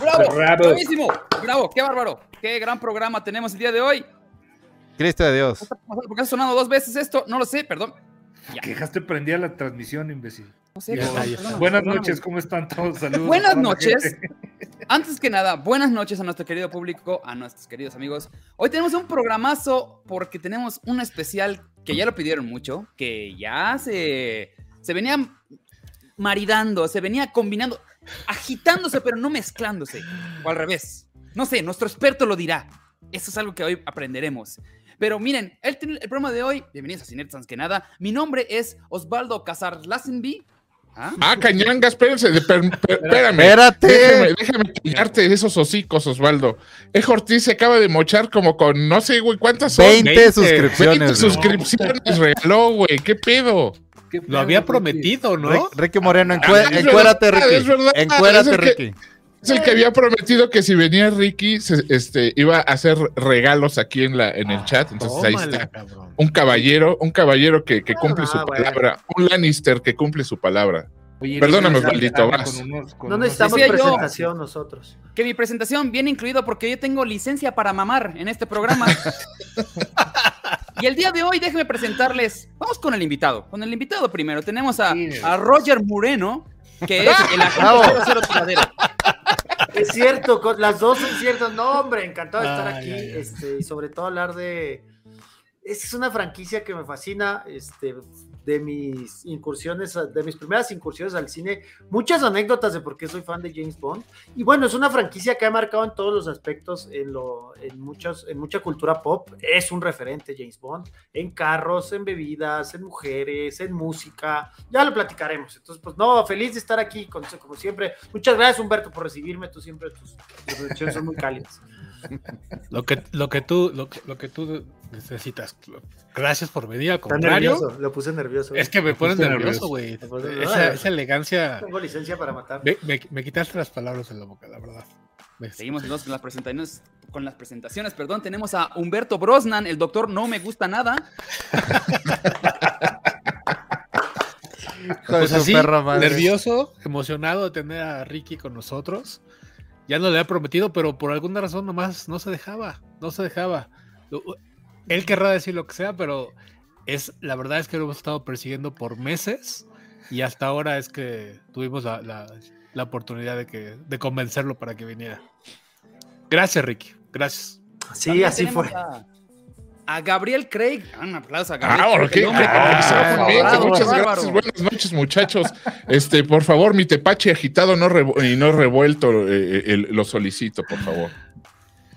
¡Bravo! Bravo. ¡Bravísimo! ¡Bravo! ¡Qué bárbaro! ¡Qué gran programa tenemos el día de hoy! Cristo de Dios. ¿Por qué ha sonado dos veces esto? No lo sé, perdón. Ya. Que dejaste prendida la transmisión, imbécil. No sé, Buenas noches, ¿cómo están todos? Saludos. Buenas noches. Antes que nada, buenas noches a nuestro querido público, a nuestros queridos amigos. Hoy tenemos un programazo porque tenemos un especial que ya lo pidieron mucho, que ya se, se venía maridando, se venía combinando, agitándose, pero no mezclándose. O al revés. No sé, nuestro experto lo dirá. Eso es algo que hoy aprenderemos. Pero miren, el, el programa de hoy, bienvenidos a Cinet antes que nada. Mi nombre es Osvaldo Casar Lassenby. ¿Ah? Ah, cañanga, espérense, de- per- per- espérame. Espérate. Déjame, déjame pillarte esos hocicos, Osvaldo. Eje Ortiz se acaba de mochar como con, no sé, güey, ¿cuántas son? 20 suscripciones, 20 güey. suscripciones regaló, güey, ¿qué pedo? ¿Qué Lo había prometido, ¿no? Rick- Ricky Moreno, Ah, es encuérate, verdad, Ricky. es verdad, Encuérate, es que- Ricky. Es el que había prometido que si venía Ricky, se- este, iba a hacer regalos aquí en, la, en el chat. Entonces ahí está. cabrón. Un caballero, un caballero que, que cumple su Ah, bueno. palabra. Un Lannister que cumple su palabra. Oye, Perdóname, anda vas. con unos- con No unos- necesitamos yo. presentación nosotros. que mi presentación viene incluido porque yo tengo licencia para mamar en este programa. y el día de hoy, déjenme presentarles. Vamos con el invitado. Con el invitado primero. Tenemos a, a Roger Moreno, que es el agente 00 Tiradero. Es cierto, con- las dos son ciertas. No, hombre, encantado de estar Ay, aquí. ay. Este, y sobre todo hablar de. Es una franquicia que me fascina. Este, de mis incursiones, de mis primeras incursiones al cine. Muchas anécdotas de por qué soy fan de James Bond. Y bueno, es una franquicia que ha marcado en todos los aspectos, en, lo, en, muchos, en mucha cultura pop. Es un referente James Bond. En carros, en bebidas, en mujeres, en música. Ya lo platicaremos. Entonces, pues no, feliz de estar aquí, como siempre. Muchas gracias, Humberto, por recibirme. Tú siempre, tus, tus son muy cálidas. Lo que, lo que tú, lo que, lo que tú necesitas. Gracias por venir, al Está contrario. nervioso, lo puse nervioso. Es que me pones nervioso, güey. Esa, elegancia. Tengo licencia para matar. Me, me- me quitaste las palabras en la boca, la verdad. Seguimos entonces con las presentaciones. Con las presentaciones, perdón, tenemos a Humberto Brosnan, el doctor No Me Gusta Nada. Pues así, perra nervioso, emocionado de tener a Ricky con nosotros. Ya no le había prometido, pero por alguna razón nomás no se dejaba, no se dejaba. Él querrá decir lo que sea, pero es la verdad es que lo hemos estado persiguiendo por meses y hasta ahora es que tuvimos la, la- la oportunidad de, que, de convencerlo para que viniera. Gracias, Ricky. Gracias. Sí, También así fue. A, a Gabriel Craig. Ah, Un aplauso a Gabriel. Ah, Craig, ok. el hombre con el Ah, excelente. dorado, Muchas gracias. Buenas noches, muchachos. Este, por favor, mi tepache agitado no y no revuelto, eh, el- lo solicito, por favor.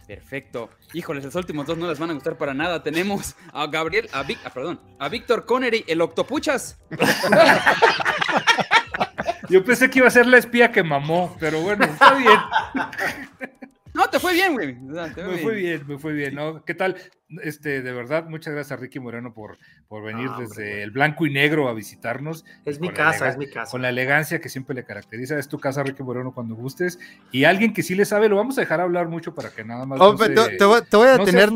Perfecto. Híjoles, los últimos dos no les van a gustar para nada. Tenemos a Gabriel, a Vic, ah, perdón, a Víctor Connery, el Octopuchas. Yo pensé que iba a ser la espía que mamó, pero bueno, está bien. No, te fue bien, güey. O sea, te Me fue bien, me fue bien, ¿no? ¿Qué tal? Este, de verdad, muchas gracias a Ricky Moreno por, por venir desde el blanco y negro a visitarnos. Es mi casa, es mi casa. Con la elegancia que siempre le caracteriza. Es tu casa, Ricky Moreno, cuando gustes. Y alguien que sí le sabe, lo vamos a dejar hablar mucho para que nada más. Hombre, no te, se, te voy, te voy a no tener.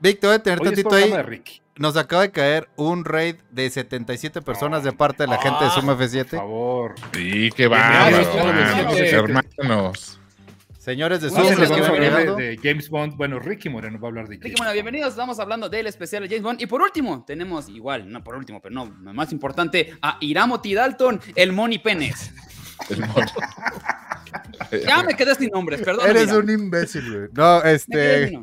Vic, te voy a tener Hoy tantito ahí. de Ricky. Nos acaba de caer un raid de 77 personas de parte de la gente de Ah, Suma Por F7. favor. Sí, qué hermanos, hermanos. Señores de No Zoom, vamos a hablar F7. de, de James Bond. Bueno, Ricky Moreno va a hablar de Ricky, James bueno, bienvenidos. Estamos hablando del especial de James Bond. Y por último, tenemos igual, no por último, pero no, más importante, a Iramo T. Dalton, el Money Penes. El. Ya me quedé sin nombres, perdón. Eres mira. un imbécil, güey. No, este.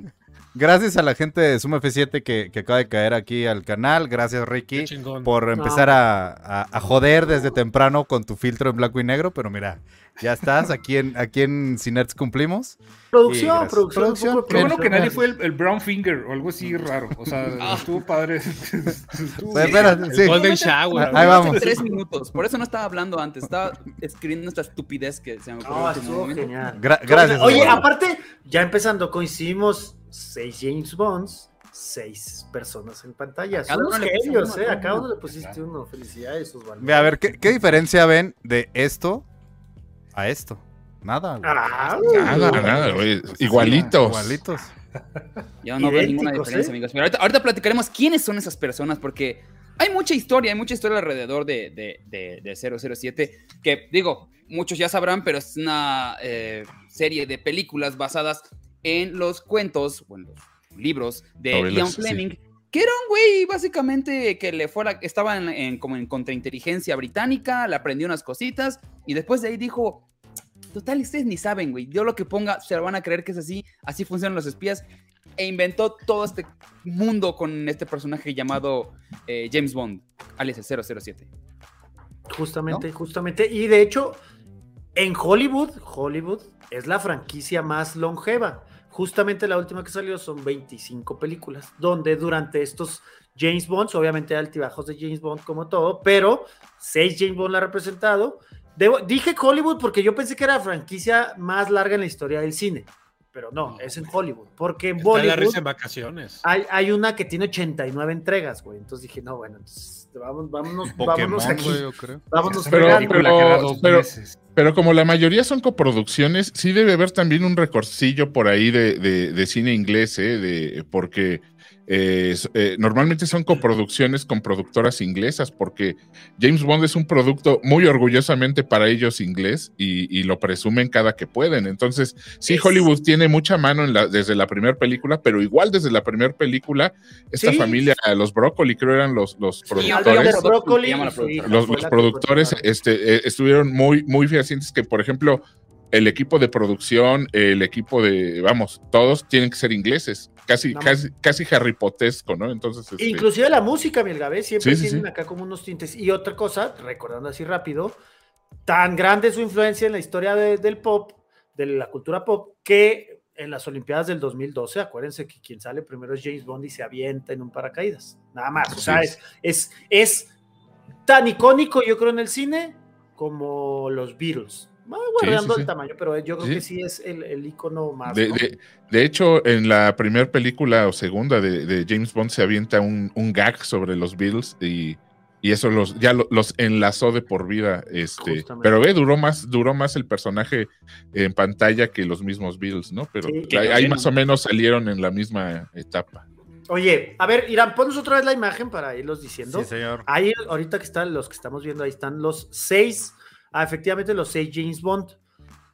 Gracias a la gente de Suma F7 que, que acaba de caer aquí al canal. Gracias, Ricky, por empezar a, a- a joder desde temprano con tu filtro en blanco y negro. Pero mira, ya estás. Aquí en, aquí en Cinerts cumplimos. Sí, Producción, producción, Producción. Qué bueno que producción. nadie fue el, el Brown Finger o algo así raro. O sea, Ah. estuvo padre. Estuvo Pues, bien. espérate, El sí. Golden Shower. Ahí vamos. tres minutos. Por eso no estaba hablando antes. Estaba escribiendo esta estupidez que se me ocurrió. Último estuvo genial. Gra- gracias. Oye, Osvaldo. aparte, ya empezando, coincidimos seis James Bonds, seis personas en pantalla. Son uno unos genios, ¿eh? A cada uno. le pusiste uno. Felicidades, Osvaldo. A ver, ¿qué, qué diferencia ven de esto a esto? Nada, güey. Ah, Nada, nada, güey. Igualitos. Igualitos. Yo no veo ninguna diferencia, ¿eh? amigos. Pero ahorita, ahorita platicaremos quiénes son esas personas, porque hay mucha historia, hay mucha historia alrededor de, de, de- de 007, que digo, muchos ya sabrán, pero es una eh, serie de películas basadas en los cuentos, o en los libros de Ian sí. Fleming, que era un güey básicamente que le fuera, estaba en, en- como en contrainteligencia británica, le aprendió unas cositas, y después de ahí dijo, total, ustedes ni saben, güey, yo lo que ponga se lo van a creer que es así, así funcionan los espías, e inventó todo este mundo con este personaje llamado eh, James Bond, alias el 007. Justamente, justamente. Y de hecho, en Hollywood, Hollywood es la franquicia más longeva. Justamente la última que salió son 25 películas, donde durante estos James Bonds, obviamente altibajos de James Bond como todo, pero seis James Bond la ha representado. Debo- dije Hollywood porque yo pensé que era la franquicia más larga en la historia del cine, pero no, No. es en Hollywood, porque en Está la Bollywood risa en vacaciones. hay, hay una que tiene 89 entregas, güey. Entonces dije, no, bueno, entonces vamos, vámonos, Pokémon, vámonos aquí. güey, yo creo. Vámonos Pero- pero- como la mayoría son coproducciones, sí debe haber también un recorcillo por ahí de, de- de cine inglés, ¿eh? de, porque eh, eh, normalmente son coproducciones con productoras inglesas, porque James Bond es un producto muy orgullosamente para ellos inglés y, y lo presumen cada que pueden. Entonces, sí, Es- Hollywood tiene mucha mano en la- desde la primera película, pero igual desde la primera película, esta Sí. familia, los Broccoli, creo eran los, los productores Broccoli los, productores este, eh, estuvieron muy, muy fehacientes que, por ejemplo, el equipo de producción, el equipo de, vamos, todos tienen que ser ingleses, casi, No, casi, casi Harry Potesco, ¿no? Entonces, este, Inclusive la música, Mielgabe, siempre Sí, tienen sí. acá como unos tintes. Y otra cosa, recordando así rápido, tan grande su influencia en la historia de- del pop, de la cultura pop, que en las Olimpiadas del 2012, acuérdense que quien sale primero es James Bond y se avienta en un paracaídas. Nada más. O sea, es. es, es, es tan icónico, yo creo, en el cine como los Beatles. Guardando sí, el sí. tamaño, pero yo creo Sí. que sí es el, el icono más. de, ¿no? de- de hecho, en la primera película o segunda de, de James Bond se avienta un, un gag sobre los Beatles y, y eso los, ya lo- los enlazó de por vida. Este, Justamente. pero ve, duró más, duró más el personaje en pantalla que los mismos Beatles, ¿no? Pero Sí, ahí, más o menos salieron en la misma etapa. Oye, a ver, Irán, ponos otra vez la imagen para irlos diciendo. Sí, señor. Ahí, ahorita que están los que estamos viendo, ahí están los seis, ah, efectivamente, los seis James Bond.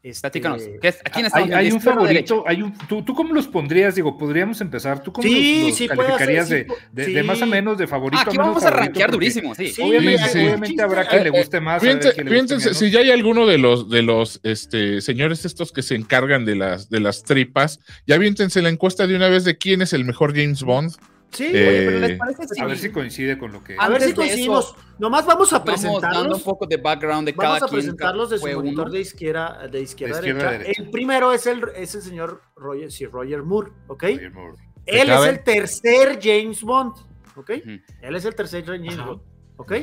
Este, Platícanos, ¿qué es- ¿a quién Hay, hay un favorito, hay un, ¿tú, ¿tú cómo los pondrías? Digo, podríamos empezar. ¿Tú cómo Sí, los, los sí, calificarías sí, de, de, más o menos, de favorito Ah, aquí a menos vamos a rankear durísimo, sí. Sí, Obviamente, Sí, sí. obviamente habrá quien le guste más. le guste menos. si ya hay alguno de los de los este, señores estos que se encargan de las de las tripas, ya aviéntense la encuesta de una vez de quién es el mejor James Bond. Sí, Eh, Oye, pero ¿les parece si A ver si coincide con lo que. a ver si coincidimos. Nomás vamos a vamos dando un presentarlos. poco de background de Vamos cada a quien? presentarlos de su monitor de izquierda, de izquierda, a De izquierda derecha. El primero es el, es el señor Roger, sí, Roger Moore, ¿ok? Roger Moore. Él es el tercer James Bond, ¿ok? Él es el tercer James Ajá. Bond, ¿ok?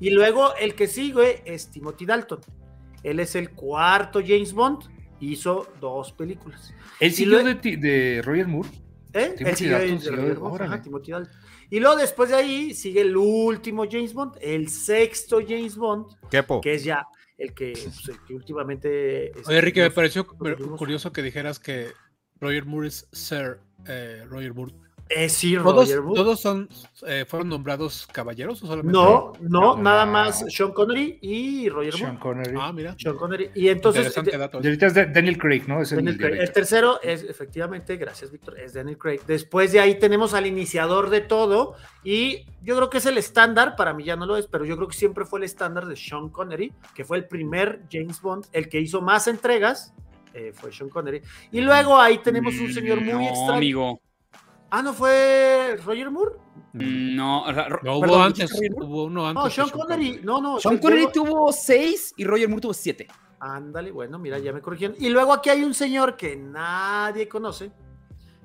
Y luego el que sigue es Timothy Dalton. Él es el cuarto James Bond. Hizo dos películas. ¿Él Y siguió de, de Roger Moore? ¿Eh? Timothy Dalton siguió ajá, Timothy Dalton. Y luego después de ahí sigue el último James Bond, el sexto James Bond, Kepo. que es ya el que, pues, el que últimamente... este, Oye, Ricky, me pareció curioso que dijeras que Roger Moore es Sir eh, Roger Moore. Eh, sí, ¿Todos, Roger. ¿todos son, eh, fueron nombrados caballeros o solamente? No, no, No, nada más Sean Connery y Roger Sean Moore. Connery. Ah, mira. Sean Connery. Y entonces, ahorita es de- Daniel Craig, ¿no? Es el, Daniel Craig. El tercero es efectivamente, gracias Víctor, es Daniel Craig. Después de ahí tenemos al iniciador de todo y yo creo que es el estándar, para mí ya no lo es, pero yo creo que siempre fue el estándar de Sean Connery, que fue el primer James Bond, el que hizo más entregas, eh, fue Sean Connery. Y luego ahí tenemos un señor muy Mm, no, extraño. amigo. Ah, ¿no fue Roger Moore? Mm, No, No, hubo perdón, antes, ¿Roger Moore? hubo uno antes. No, Sean Connery, no, no. Sean Connery yo- tuvo seis y Roger Moore tuvo siete. Ándale, bueno, mira, ya me corrigieron. Y luego aquí hay un señor que nadie conoce,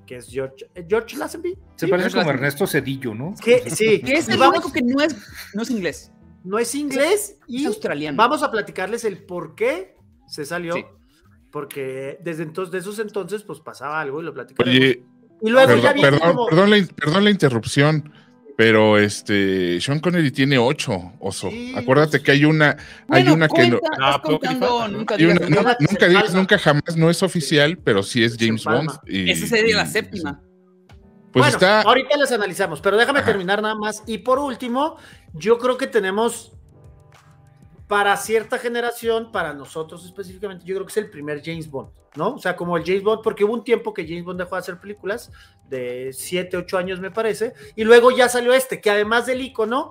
que es George, eh, George Lazenby. Se ¿sí? parece es como Ernesto Cedillo, ¿no? Que, sí, Que es el vamos- único que no es, no es inglés, no es inglés es y australiano. vamos a platicarles el por qué se salió. Sí. Porque desde entonces, de esos entonces, pues pasaba algo y lo platicaremos. Oye, y luego ya perdón, viene perdón, como- perdón la, in- perdón la interrupción. Pero este, Sean Connery tiene ocho, oso. Sí, Acuérdate que hay una, hay Bueno, una que no. Ah, contando, nunca hay una- digas nunca digas nunca jamás, no es oficial, pero sí es James. Bond. y- Esa sería la y- séptima. Pues bueno, está. ahorita las analizamos, pero déjame Ajá. terminar nada más. Y por último, yo creo que tenemos para cierta generación, para nosotros específicamente, yo creo que es el primer James Bond, ¿no? O sea, como el James Bond, porque hubo un tiempo que James Bond dejó de hacer películas, de 7, 8 años me parece, y luego ya salió este, que además del icono,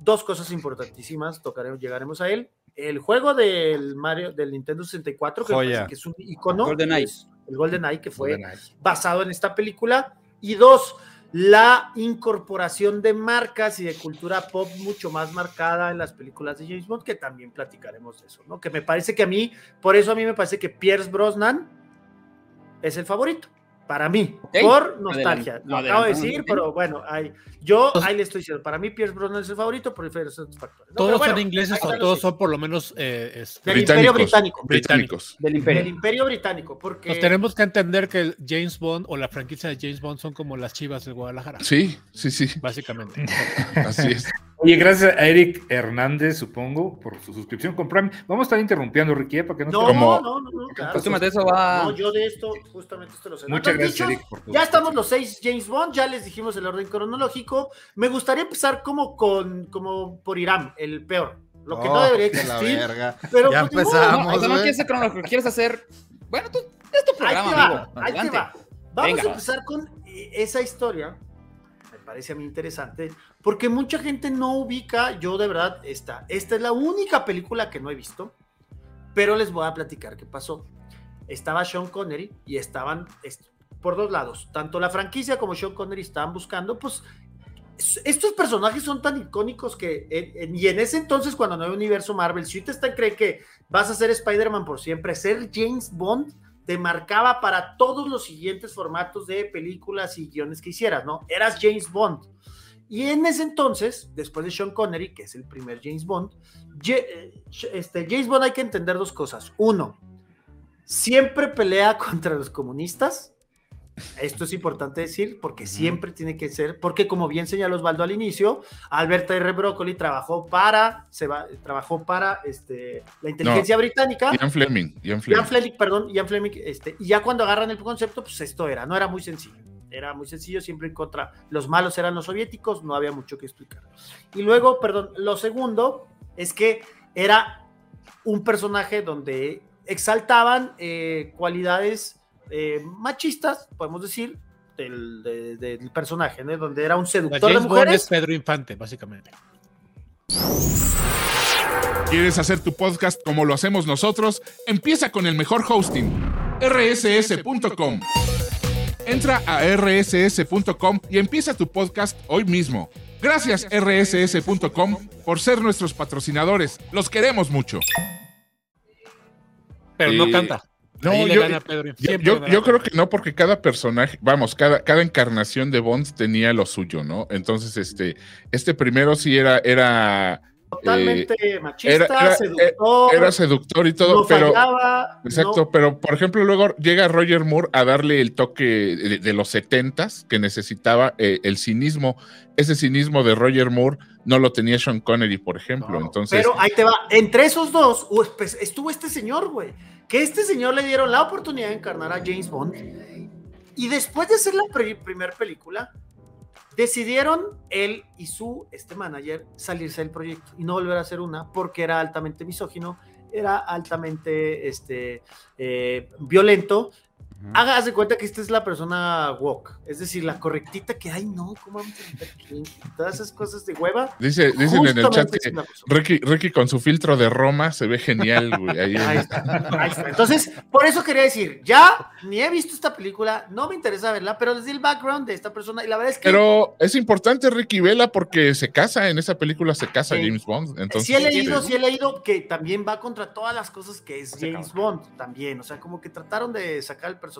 dos cosas importantísimas, tocaremos, llegaremos a él. El juego del Mario, del Nintendo 64, que, parece que es un icono, GoldenEye. es el GoldenEye, que fue GoldenEye. basado en esta película. Y dos, la incorporación de marcas y de cultura pop mucho más marcada en las películas de James Bond, que también platicaremos de eso, ¿no? Que me parece que a mí, por eso a mí me parece que Pierce Brosnan es el favorito. Para mí, por nostalgia. Lo acabo de decir, pero bueno, ahí, yo ahí le estoy diciendo. Para mí, Pierce Brosnan es el favorito por diferentes factores. ¿no? ¿Todos bueno, son ingleses o todos son por lo menos eh, este, Del Imperio Británico. Británicos. Del Del Imperio. Imperio Británico, porque Pues tenemos que entender que el James Bond o la franquicia de James Bond son como las chivas de Guadalajara, Sí, sí, sí. básicamente. Así es. Oye, gracias a Eric Hernández, supongo, por su suscripción con Prime. Vamos a estar interrumpiendo, Ricky, ¿eh? para que no, No, no, no, no, claro. Eso va. No, yo de esto, justamente esto lo sé. Muchas gracias, dicho, Eric, Ya estamos los seis James Bond, ya les dijimos el orden cronológico. Me gustaría empezar como con, como por Irán, el peor. Lo que no Oh, debería que la existir. verga. Pero Ya pues, empezamos. No, o sea, no güey. quieres ser cronológico, quieres hacer. Bueno, tú, es tu Ahí programa, te va, amigo. ahí te va. Vamos Venga. a empezar con eh, esa historia. Parece a mí interesante, porque mucha gente no ubica, yo de verdad, esta, esta es la única película que no he visto, pero les voy a platicar qué pasó. Estaba Sean Connery y estaban est- por dos lados, tanto la franquicia como Sean Connery estaban buscando, pues es- estos personajes son tan icónicos que, en- en- y en ese entonces, cuando no hay universo Marvel, si usted está, cree que vas a ser Spider-Man por siempre, ser James Bond te marcaba para todos los siguientes formatos de películas y guiones que hicieras, ¿no? Eras James Bond. Y en ese entonces, después de Sean Connery, que es el primer James Bond, eh, este, James Bond hay que entender dos cosas. Uno, siempre pelea contra los comunistas. Esto es importante decir porque siempre tiene que ser, porque como bien señaló Osvaldo al inicio, Albert R. Broccoli trabajó para, se va, trabajó para este, la inteligencia británica. Ian Fleming. Ian Fleming. Ian Fleming, perdón, Ian Fleming, este, y ya cuando agarran el concepto, pues esto era, no era muy sencillo. Era muy sencillo, siempre en contra. Los malos eran los soviéticos, no había mucho que explicar. Y luego, perdón, lo segundo es que era un personaje donde exaltaban eh, cualidades eh, machistas, podemos decir, del, de- del personaje, ¿no? Donde era un seductor de Bond mujeres. es Pedro Infante, básicamente. ¿Quieres hacer tu podcast como lo hacemos nosotros? Empieza con el mejor hosting, rss.com. Entra a rss.com y empieza tu podcast hoy mismo. Gracias rss.com por ser nuestros patrocinadores. Los queremos mucho. Pero no canta. No, Ahí yo- gana Pedro Infante. Yo, yo- creo que no, porque cada personaje, vamos, cada, cada encarnación de Bond tenía lo suyo, ¿no? Entonces, este, este primero sí era, era, Totalmente machista, era- era- seductor, era seductor y todo, no pero. fallaba, Exacto, no- pero por ejemplo, luego llega Roger Moore a darle el toque de, de los setentas que necesitaba eh, el cinismo. Ese cinismo de Roger Moore no lo tenía Sean Connery, por ejemplo. No, Entonces, Pero ahí te va. Entre esos dos pues, estuvo este señor, güey. Que este señor le dieron la oportunidad de encarnar a James Bond. Y después de hacer la primera película, decidieron él y su este manager salirse del proyecto y no volver a hacer una porque era altamente misógino, era altamente este, eh, violento. Hagas de cuenta que esta es la persona woke, es decir, la correctita que, ay, no, ¿cómo vamos a aquí? Todas esas cosas de hueva. dice, dicen en el chat que. Ricky, Ricky con su filtro de Roma se ve genial, güey. Ahí Ahí está, ahí está. Entonces, por eso quería decir, ya ni he visto esta película, no me interesa verla, pero les di el background de esta persona y la verdad es que Pero es importante Ricky Vela porque se casa, en esa película se casa Sí. James Bond. Entonces, sí he leído, este, sí he leído que también va contra todas las cosas que es James Bond también, o sea, como que trataron de sacar el personaje,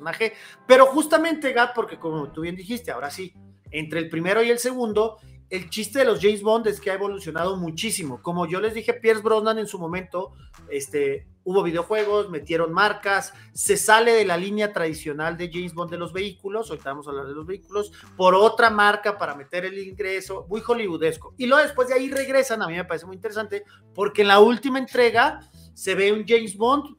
pero justamente, Gat, porque como tú bien dijiste, ahora sí, entre el primero y el segundo, el chiste de los James Bond es que ha evolucionado muchísimo. Como yo les dije, Pierce Brosnan en su momento, este, hubo videojuegos, metieron marcas, se sale de la línea tradicional de James Bond de los vehículos, ahorita vamos a hablar de los vehículos, por otra marca para meter el ingreso, muy hollywoodesco. Y luego después de ahí regresan, a mí me parece muy interesante, porque en la última entrega se ve un James Bond,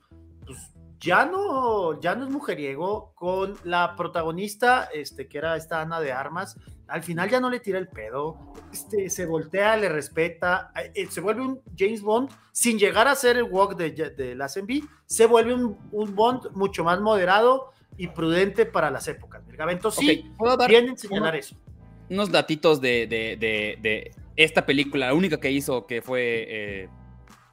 ya no, ya no es mujeriego, con la protagonista, este, que era esta Ana de Armas, al final ya no le tira el pedo, este, se voltea, le respeta, eh, se vuelve un James Bond sin llegar a ser el walk de, de las MB, se vuelve un, un, Bond mucho más moderado y prudente para las épocas. El Gavento sí Ok, ¿puedo dar viene a señalar uno- eso. unos datitos de, de- de- esta película, la única que hizo que fue eh,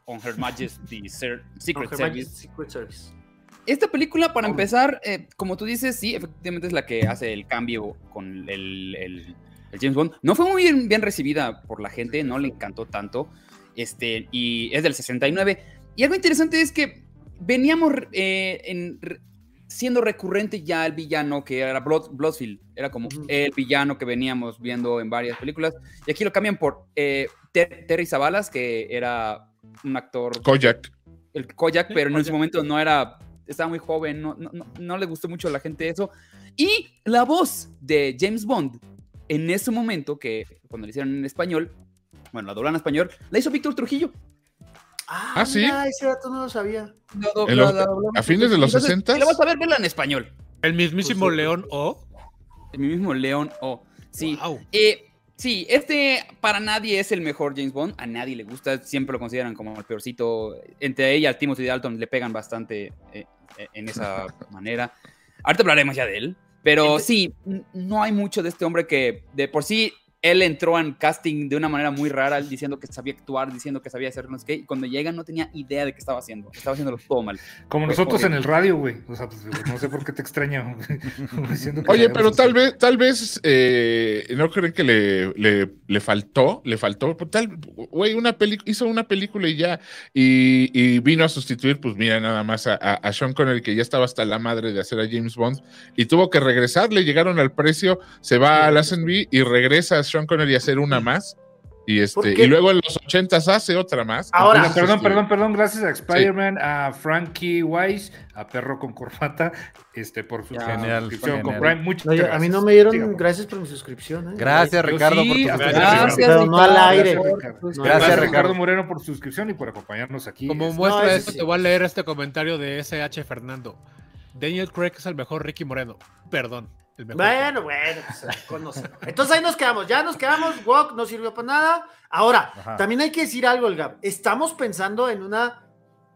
On Her Majesty's Service. Secret Service. Esta película, para empezar, eh, como tú dices, sí, efectivamente es la que hace el cambio con el, el- el James Bond. No fue muy bien, bien recibida por la gente, no le encantó tanto. Este, y es del 69. Y algo interesante es que veníamos eh, en- siendo recurrente ya el villano que era Blood, Bloodfield. Era como el villano que veníamos viendo en varias películas. Y aquí lo cambian por eh, Ter- Terry Zabalas, que era un actor Koyak. el Koyak, pero en ese momento no era, estaba muy joven, no, no, no- no le gustó mucho a la gente eso. Y la voz de James Bond en ese momento, que cuando le hicieron en español, bueno, la doblan en español, la hizo Víctor Trujillo. Ah, Ah, ¿sí? mira, ese dato no lo sabía. La la- la a fines de los Entonces, 60s. si La vas a ver, verla en español. El mismísimo Pues. León O. El mismo León O. Sí. Wow. Eh, sí, este para nadie es el mejor James Bond. A nadie le gusta. Siempre lo consideran como el peorcito. Entre ella y Timothy Dalton le pegan bastante eh, eh, en esa manera. Ahorita hablaremos ya de él. Pero sí, no hay mucho de este hombre que de por sí él entró en casting de una manera muy rara, diciendo que sabía actuar, diciendo que sabía hacer no sé qué. Y cuando llega no tenía idea de qué estaba haciendo. Estaba haciéndolo todo mal. Como nosotros en el radio, güey. O sea, pues, no sé por qué te extraña. Oye, pero tal vez, tal vez, eh, ¿no creen que le, le, le faltó? Le faltó, pues, tal, güey, una peli hizo una película y ya, y, y vino a sustituir, pues mira, nada más a, a- a Sean Connery, que ya estaba hasta la madre de hacer a James Bond, y tuvo que regresar, le llegaron al precio, se va al S&B y regresa a Sean Connery hacer una más, y ¿Por este, y luego en los ochentas hace otra más. Ahora- Entonces, perdón, este, perdón, perdón. Gracias a Spider-Man, a Frankie Wise, a Perro con Corbata, este, por su Genial, suscripción con. Prime. Muchas Oye, gracias. a mí no me dieron gracias por mi suscripción. ¿eh? Gracias, Yo Ricardo, sí, por tu gracias, suscripción. Ricardo. No al aire. Gracias, Ricardo. Gracias, Gracias, Moreno, por su suscripción y por acompañarnos aquí. Como Este, muestra no, esto, sí. te voy a leer este comentario de SH Fernando. Daniel Craig es el mejor Ricky Moreno. Perdón. Bueno, bueno, pues, conoce. Entonces ahí nos quedamos, ya nos quedamos, Walk no sirvió para nada. Ahora, Ajá. también hay que decir algo, el Gab. Estamos pensando en una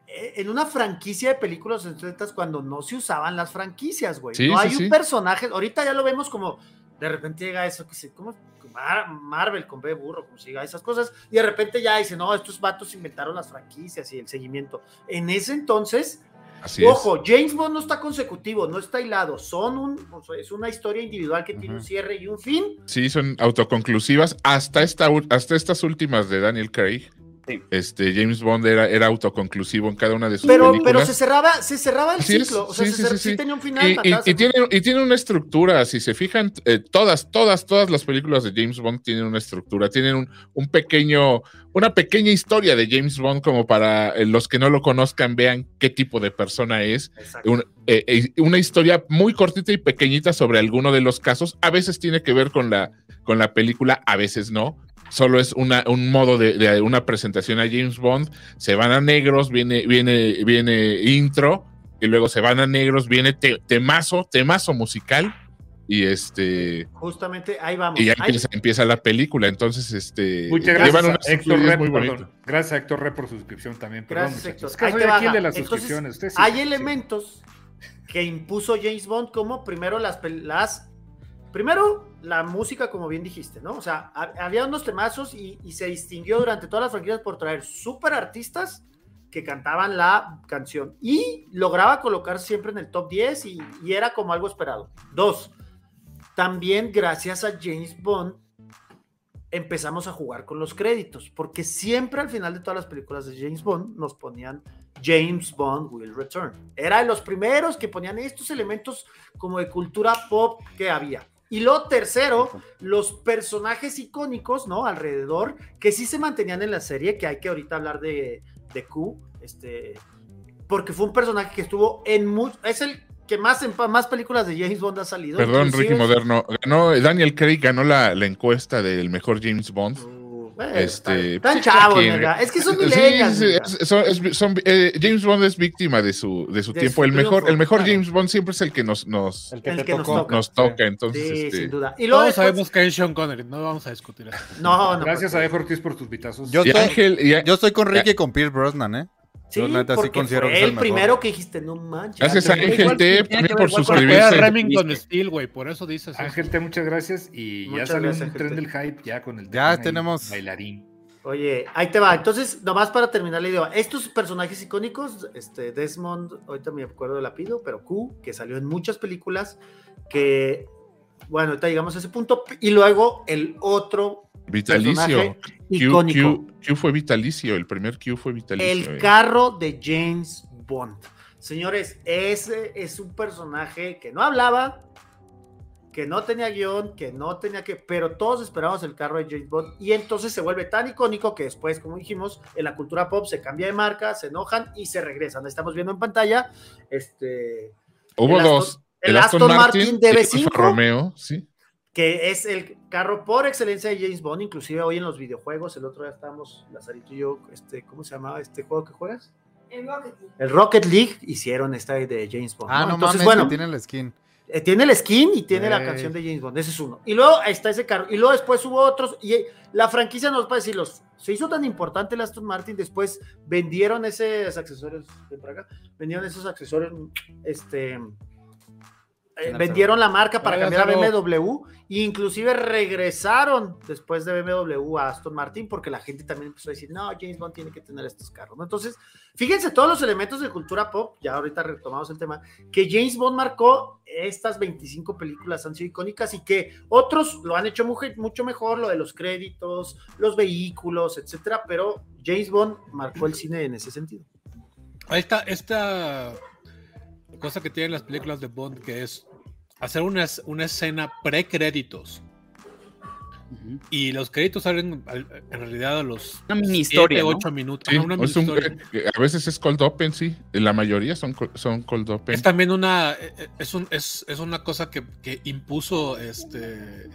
eh, en una franquicia de películas en los 70 cuando no se usaban las franquicias, güey. Sí, no sí, hay un sí. personaje, ahorita ya lo vemos como de repente llega eso que se como Mar- Marvel con B burro, como se diga esas cosas, y de repente ya dice, no, estos vatos inventaron las franquicias y el seguimiento. En ese entonces, Así es. Ojo, James Bond no está consecutivo, no está hilado, son un, o sea, es una historia individual que tiene un cierre y un fin. Sí, son autoconclusivas hasta, esta, hasta estas últimas de Daniel Craig. Sí. Este, James Bond era, era autoconclusivo en cada una de sus Pero, películas. pero se cerraba, se cerraba el Así es, ciclo, o sea, sí, se sí, sí, sí sí. tenía un final. Y, y- fantástico. y tiene, y tiene una estructura, si se fijan, eh, todas, todas, todas las películas de James Bond tienen una estructura, tienen un, un pequeño, una pequeña historia de James Bond como para eh, los que no lo conozcan vean qué tipo de persona es. Exacto. Un- eh, eh, una historia muy cortita y pequeñita sobre alguno de los casos. A veces tiene que ver con la, con la película, a veces no. Solo es una, un modo de, de una presentación a James Bond. Se van a negros, viene, viene, viene intro, y luego se van a negros, viene te- temazo, temazo musical, y este. Justamente ahí vamos. Y ya Ahí- empieza, empieza la película. Entonces, este. Muchas gracias Héctor fluidez Re, muy perdón. bonito. Gracias a Héctor Re por su suscripción también. Perdón, Gracias, muchachos. Héctor. Es que Ahí soy te aquí el va, de las suscripciones. Sí, hay sí. elementos que impuso James Bond como primero las, las primero la música como bien dijiste, ¿no? O sea, ha- había unos temazos y, y se distinguió durante todas las franquicias por traer super artistas que cantaban la canción y lograba colocar siempre en el top 10 y, y era como algo esperado. Dos, también gracias a James Bond empezamos a jugar con los créditos, porque siempre al final de todas las películas de James Bond nos ponían James Bond will return. Era de los primeros que ponían estos elementos como de cultura pop que había. Y lo tercero, los personajes icónicos, ¿no? Alrededor, que sí se mantenían en la serie, que hay que ahorita hablar de, de Q, este, porque fue un personaje que estuvo en muchos, es el que más en más películas de James Bond ha salido. Perdón, Ricky Moderno. Ganó, Daniel Craig ganó la, la encuesta del mejor James Bond. Uh, bueno, Este, están chavos. Es que son Sí, millennials. sí, son- son- eh, James Bond es víctima de su, de su De tiempo. su el mejor, el mejor claro. James Bond siempre es el que nos, nos, El que El te que nos toca. nos toca. Entonces, Sí, este, sin duda. Y luego Todos después- sabemos que es Sean Connery, no vamos a discutir eso. No, no. Gracias a Ortiz por tus vitazos. Ángel, Yo estoy con Ricky y con Pierce Brosnan, ¿eh? Sí, Yo neta sí porque fue el primero que dijiste, no manches. gracias a Ángel T por era suscribirse. Remington Steel, güey, por eso dices. Ángel T, muchas gracias. Y ya salió gracias, un tren del hype ya con el Ya tenemos- bailarín. Oye, ahí te va. Entonces, nomás para terminar la idea, estos personajes icónicos, este Desmond, ahorita me acuerdo del apellido, pero Q, que salió en muchas películas, que, bueno, ahorita llegamos a ese punto, y luego el otro Vitalicio. Q, icónico, Q- Q fue vitalicio. El primer Q fue vitalicio. el eh. carro de James Bond. Señores, ese es un personaje que no hablaba, que no tenía guion, que no tenía que, pero todos esperábamos el carro de James Bond y entonces se vuelve tan icónico que después, como dijimos, en la cultura pop se cambia de marca, se enojan y se regresan. Estamos viendo en pantalla, este, Hubo el dos. Aston- el Aston Martin el DB5. Alfa Romeo, sí. Que es el carro por excelencia de James Bond, inclusive hoy en los videojuegos, el otro día estábamos, Lazarito y yo, este, ¿cómo se llamaba este juego que juegas? El Rocket League. El Rocket League hicieron esta de James Bond. Ah, no, Entonces, mames, bueno, que tiene el skin. eh, tiene el skin y tiene la canción de James Bond, ese es uno. Y luego está ese carro, y luego después hubo otros, y eh, la franquicia nos va a decir, los, se hizo tan importante el Aston Martin, después vendieron esos accesorios de por acá, vendieron esos accesorios, este, eh, vendieron la marca para Oiga, cambiar a. BMW e inclusive regresaron después de BMW a Aston Martin porque la gente también empezó a decir, no, James Bond tiene que tener estos carros. ¿no? Entonces, fíjense todos los elementos de cultura pop, ya ahorita retomamos el tema, que James Bond marcó estas 25 películas han sido icónicas y que otros lo han hecho mucho, mucho mejor, lo de los créditos, los vehículos, etcétera, pero James Bond marcó el cine en ese sentido. Ahí está esta cosa que tienen las películas de Bond, que es hacer una, una escena pre-créditos. Y los créditos salen al- en realidad a los Una mini historia, ¿no? 8 minutos. Sí, Ajá, una es un- mini historia. eh, a veces es cold open, sí. La mayoría son, son cold open. Es también una, eh, es, un, es, es una cosa que, que impuso este,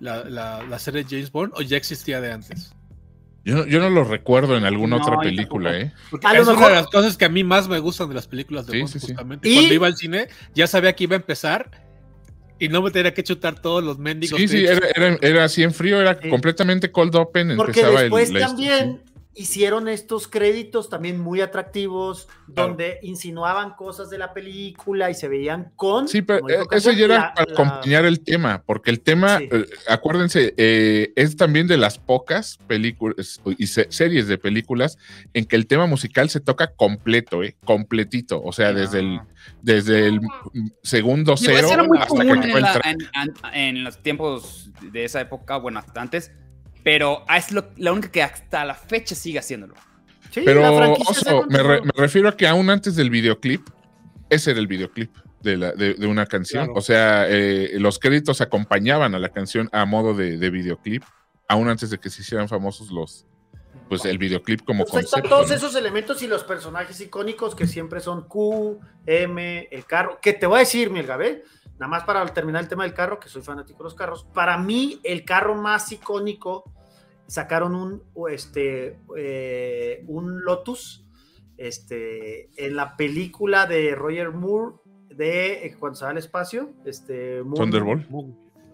la, la, la serie James Bond o ya existía de antes. Yo, no- yo no lo recuerdo en alguna No, otra película. ¿eh? Porque A lo es una de las cosas que a mí más me gustan de las películas de Sí, Bond, sí, sí. justamente. Y- Cuando iba al cine, ya sabía que iba a empezar y no me tenía que chutar todos los mendigos. Sí, sí, era, era, era así en frío, era Sí. completamente cold open. Porque empezaba el- después la- también hicieron estos créditos también muy atractivos, donde insinuaban cosas de la película y se veían con. Sí, pero eh, eso ya era la- para la- acompañar el tema, porque el tema, Sí. eh, acuérdense, eh, es también de las pocas películas y se- series de películas en que el tema musical se toca completo, eh, completito, o sea, desde el, desde el segundo cero hasta que en, la- en- en- en los tiempos de esa época, bueno, hasta antes, pero es lo- la única que hasta la fecha sigue haciéndolo. Sí, Pero, Oso, me, re- continuado. me refiero a que aún antes del videoclip, ese era el videoclip de, la, de, de una canción. Claro. O sea, eh, los créditos acompañaban a la canción a modo de, de videoclip, aún antes de que se hicieran famosos los, pues el videoclip como Pues concepto. todos ¿no? esos elementos y los personajes icónicos que siempre son Q, M, el carro. Que te voy a decir, mi Gabe, nada más para terminar el tema del carro, que soy fanático de los carros. Para mí, el carro más icónico, sacaron un, este, eh, un Lotus este, en la película de Roger Moore de eh, cuando se va al espacio, este, Moon- Thunderbolt.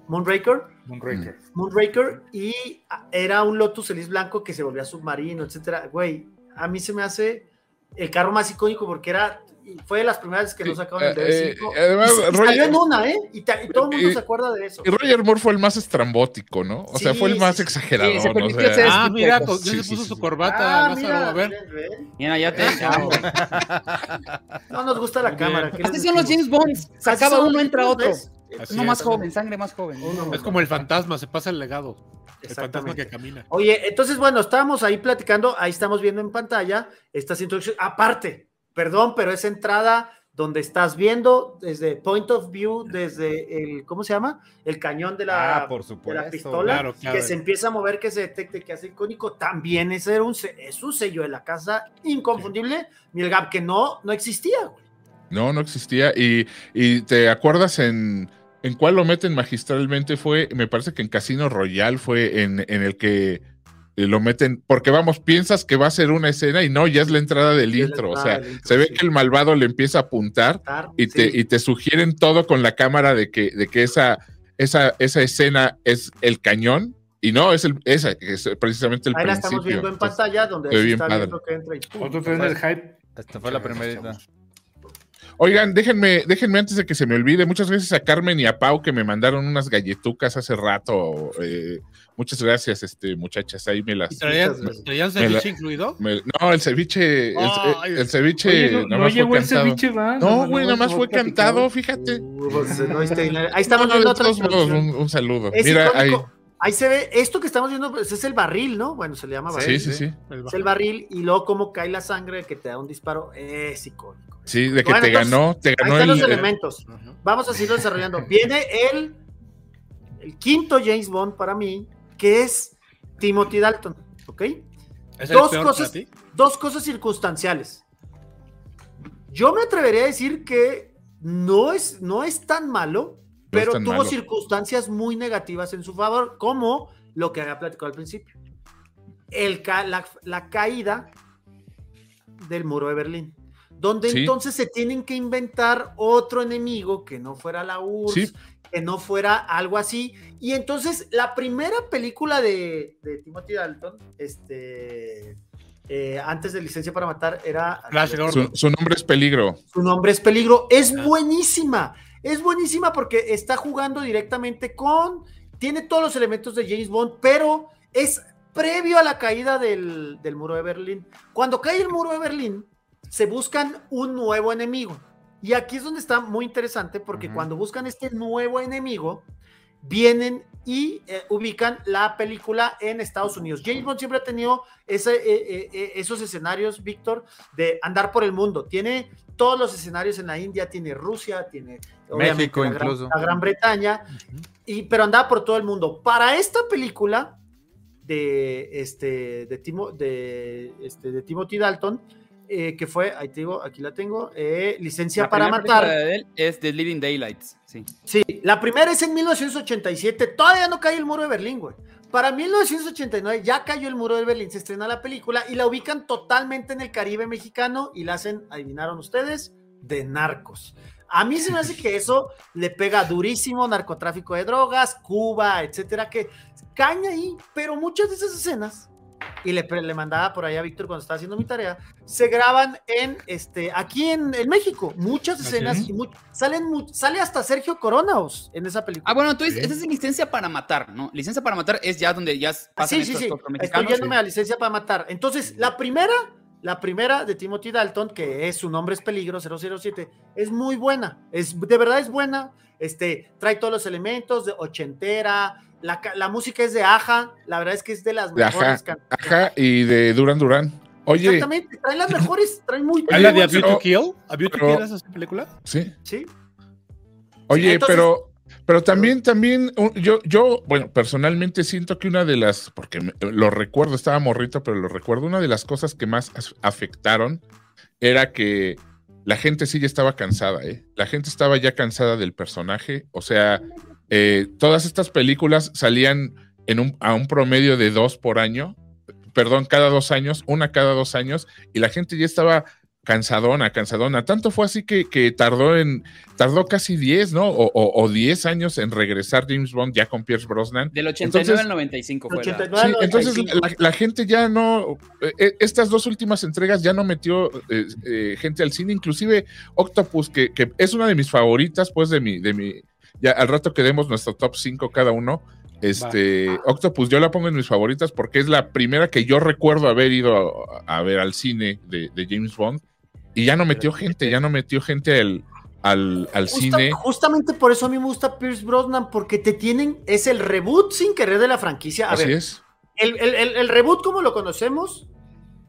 Moonraker. Moonraker. Moonraker y era un Lotus Elise blanco que se volvía submarino, etcétera. Güey, a mí se me hace el carro más icónico porque era fue de las primeras que no Sí, sacaban el eh, DB5. eh, además, y, se- y Roger- salió en una, ¿eh? Y, todo el mundo y- se acuerda de eso. Y Roger Moore fue el más estrambótico, ¿no? O sea, fue el más exagerado. Sí, se ¿no? O permitió sea, hacer- Ah, de mira, ya Sí, se puso sí, su corbata. Ah, mira, a ver. ven, ven. Mira, ya te. No nos gusta la cámara. bien. ¿qué Así son los? James Bond. Así Sacaba uno, entra otro. Bonds. Así Uno es. más joven, sangre más joven. Uno Es como el fantasma, se pasa el legado. El fantasma que camina. Oye, entonces, bueno, estábamos ahí platicando, ahí estamos viendo en pantalla estas introducciones. Aparte, perdón, pero esa entrada donde estás viendo desde point of view, desde el, ¿cómo se llama? El cañón de la, Ah, por de la pistola, Claro, claro. que se empieza a mover, que se detecte, que hace icónico. También ese era un, es un sello de la casa inconfundible. Gap que no, no existía, güey. No, no existía. Y, y te acuerdas en, en cuál lo meten magistralmente fue, me parece que en Casino Royal fue en, en el que eh, lo meten, porque vamos, piensas que va a ser una escena y no, ya es la entrada del es intro. O sea, intro, se ve sí. que el malvado le empieza a apuntar y te, sí. y te sugieren todo con la cámara de que, de que esa, esa, esa escena es el cañón. Y no, es el, esa, que es precisamente el Ahí la principio. estamos viendo en pantalla, donde se está padre. viendo que entra y pum, Otro del hype. Esta fue la primerita. Oigan, déjenme, déjenme antes de que se me olvide, muchas gracias a Carmen y a Pau que me mandaron unas galletucas hace rato. eh, muchas gracias, este, muchachas. Ahí me las. ¿Y ¿Traían, traían Me la- ceviche incluido? me- no, el ceviche, el, ceviche Oye, no, llegó fue el cantado. ceviche, va. No, güey, nada más no fue platicado. cantado, fíjate. Uh, pues, no, este, ahí estamos No, viendo de otra todos modos, traducción. un, un saludo. Es Mira, ahí. Ahí se ve, esto que estamos viendo pues, es el barril, ¿no? Bueno, se le llama barril. Sí, sí, sí. El Es el barril y luego cómo cae la sangre que te da un disparo. Es icónico. Sí, de que Bueno, te entonces, ganó, te Ahí ganó están el. los elementos. Vamos a seguirlo desarrollando. Viene el, el quinto James Bond para mí, que es Timothy Dalton. ¿Ok? ¿Es el Dos peor cosas- para ti? Dos cosas circunstanciales. Yo me atrevería a decir que no es, no es tan malo, pero tuvo malo. circunstancias muy negativas en su favor, como lo que había platicado al principio. El ca- la, la caída del muro de Berlín, donde Sí. entonces se tienen que inventar otro enemigo que no fuera la URSS, Sí. que no fuera algo así. Y entonces la primera película de, de Timothy Dalton, este, eh, antes de Licencia para Matar, era... Su nombre es peligro. Su nombre es Peligro. Es Ah. buenísima. Es buenísima porque está jugando directamente con. Tiene todos los elementos de James Bond, pero es previo a la caída del, del muro de Berlín. Cuando cae el muro de Berlín, se buscan un nuevo enemigo. Y aquí es donde está muy interesante porque cuando buscan este nuevo enemigo, vienen y eh, ubican la película en Estados Unidos. James Bond siempre ha tenido ese, eh, eh, esos escenarios, Víctor, de andar por el mundo. Tiene todos los escenarios en la India, tiene Rusia, tiene México la Gran- incluso. la Gran Bretaña, y, pero andaba por todo el mundo. Para esta película de, este, de, Timo, de, este, de Timothy Dalton, eh, que fue, ahí te digo, aquí la tengo, eh, Licencia La para Matar. película de él es The Living Daylights. Sí. Sí, la primera es en 1987, todavía no cae el muro de Berlín, güey. Para 1989 ya cayó el muro de Berlín, se estrena la película y la ubican totalmente en el Caribe mexicano y la hacen, adivinaron ustedes, de narcos. A mí se me hace que eso le pega durísimo, narcotráfico de drogas, Cuba, etcétera, que caña ahí, pero muchas de esas escenas, y le, le mandaba por ahí a Víctor cuando estaba haciendo mi tarea, se graban en, este, aquí en, en México, muchas escenas, es. y mu- salen, mu- sale hasta Sergio Coronaos en esa película. Ah, bueno, dices, Sí. esa es licencia para matar, ¿no? Licencia para matar es ya donde ya Ah, pasan sí, sí, estos sí. otros Estoy yéndome a licencia para matar. Entonces, la primera, la primera de Timothy Dalton, que es su nombre es Peligro 007, es muy buena. Es, de verdad es buena. Este, trae todos los elementos de ochentera. La, la música es de Aja. La verdad es que es de las De mejores Aja, Ajá, y de Duran Duran. Oye, Exactamente, traen las mejores, traen muy ¿Es la de A View to pero- Kill? ¿A View to pero- Kill es esa película? sí. Sí, Oye, entonces- pero, pero también, también, yo, yo, bueno, personalmente siento que una de las, porque me- lo recuerdo, estaba morrito, pero lo recuerdo, una de las cosas que más afectaron era que la gente sí ya estaba cansada, ¿eh? La gente estaba ya cansada del personaje, o sea, eh, todas estas películas salían en un, a un promedio de dos por año, perdón, cada dos años, una cada dos años, y la gente ya estaba cansadona, cansadona. Tanto fue así que, que tardó en, tardó casi 10, ¿no? O, o, o 10 años en regresar James Bond ya con Pierce Brosnan. Del 89 Entonces- al 95 fue la- 89. Sí, entonces 95. la, la gente ya no, eh, eh, estas dos últimas entregas ya no metió eh, eh, gente al cine, inclusive Octopus, que, que es una de mis favoritas, pues de mi, de mi, ya al rato que demos nuestro top 5 cada uno, este, Octopus yo la pongo en mis favoritas porque es la primera que yo recuerdo haber ido a, a ver al cine de, de James Bond y ya no metió gente, ya no metió gente al, al, al Justa- cine. Justamente por eso a mí me gusta Pierce Brosnan, porque te tienen, es el reboot sin querer de la franquicia. A Así ver, es. el, el- el- el reboot como lo conocemos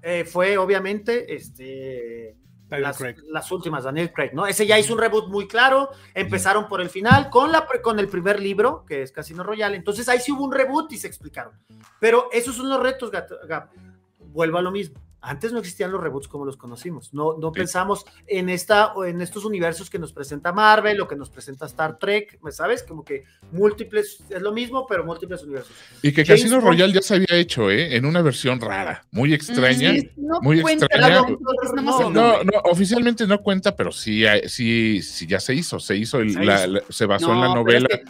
eh, fue obviamente este las, últimas, Daniel Craig, ¿no? Ese ya hizo un reboot muy claro, empezaron por el final con, la, con el primer libro, que es Casino Royale, entonces ahí sí hubo un reboot y se explicaron. Pero esos son los retos, Gab. Vuelvo a lo mismo. Antes no existían los reboots como los conocimos. No, no Sí. pensamos en, esta, o en estos universos que nos presenta Marvel o que nos presenta Star Trek, ¿me ¿sabes? Como que múltiples, es lo mismo, pero múltiples universos. Y que James Casino Bond- Royale ya se había hecho, ¿eh? En una versión rara, muy extraña. Sí, no muy cuenta, extraña. no, No, oficialmente no cuenta, pero sí, sí, sí ya se hizo. Se hizo, el- Se la- hizo. la- se basó en la pero novela. es que-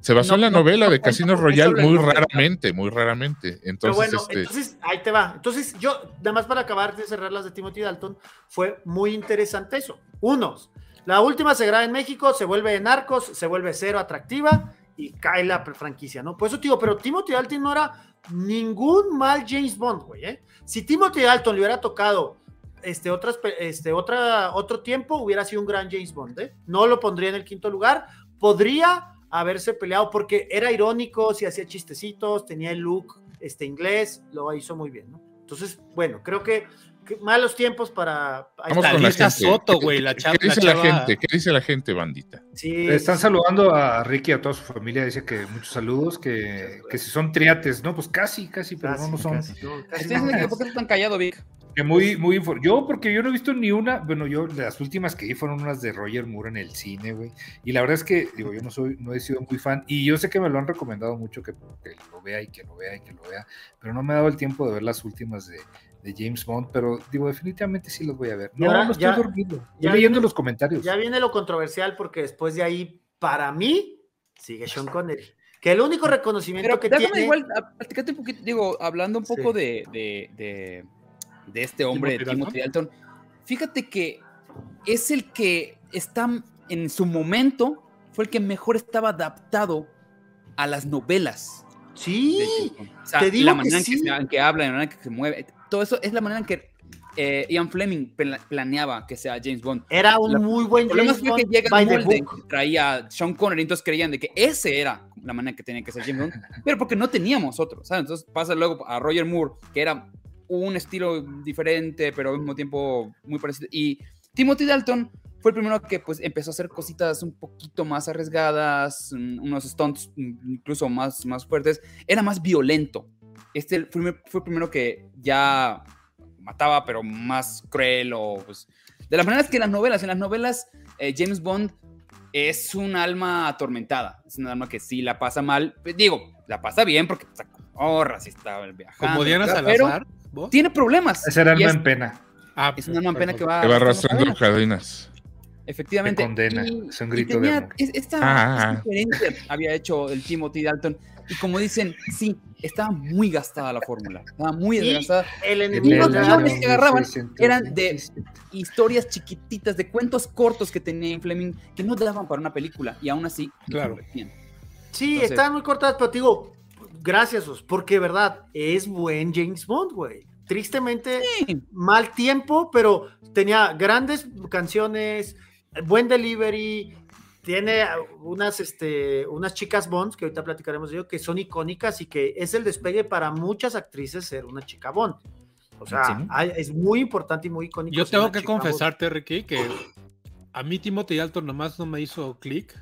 se basó no- en la no- novela no de Casino Royale muy raramente, muy raramente. Pero Entonces, bueno, este, entonces ahí te va. Entonces, yo, nada más para acabar de cerrar las de Timothy Dalton, fue muy interesante eso. Unos, la última se graba en México, se vuelve de narcos, se vuelve cero atractiva y cae la franquicia, ¿no? Por eso te digo, pero Timothy Dalton no era ningún mal James Bond, güey, ¿eh? Si Timothy Dalton le hubiera tocado este, otras, este, otra, otro tiempo, hubiera sido un gran James Bond, ¿eh? No lo pondría en el quinto lugar. Podría haberse peleado porque era irónico, si hacía chistecitos, tenía el look este, inglés, lo hizo muy bien, ¿no? Entonces, bueno, creo que, que malos tiempos para... vamos con la gente. Soto, ¿Qué- güey, la chava- ¿Qué dice la gente? ¿Qué dice la gente, bandita? Sí, Están sí, saludando a Ricky y a toda su familia. Dice que muchos saludos, que, que si son triates, ¿no? Pues casi, casi, pero casi, no, no son. casi, no, ¿Por qué estás tan callado, Vic? Que muy, muy Yo, porque yo no he visto ni una. Bueno, yo las últimas que vi fueron unas de Roger Moore en el cine, güey. Y la verdad es que, digo, yo no soy, no he sido muy fan. Y yo sé que me lo han recomendado mucho que, que lo vea y que lo vea y que lo vea. Pero no me ha dado el tiempo de ver las últimas de, de James Bond. Pero digo, definitivamente sí las voy a ver. No, Ya, no estoy ya, dormido. ya Estoy leyendo viene- los comentarios. Ya viene lo controversial porque después de ahí, para mí, sigue Sean Connery. Que el único reconocimiento Pero que déjame tiene... igual un poquito, digo, hablando un poco Sí. de, de, de, de este hombre, Timothy Timothy Dalton. Fíjate que es el que está en su momento, fue el que mejor estaba adaptado a las novelas. Sí, James Bond. O sea, te digo la que manera en, que sí. se, en que habla, la manera en que se mueve, todo eso es la manera en que eh, Ian Fleming pla- planeaba que sea James Bond. era un La- muy buen El problema James fue que Bond llega by el the molde book. que traía Sean Connery, entonces creían de que ese era la manera que tenía que ser James Bond, pero porque no teníamos otro, ¿sabes? Entonces pasa luego a Roger Moore, que era un estilo diferente, pero al mismo tiempo muy parecido. Y Timothy Dalton fue el primero que pues empezó a hacer cositas un poquito más arriesgadas, unos stunts incluso más, más fuertes. Era más violento. Este fue, fue el primero que ya mataba, pero más cruel o pues... De las maneras que en las novelas, en las novelas eh, James Bond es un alma atormentada, es un alma que sí la pasa mal, Pues, digo, la pasa bien porque está con morras y está viajando. Como Diana Salazar. Tiene problemas. Ese era alma es, en pena. Ah, es un alma en pena que va, Que va arrastrando cadenas. Efectivamente. Te condena, Y- es un grito de tenía amor. es- esta, Ah. esta diferencia había hecho el Timothy Dalton. Y como dicen, sí, estaba muy gastada la fórmula. Estaba muy desgastada. El Y enemigo los de guiones Dalton. que agarraban eran de historias chiquititas, de cuentos cortos que tenía en Fleming que no daban para una película. Y aún así, Claro. convertían. Sí, Entonces- estaban muy cortadas, pero te digo, gracias, Os, porque verdad, es buen James Bond, güey. Tristemente, Sí. mal tiempo, pero tenía grandes canciones, buen delivery, tiene unas, este, unas chicas Bonds, que ahorita platicaremos de ello, que son icónicas y que es el despegue para muchas actrices ser una chica Bond. O sea, Sí. hay- es muy importante y muy icónico. Yo tengo que Bond. confesarte, Ricky, que a mí Timothy Dalton nomás no me hizo clic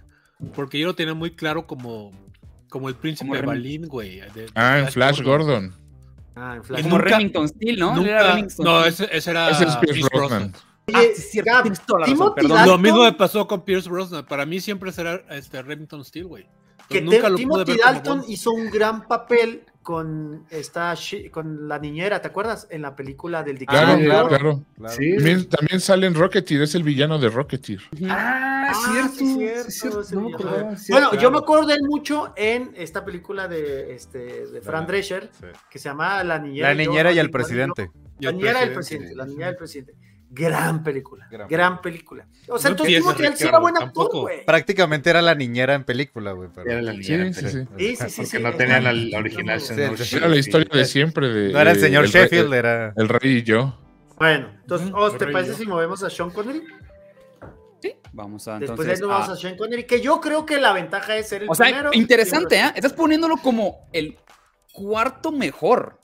porque yo lo tenía muy claro como, como el príncipe Como de. Balín, güey. Ah, en Flash Gordon. Ah, en Flash. Y Como nunca- Remington Steel, ¿no? Él Nunca- era Remington no, ese, ese era Ese es Pierce Pierce Brosnan. Ah, sí, es cierto, Gab, tienes toda la razón, Timothy perdón. Dalton- Lo mismo me pasó con Pierce Brosnan. Para mí siempre será este, Remington Steel, güey. que Entonces, te- lo pude Timothy Dalton hizo un gran papel con esta con la niñera, ¿te acuerdas? En la película del Claro, Diccionario. claro, claro. claro. Sí. También, también sale en Rocketeer, es el villano de Rocketeer. Ah, Ah, cierto. Bueno, yo me acuerdo de él mucho en esta película de este de Fran Drescher Sí. que se llama La niñera. La y yo, niñera y el presidente. Y La el niñera del presidente. presidente, la niñera del presidente. Gran película, gran, Gran película. O sea, No entonces Timothy Dalton sí era buen actor, güey. Prácticamente era la niñera en película, güey. pero- Era la niñera, sí, sí. Sí, sí, sí, Porque sí, no tenían la, la original. Sí. Era la historia de siempre de. No era el de- señor Sheffield, era. El rey y yo. Bueno, entonces, ¿te parece si movemos a Sean Connery? Sí, vamos a Después de entonces. ahí nos vamos a- a Sean Connery, que yo creo que la ventaja es ser el O sea, primero. interesante, ¿eh? Estás poniéndolo como el cuarto mejor.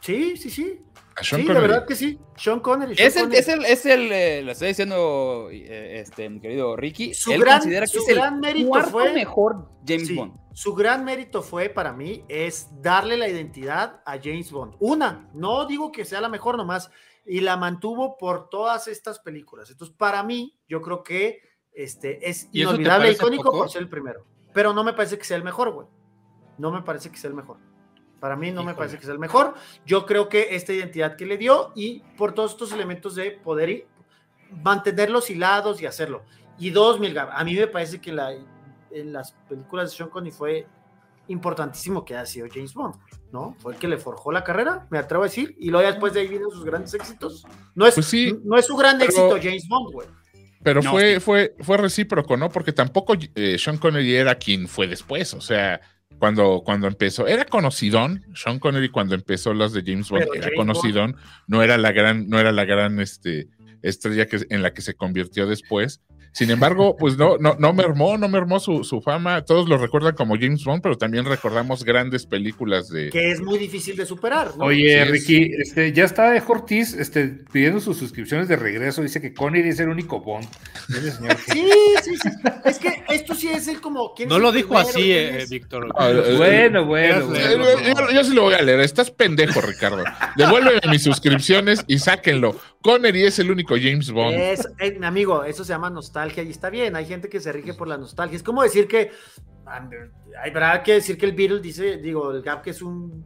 Sí, sí, sí. A Sean Sí, Connery. de verdad que sí. Sean Connery. Sean Es el, Connery. es el, es el, eh, lo estoy diciendo, eh, este, mi querido Ricky. Su él gran- considera que su es el mérito cuarto fue- mejor James Sí, Bond. Su gran mérito fue para mí es darle la identidad a James Bond. Una, no digo que sea la mejor nomás, y la mantuvo por todas estas películas. Entonces, para mí, yo creo que este, es ¿Y eso te inolvidable e icónico poco? por ser el primero. Pero no me parece que sea el mejor, güey. No me parece que sea el mejor. Para mí no me Híjole. parece que sea el mejor. Yo creo que esta identidad que le dio y por todos estos elementos de poder y- mantenerlos hilados y hacerlo. Y dos, Milgar, a mí me parece que la, en las películas de Sean Connery fue importantísimo que haya sido James Bond, ¿no? Fue el que le forjó la carrera, me atrevo a decir, y luego ya después de ahí vienen sus grandes éxitos. No es, Pues sí, no es su gran pero- éxito James Bond, güey. Pero No, fue, sí. fue, fue recíproco, ¿no? Porque tampoco eh, Sean Connery era quien fue después. O sea, cuando, cuando empezó, era conocidón. Sean Connery cuando empezó las de James Bond, Pero era James conocidón. No era la gran, no era la gran este, estrella que, en la que se convirtió después. Sin embargo, pues no, no, no mermó, no mermó su, su fama. Todos lo recuerdan como James Bond, pero también recordamos grandes películas de. Que es muy difícil de superar, ¿no? Oye, Sí, Ricky, este, ya está Ortiz este, pidiendo sus suscripciones de regreso. Dice que Connery es el único Bond. Sí, sí, sí. Es que esto sí es el como. ¿quién No es lo dijo primero? así, ¿Quién eh? Víctor. Ah, eh, Bueno, bueno, Eh, bueno. Eh, yo, yo sí lo voy a leer. Estás pendejo, Ricardo. Devuélveme mis suscripciones y sáquenlo. Connery es el único James Bond. Es, eh, mi amigo, eso se llama nostalgia y está bien. Hay gente que se rige por la nostalgia. Es como decir que. Hay verdad que decir que el Beatle dice, digo, el Gap que es un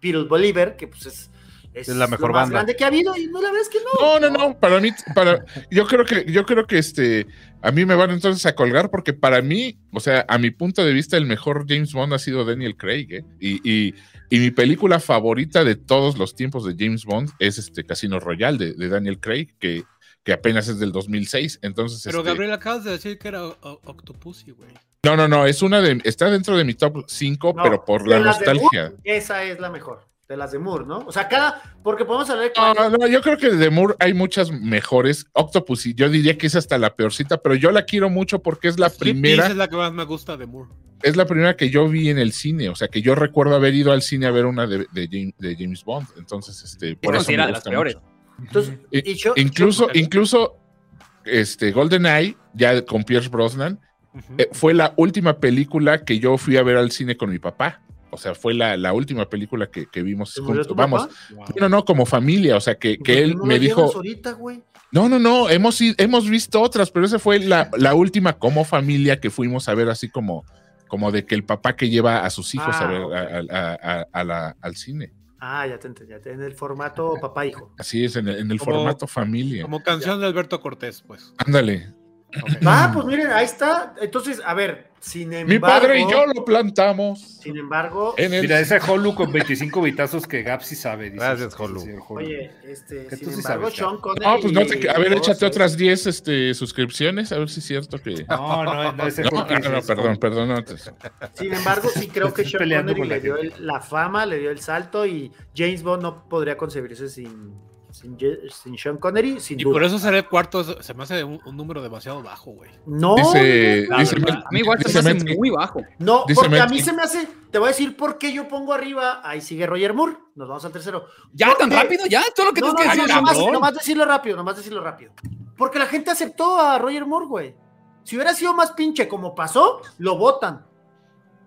Beatle Believer, que pues es. Es la mejor lo más banda. grande que ha habido y no la verdad es que no. No, no, no, para mí, para, yo creo que, yo creo que este, a mí me van entonces a colgar porque para mí, o sea, a mi punto de vista, el mejor James Bond ha sido Daniel Craig, ¿eh? y, y, y mi película favorita de todos los tiempos de James Bond es este Casino Royale de, de Daniel Craig, que, que apenas es del 200006, entonces, Pero este, Gabriel, acabas de decir que era Octopussy, güey. no, no, no, es una de, está dentro de mi top 5, No, pero por la nostalgia. Moore, esa es la mejor. De las de Moore, ¿no? O sea, cada. Porque podemos hablar de. No, no, yo creo que de Moore hay muchas mejores. Octopus, y yo diría que es hasta la peorcita, pero yo la quiero mucho porque es la Striptease primera. es la que más me gusta de Moore. es la primera que yo vi en el cine, o sea, que yo recuerdo haber ido al cine a ver una de, de James, de James Bond, entonces, este, por eso me de las gusta peores. Mucho. Entonces, I- y yo- Incluso, yo- incluso, este, GoldenEye, ya con Pierce Brosnan, eh, fue la última película que yo fui a ver al cine con mi papá. O sea, fue la, la última película que, que vimos ¿Se murió juntos. Vamos? Wow. no, no, como familia, o sea, que, que él ¿No me dijo, ahorita, güey? no, no, no, hemos, hemos visto otras, pero esa fue la, la última como familia que fuimos a ver así como, como de que el papá que lleva a sus hijos a Ah, ver a- a- a- a la- al cine. Ah, ya te entendí, ya te en el formato papá-hijo. Así es, en el, en el Como- formato familia. Como canción de Alberto Cortés, pues. Ándale. Ah, pues miren, ahí está. Entonces, a ver, sin embargo. Mi padre y yo lo plantamos Sin embargo, en el... Mira, ese Holu con 25 bitazos que Gap sí sabe. dice Gracias, Holu. oye, este, sin sí embargo, sabes, Sean Connery. No, pues no te... A ver, échate otras 10 este, suscripciones, a ver si es cierto que... No, no, no, ese No, no, no, perdón, perdón. Sin embargo, sí creo que Sean Connery le dio el- la fama, le dio el salto y James Bond no podría concebirse sin, sin, Sean Connery, sin Y duda. por eso será el cuarto, se me hace un, un número demasiado bajo, güey. No, Dice, La dice, verdad, a mí igual se me hace muy bajo. no, dice porque a mí se me hace, te voy a decir por qué yo pongo arriba, ahí sigue Roger Moore, nos vamos al tercero. ¿Ya ¿Por tan rápido? ¿Ya? ¿Todo lo que No, no, tienes que no, decir? nomás, nomás decirlo rápido, nomás decirlo rápido. Porque la gente aceptó a Roger Moore, güey. Si hubiera sido más pinche como pasó, lo votan.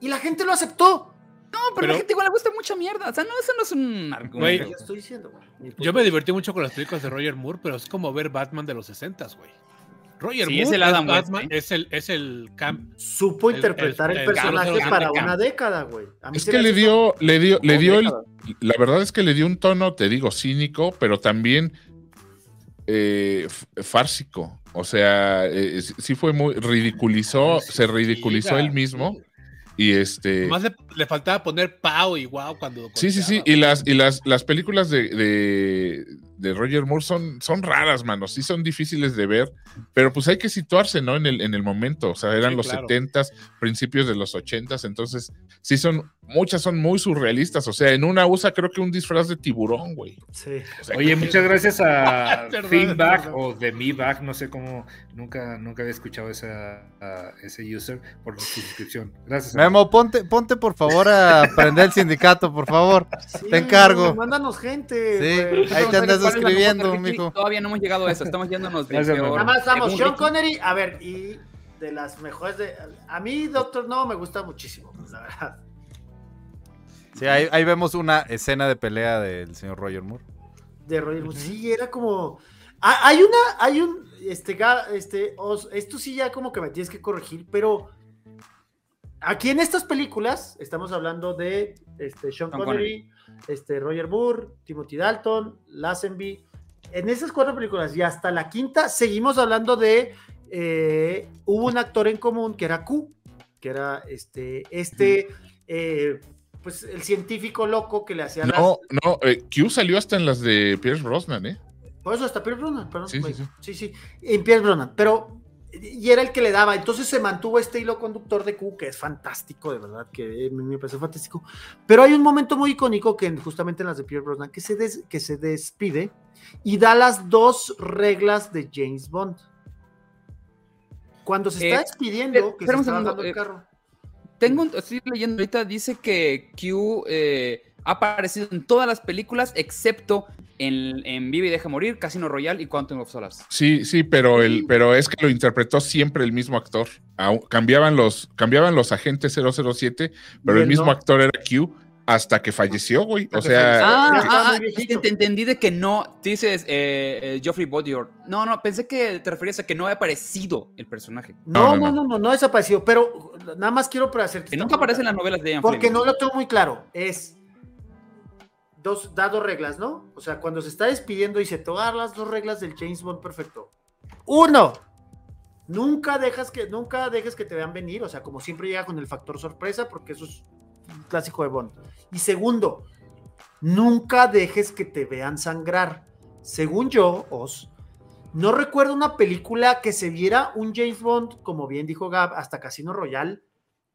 Y la gente lo aceptó. No, pero, Pero- a la gente igual le gusta mucha mierda. O sea, no, eso no es un argumento. Güey, estoy diciendo, güey. Yo me divertí mucho con las películas de Roger Moore, pero es como ver Batman de los 60 güey. Roger Sí, Moore es el Adam West, Batman, ¿eh? es el, es el camp. Supo el- interpretar el, el- el personaje 007 para una década, güey. Es que me le dio, le dio, le dio el, la verdad es que le dio un tono, te digo, cínico, pero también eh, fársico. O sea, eh, sí sí fue muy, ridiculizó, se ridiculizó él mismo. Y este. Más le, le faltaba poner Pau y wow cuando. Sí, sí, sí. Y las, y las, las películas de, de, de Roger Moore son, son raras, mano. Sí son difíciles de ver, pero pues hay que situarse, ¿no? En el, en el momento. O sea, eran Sí, los claro. 70s, principios de los 80s. Entonces, sí son, muchas son muy surrealistas. O sea, en una usa creo que un disfraz de tiburón, güey. Sí. O sea, Oye, muchas gracias a Feedback o de Me Back, no sé cómo, nunca, nunca había escuchado esa, a ese user por su suscripción. Gracias. amigo. Memo, ponte, ponte por favor a prender el sindicato, por favor. Sí, Te encargo. Mándanos gente. Sí. güey. Ahí te andas ¿Cuál es la mejor escribiendo, mijo. Todavía no hemos llegado a eso, estamos yéndonos de Gracias, peor. Nada más vamos, según Sean Ricky. Connery, a ver, y de las mejores de. A mí, Doctor No, me gusta muchísimo, la verdad. Sí, ahí, ahí vemos una escena de pelea del señor Roger Moore. De Roger Moore. Sí, era como. Ah, Hay una, hay un, este, este, os- esto sí ya como que me tienes que corregir, pero aquí en estas películas estamos hablando de este, Sean Sean Connery, este, Roger Moore, Timothy Dalton, Lazenby. En esas cuatro películas y hasta la quinta seguimos hablando de, eh, hubo un actor en común que era Q, que era este, este, eh, pues el científico loco que le hacía las- no, no, eh, Q salió hasta en las de Pierce Brosnan, ¿eh? Por eso hasta Pierce Brosnan, perdón. Sí, sí, sí. sí, sí, en Pierce Brosnan, pero y era el que le daba, entonces se mantuvo este hilo conductor de Q, que es fantástico, de verdad, que eh, me, me parece fantástico, pero hay un momento muy icónico que en- justamente en las de Pierce Brosnan, que se, des- que se despide y da las dos reglas de James Bond. Cuando se está Eh, despidiendo, espera- que se está segundo, bajando el eh, carro. Tengo, estoy leyendo ahorita, dice que Q eh, ha aparecido en todas las películas excepto en, en Vive y Deja Morir, Casino Royale y Quantum of Solace. Sí, sí, pero el, pero es que lo interpretó siempre el mismo actor. Cambiaban los, cambiaban los agentes 007, pero el mismo no. actor era Q hasta que falleció, güey. O sea, falleció. Ah, ah, ah, te entendí de que no, dices eh, eh, Geoffrey Bodior. No, no, pensé que te referías a que no había aparecido el personaje. No, no, no, no. no, no, no, desapareció, pero nada más quiero para hacerte Que nunca aparece en las novelas de Ian Porque Fleming. no lo tengo muy claro. Es dos, da dos reglas, ¿no? O sea, cuando se está despidiendo dice, dar las dos reglas del James Bond perfecto. Uno, nunca dejas que, nunca dejes que te vean venir. O sea, como siempre llega con el factor sorpresa, porque eso es un clásico de Bond. Y segundo, nunca dejes que te vean sangrar. Según yo, Os, no recuerdo una película que se viera un James Bond, como bien dijo Gab, hasta Casino Royale,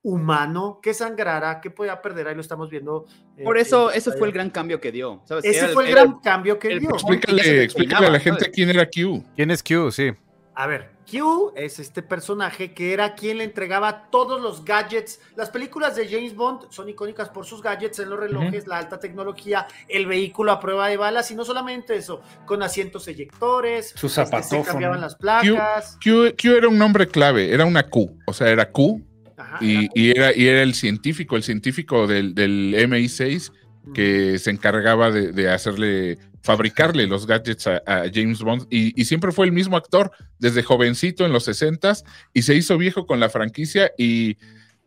humano, que sangrara, que podía perder, ahí lo estamos viendo. eh, Por eso, en eso fue el gran cambio que dio. ¿sabes? Ese Era fue el era gran cambio que el dio. explícale, explícale a la gente ¿sabes? quién era Q. ¿Quién es Q? Sí. A ver, Q es este personaje que era quien le entregaba todos los gadgets. Las películas de James Bond son icónicas por sus gadgets en los relojes, la alta tecnología, el vehículo a prueba de balas y no solamente eso, con asientos eyectores, Su este, se cambiaban las placas. Q, Q era un nombre clave, era una Q. O sea, era Q Ajá, y, era- y era, y era el científico, el científico del, del MI6 que se encargaba de, de hacerle, fabricarle los gadgets a, a James Bond y, y siempre fue el mismo actor desde jovencito en los 60s y se hizo viejo con la franquicia y,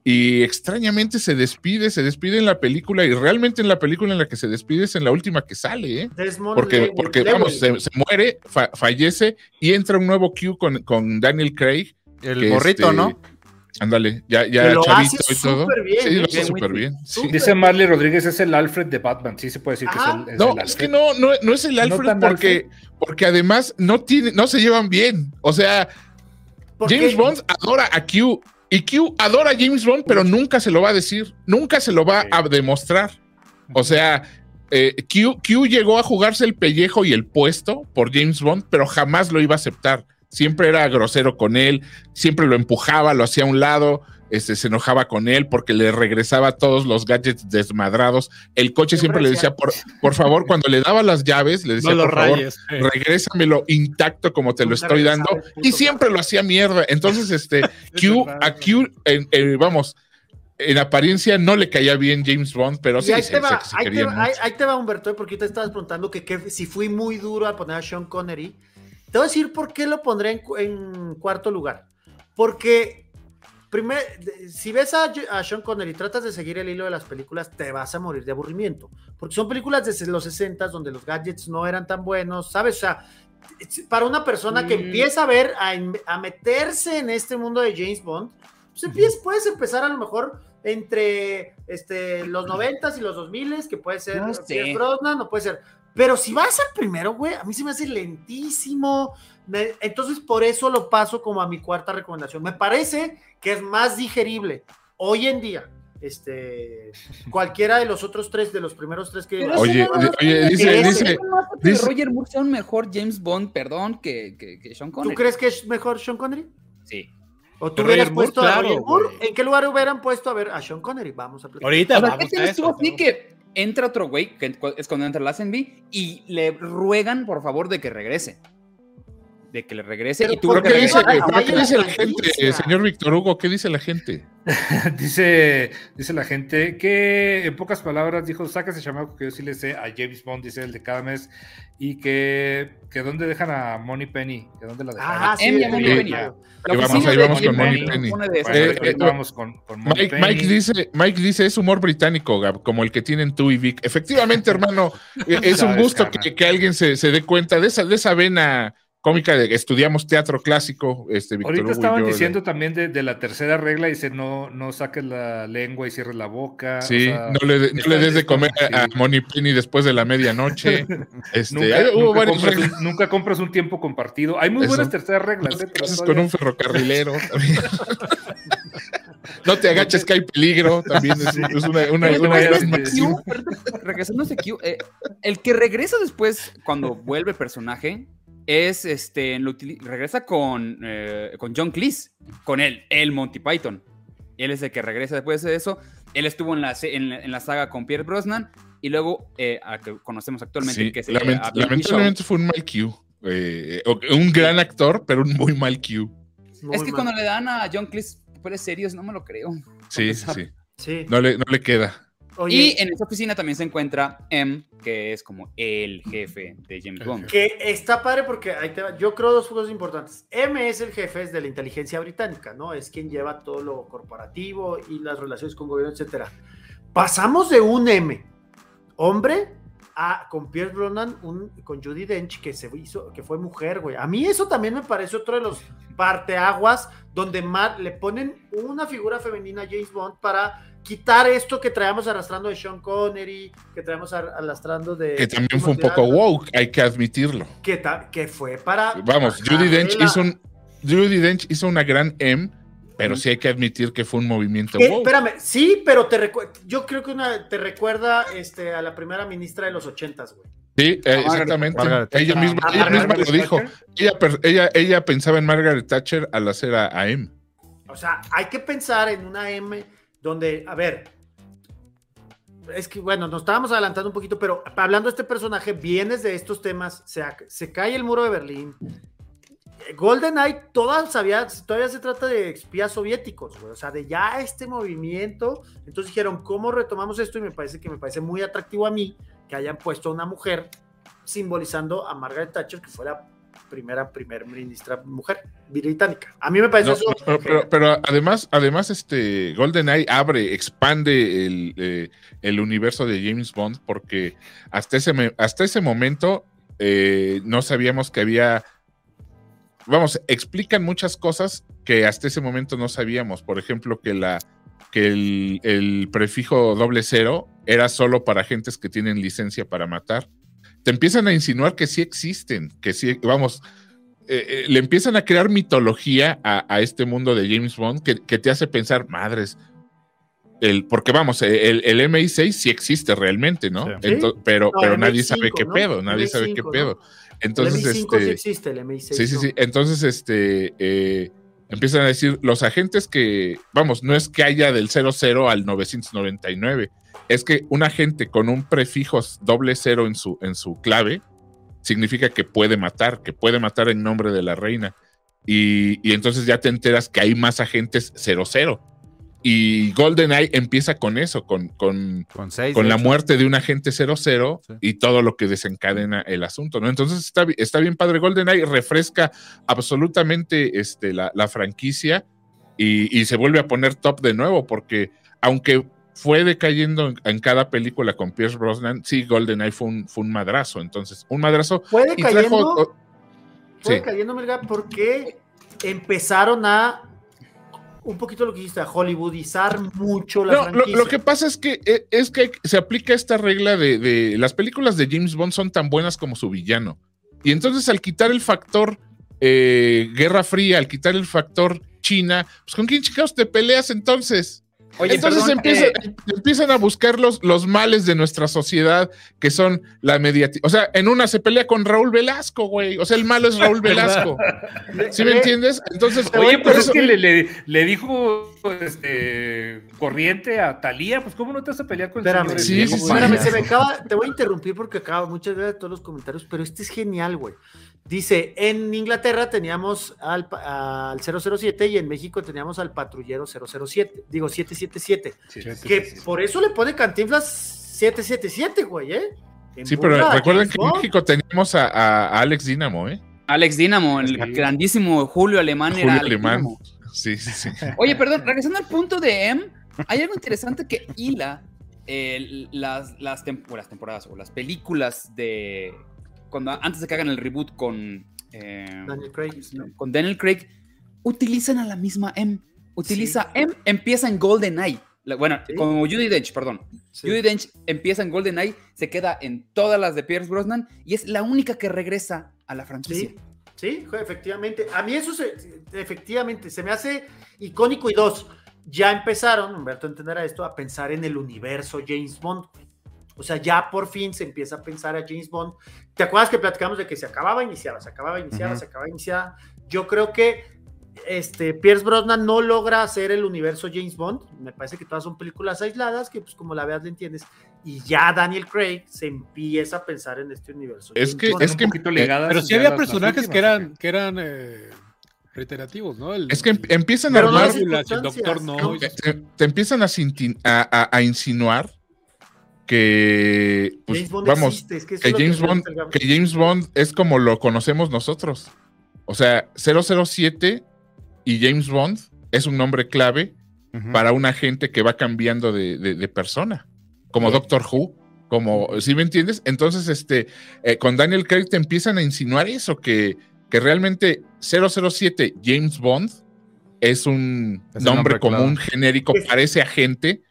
y extrañamente se despide, se despide en la película y realmente en la película en la que se despide es en la última que sale, ¿eh? Porque, porque vamos, se, se muere, fa- fallece y entra un nuevo Q con, con Daniel Craig. El morrito, este, ¿no? Ándale, ya, ya lo chavito hace y todo. súper bien, sí, lo hace súper bien. sí. Dice Marley Rodríguez, es el Alfred de Batman. Sí se puede decir que es el. es No, el es que no, no, no es el ¿No Alfred porque, porque además no tiene, no se llevan bien. O sea, James Bond adora a Q y Q adora a James Bond, pero nunca se lo va a decir, nunca se lo va a demostrar. O sea, eh, Q, Q llegó a jugarse el pellejo y el puesto por James Bond, pero jamás lo iba a aceptar. Siempre era grosero con él, siempre lo empujaba, lo hacía a un lado, este, se enojaba con él porque le regresaba todos los gadgets desmadrados. El coche siempre, Siempre le decía- por, por favor, cuando le daba las llaves, le decía, No por favor, eh. regrésamelo intacto como te lo estoy dando. Y siempre lo hacía mierda. Entonces, este, Q, a Q, en- eh, vamos, en apariencia no le caía bien James Bond, pero sí, ahí, se, te va, se- se ahí, te querían va, ahí- mucho. ahí te va, Humberto, porque ahorita estabas preguntando que, que si fui muy duro al poner a Sean Connery. Te voy a decir por qué lo pondré en, cu- en cuarto lugar. Porque, primer, si ves a, Sean Connery y tratas de seguir el hilo de las películas, te vas a morir de aburrimiento. Porque son películas desde los 60 donde los gadgets no eran tan buenos, ¿sabes? O sea, para una persona que Mm. empieza a ver, a, a meterse en este mundo de James Bond, pues empiezas- puedes empezar a lo mejor entre este, los noventas y los dos miles, que puede ser No sé. Brosnan, no puede ser. Pero si vas al primero, güey, a mí se me hace lentísimo. Me- entonces, por eso lo paso como a mi cuarta recomendación. Me parece que es más digerible hoy en día. Este, cualquiera de los otros tres, de los primeros tres que Oye, no- oye, dice, Ese- dice, que dice- Roger Moore sea un mejor James Bond, perdón, que, que, que Sean ¿Tú Connery. crees que es mejor Sean Connery? Sí. ¿O tú Roger hubieras Moore, puesto claro, a Roger Moore? güey. ¿En qué lugar hubieran puesto a ver a Sean Connery? Vamos a platicar. Ahorita O sea, vamos ¿qué a te eso, estuvo así entra otro güey, que es cuando entra Lazenby, y le ruegan, por favor, de que regrese? De que le regrese Pero y tuvo ¿por que ¿Qué dice, regresar. Ay, pero qué dice la gente, señor Víctor Hugo? ¿Qué dice la gente? dice, dice la gente que en pocas palabras dijo, saca ese chamaco que yo sí le sé a James Bond, dice el de cada mes, y que, que dónde dejan a Money Penny, que dónde la dejaron. Ah, sí, Money sí, Penny. Ahí vamos, ahí vamos con Money Penny. Eh, vamos con, Money Mike, Penny. Mike dice, Mike dice, es humor británico, Gab, como el que tienen tú y Vic. Efectivamente, hermano, es un gusto que, que alguien se, se dé cuenta de esa, de esa vena cómica de que estudiamos teatro clásico, este Ahorita Hugo y estaban yo, diciendo también de, de la tercera regla, dice no, no saques la lengua y cierres la boca. Sí, o sea, no le, no des de comer a. Money Penny después de la medianoche. Este, Nunca, hay- hubo nunca compras un, nunca compras un tiempo compartido. Hay muy Eso. buenas terceras reglas. ¿eh? Pero con un ferrocarrilero. también. No te agaches que hay peligro. También es, es una, una, una. Q, regresando a ese Q, eh, el que regresa después, cuando vuelve el personaje, es este, lo regresa con, eh, con John Cleese, con él, el Monty Python. Él es el que regresa después de eso. Él estuvo en la, en, la- en la saga con Pierre Brosnan y luego, eh, a que conocemos actualmente, Sí, que es lament- lamentablemente fue un mal Q. Eh, un gran actor, pero un muy mal Q. Muy Es que mal. cuando le dan a John Cleese papeles serios, no me lo creo. Sí, sí, sí. Sí. No le, no le queda. Oye, Y en esa oficina también se encuentra M, que es como el jefe de James Bond. que está padre porque ahí te va. yo creo dos cosas importantes. M es el jefe de la inteligencia británica, ¿no? Es quien lleva todo lo corporativo y las relaciones con gobierno, etcétera. Pasamos de un M, hombre, a con Pierce Brosnan, un, con Judy Dench, que se hizo, que fue mujer, güey. A mí eso también me parece otro de los parteaguas donde Matt le ponen una figura femenina a James Bond para quitar esto que traemos arrastrando de Sean Connery, que traemos ar- arrastrando de... Que también fue un poco woke, hay que admitirlo. que, que fue para. Vamos, Judy Dench la- hizo un. Judy Dench hizo una gran M, pero sí hay que admitir que fue un movimiento woke. espérame, sí, pero te recu- yo creo que una, te recuerda este, a la primera ministra de los ochentas, güey. Sí, eh, exactamente. Margaret ella misma, Ah, ella misma lo dijo. Ella, ella, ella pensaba en Margaret Thatcher al hacer a, a M. O sea, hay que pensar en una M donde, a ver, es que bueno, nos estábamos adelantando un poquito, pero hablando de este personaje, vienes de estos temas, se, se cae el muro de Berlín. GoldenEye toda sabía, todavía se trata de espías soviéticos, güey, o sea, de ya este movimiento. Entonces dijeron, ¿cómo retomamos esto? Y me parece que me parece muy atractivo a mí que hayan puesto a una mujer simbolizando a Margaret Thatcher, que fue la primera primer ministra mujer británica. A mí me parece No, eso. pero, pero además, además, este GoldenEye abre, expande el, eh, el universo de James Bond, porque hasta ese, hasta ese momento eh, no sabíamos que había. Vamos, explican muchas cosas que hasta ese momento no sabíamos. Por ejemplo, que la que el, el prefijo doble cero era solo para agentes que tienen licencia para matar. Te empiezan a insinuar que sí existen, que sí, vamos, eh, eh, le empiezan a crear mitología a, a este mundo de James Bond que, que te hace pensar, madres, el, porque vamos, el, el MI6 sí existe realmente, ¿no? Sí. Pero No, pero nadie MI5, sabe qué ¿no? pedo, nadie MI5, sabe qué ¿no? pedo. Entonces, el MI5 sí este, existe, el MI6. Sí, sí, sí. Entonces, este, eh, empiezan a decir, los agentes que, vamos, no es que haya del 00 al 999, es que un agente con un prefijo doble cero en su, en su clave significa que puede matar, que puede matar en nombre de la reina. Y, y entonces ya te enteras que hay más agentes 00. Y GoldenEye empieza con eso, con, con, Con seis. con la muerte de un agente 00 Sí. y todo lo que desencadena el asunto, ¿no? Entonces está, está bien padre GoldenEye, refresca absolutamente este, la, la franquicia y, y se vuelve a poner top de nuevo, porque aunque fue decayendo en, en cada película con Pierce Brosnan, sí, GoldenEye fue un, fue un madrazo, entonces, un madrazo Puede y cayendo, trajo... o- puede sí. cayendo, Melga, porque empezaron a un poquito lo que dijiste, a hollywoodizar mucho la No, franquicia. lo que pasa es que eh, es que se aplica esta regla de, de las películas de James Bond son tan buenas como su villano. Y entonces al quitar el factor eh, Guerra Fría, al quitar el factor China, pues ¿con quién chicados te peleas entonces? Oye, Entonces perdón, empiezan, eh, empiezan a buscar los, los males de nuestra sociedad, que son la mediática. O sea, en una se pelea con Raúl Velasco, güey. O sea, el malo es Raúl Velasco. ¿Sí me Eh, entiendes? Entonces, Oye, por pues es que le, le- le dijo este, corriente a Talía, pues ¿cómo no te vas a pelear con el Espérame, señor? Sí, sí, espérame, se me acaba, te voy a interrumpir porque acaba muchas gracias a todos los comentarios, pero este es genial, güey. Dice, en Inglaterra teníamos al, al 007 y en México teníamos al patrullero 007, digo 777, Sí, sí, sí, que por eso le pone Cantinflas 777, güey, ¿eh? En Sí, pero recuerden que en. México teníamos a, Alex Dinamo, ¿eh? Alex Dinamo, el Sí. grandísimo Julio Alemán Julio era Alex Alemán. Sí, sí, sí. Oye, perdón, regresando al punto de M, hay algo interesante que hila eh, las, las, tem- o las temporadas o las películas de. Cuando, antes de que hagan el reboot con. eh, Daniel Craig. con Daniel Craig, utilizan a la misma M. Utiliza M, empieza en GoldenEye. Bueno, Sí. como Judy Dench, perdón. Sí. Judy Dench empieza en GoldenEye, se queda en todas las de Pierce Brosnan y es la única que regresa a la franquicia. Sí, efectivamente. A mí eso se, efectivamente se me hace icónico y dos. Ya empezaron, Humberto entenderá esto, a pensar en el universo James Bond. O sea, ya por fin se empieza a pensar a James Bond. ¿Te acuerdas que platicamos de que se acababa, iniciaba, se acababa, iniciaba, Ujú. se acababa, iniciaba? Yo creo que este, Pierce Brosnan no logra hacer el universo James Bond. Me parece que todas son películas aisladas, que pues como la veas le entiendes. Y ya Daniel Craig se empieza a pensar en este universo. Es James que- Bond. es un que- poquito ligadas Pero sí había personajes que eran, que eran eh, reiterativos, ¿no? El- Es que em- empiezan a no armar, las el doctor no. ¿no? te, te empiezan a, a- a- a insinuar que, pues, James Bond vamos, existe, es que que James me Bond, que James Bond es como lo conocemos nosotros. O sea, 007 y James Bond es un nombre clave para un agente que va cambiando de, de- de persona, como Doctor Who, como, ¿sí me entiendes? Entonces, este, eh, con Daniel Craig te empiezan a insinuar eso, que, que realmente 007 James Bond es un Es nombre, nombre común, clave. genérico Es- para ese agente,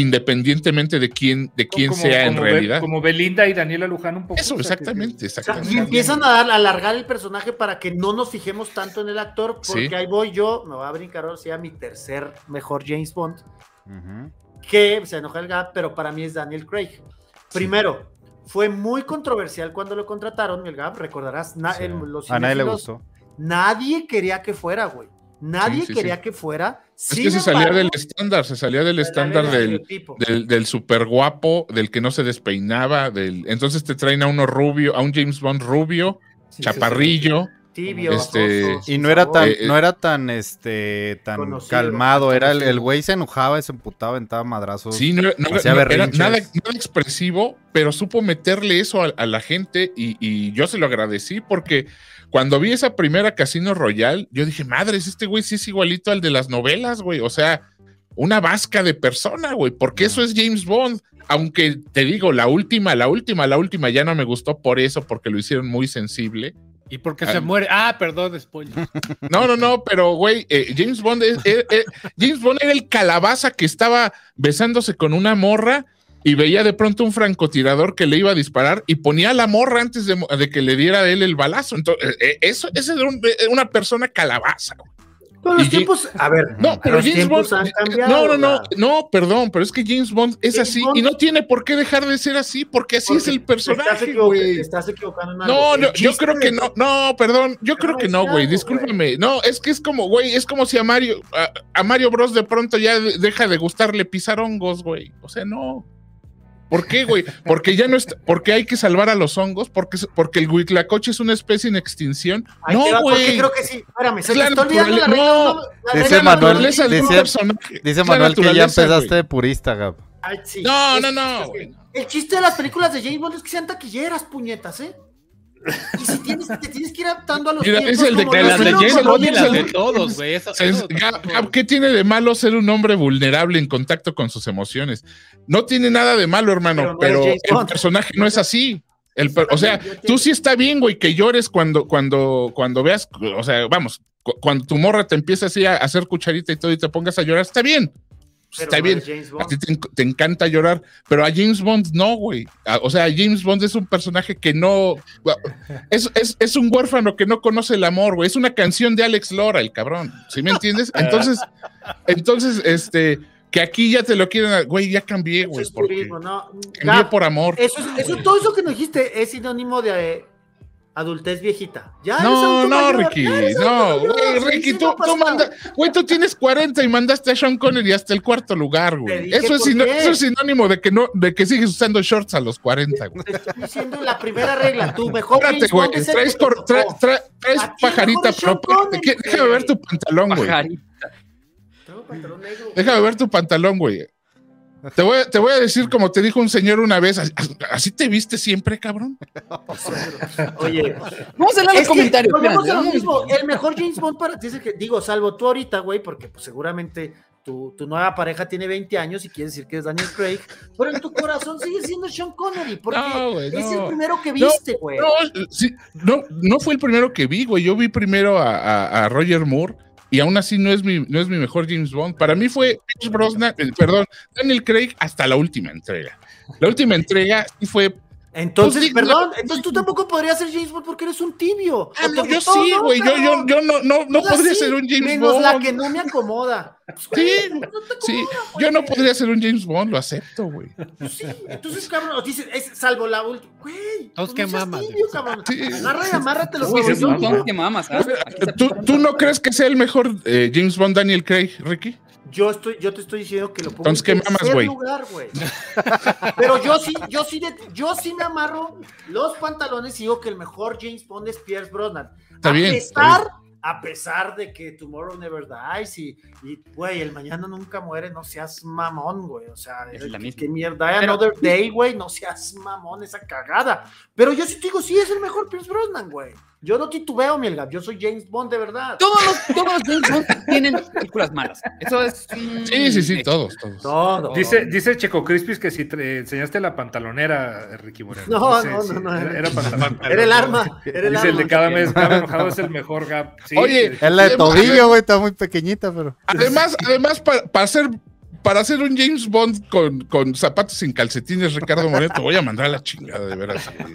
independientemente de quién, de quién Como- sea en Be- realidad. Como Belinda y Daniela Luján un poco. Eso, sea, exactamente, O sea, exactamente. y empiezan a, dar, a alargar el personaje para que no nos fijemos tanto en el actor, porque Sí. ahí voy yo, me voy a brincar ahora sí a mi tercer mejor James Bond, que se enoja el Gap, pero para mí es Daniel Craig. Primero, fue muy controversial cuando lo contrataron, el Gap, recordarás, na- Sí. el- los A nadie le gustó. Nadie quería que fuera, güey. Nadie Sí, sí, quería sí. que fuera. Es que se salía del estándar, se salía del estándar del, tipo. del, del super guapo, del que no se despeinaba, del entonces te traen a uno rubio, a un James Bond rubio, chaparrillo, Tibio, Este, Y no era tan, Eh, eh. no era tan, este, tan Conocido, calmado. Era el, güey se enojaba, se emputaba, aventaba madrazos. sí, no, no- hacía no- era nada, nada expresivo, pero supo meterle eso a, a la gente y, y yo se lo agradecí porque cuando vi esa primera Casino Royal, yo dije, madres, este güey sí es igualito al de las novelas, güey, o sea, una vasca de persona, güey, porque eso es James Bond. Aunque te digo, la última, la última, la última ya no me gustó por eso, porque lo hicieron muy sensible. Y porque Ah. se muere. Ah, perdón, spoiler. No, no, no, pero güey, eh, James Bond es- eh, eh, James Bond era el calabaza que estaba besándose con una morra y veía de pronto un francotirador que le iba a disparar y ponía la morra antes de, que le diera a él el balazo. Entonces, eh, eso, esa era un- eh, una persona calabaza. güey. Pero los y- tiempos, a ver, No, pero James Bond. han cambiado. No, no, no, no, perdón, pero es que James Bond es James así Bond- y no tiene por qué dejar de ser así, porque así Porque es el estás personaje, estás equivocando en algo. No, no, yo creo que no, no, perdón, yo creo que no, güey, discúlpame. No, es que es como, güey, es como si a Mario, a, a Mario Bros de pronto ya de- deja de gustarle pisar hongos, güey. O sea, no. ¿Por qué, güey? Porque ya no está, porque hay que salvar a los hongos, porque, porque el huitlacoche es una especie en extinción. Ahí te no, güey. creo que sí. Espérame, se Es te la está olvidando la regla. no. no, la Dice regla Manuel- dice- Manuel que ya empezaste de purista, Gab. Ay, sí. No, Es- no, no, es que güey. El chiste de las películas de James Bond es que sean taquilleras, puñetas, ¿eh? Y si tienes, te tienes que ir adaptando a los Mira, tiempos es el de que las de todos, güey. Eso- Es- eso- Gab- Gab, ¿Qué tiene de malo ser un hombre vulnerable en contacto con sus emociones? No tiene nada de malo, hermano, Pero no el Bond. personaje no es así. El o sea, tú sí está bien, güey, que llores cuando, cuando, cuando veas, o sea, vamos, cu- cuando tu morra te empieza así a hacer cucharita y todo y te pongas a llorar, está bien. Pero está bien. A ti te, en- te encanta llorar, pero a James Bond no, güey. O sea, James Bond es un personaje que no. Es, es, es un huérfano que no conoce el amor, güey. Es una canción de Alex Lora, el cabrón. ¿Sí me entiendes? Entonces, entonces, este, que aquí ya te lo quieren. Güey, ya cambié, güey. cambié por amor. Eso, es- eso, todo eso que nos dijiste es sinónimo de adultez viejita. Ya No, no, mayor, Ricky, no, güey, Ricky, sí, tú, no tú manda, güey, tú tienes 40 y mandaste a Sean Connery hasta el cuarto lugar, güey. Eso es, por sino- qué. eso es sinónimo de que no, de que sigues usando shorts a los 40, güey. Te estoy diciendo la primera regla, tu mejor Espérate, güey, traes, que cor- traes el pajarita, ¿qué? déjame ver tu pantalón, güey. Pajarita. Traigo pantalón negro. Déjame ver tu pantalón, güey. Te voy, a- te voy a decir como te dijo un señor una vez, ¿así, te viste siempre, cabrón? Oye, Vamos a leer es los que comentarios. volvemos espérate, a lo vamos. mismo. El mejor James Bond para ti es el que, digo, salvo tú ahorita, güey, porque pues, seguramente tu, tu nueva pareja tiene 20 años y quiere decir que es Daniel Craig, pero en tu corazón sigue siendo Sean Connery, porque No, es no. el primero que viste, güey. No, sí, no, no fue el primero que vi, güey. Yo vi primero a, a- a Roger Moore y aún así no es, mi, no es mi mejor James Bond. Para mí fue Pierce Brosnan, eh, perdón, Daniel Craig hasta la última entrega. La última entrega sí fue. Entonces, Pues perdón, no, entonces tú tampoco podrías ser James Bond porque eres un tibio. Ah, ¿O te no, yo sí, No, güey. Yo, yo, yo no, no, no podría sí, ser un James menos Bond. la que no me acomoda. Pues, güey, Sí, no te acomoda, Sí, yo no podría ser un James Bond, lo acepto, güey. Pues sí, entonces, cabrón, dices, es salvo la última. Güey, Todos que mamas, tibio, de- cabrón. Sí. Agarra y amárrate los huevos. todos que mamas, ¿ah? ¿Tú, tú no crees que sea el mejor eh, James Bond Daniel Craig, Ricky? Yo estoy, yo te estoy diciendo que lo pongo Entonces, ¿qué en mamas, tercer lugar, güey. Pero yo sí, yo sí, de- yo sí me amarro los pantalones y digo que el mejor James Bond es Pierce Brosnan. Está a bien, pesar, está a pesar de que Tomorrow Never Dies y, güey, el mañana nunca muere, no seas mamón, güey. O sea, Es la ¿qué, misma. qué mierda, Pero- Another Day, güey, no seas mamón, esa cagada. Pero yo sí te digo, sí es el mejor Pierce Brosnan, güey. Yo no titubeo, Mielgap, yo soy James Bond de verdad. Todos los, todos los James Bond tienen películas malas. Eso es. Sí, sí, sí, todos, todos. Todo. Dice, dice Checo Crispis que si te enseñaste la pantalonera, Ricky Moreno. No, no, no, no, Era, era- era pantalón. Era el arma, era el Dice el de cada mes, cada enojado es el mejor Gap. Sí, Oye. Es la de tobillo, güey, está muy pequeñita, pero. Además, además para hacer para hacer un James Bond con, con zapatos sin calcetines, Ricardo Moreno, te voy a mandar a la chingada, de veras. güey.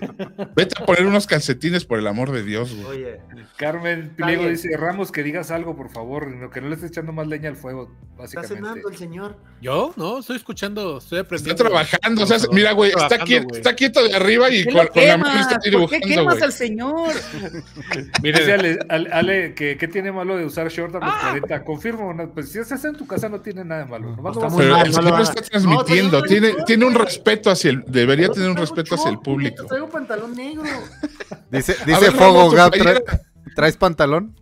Vete a poner unos calcetines por el amor de Dios, güey. Oye, Carmen Pliego dice, Ramos, que digas algo, por favor, no- que no le estés echando más leña al fuego, está básicamente. cenando el señor. Yo, no, estoy escuchando, estoy Está aprendiendo. trabajando, o sea, mira, güey, está, quieto, güey. está quieto de arriba y ¿Qué con, la mano está ¿Por qué dibujando, quemas güey. al señor? Dice Ale, Ale- Ale que ¿qué tiene malo de usar short a los Ah. 40? Confirmo, no, pues si estás en tu casa no tiene nada de malo. Nomás Está no muy Pero mal, el no lo señor haga. está No, transmitiendo, tiene, tiene un respeto hacia el, debería tener un respeto hacia el público. Traigo pantalón negro. Dice, A dice ver, Fogo. ¿tra- ¿traes pantalón?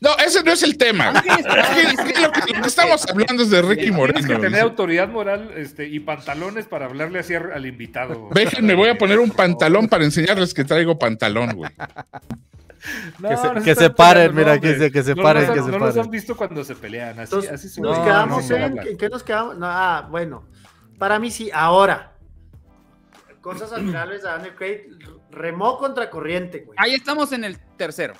No, ese no es el tema. Que lo, que, lo que estamos hablando es de Ricky Tienes Moreno. que tener güey. autoridad moral este, y pantalones para hablarle así al al invitado. Déjenme, voy a poner un pantalón para enseñarles que traigo pantalón, güey. No, Que se- no que están se paren, peleando, mira, no, que se- que se No paren, que se No los paren. han visto cuando se pelean, así, Entonces, así nos No, quedamos no, en. ¿En qué nos quedamos? No, ah, bueno. Para mí sí. Ahora. Cosas admirables de Daniel Craig. Remó contra corriente, güey. Ahí estamos en el tercero.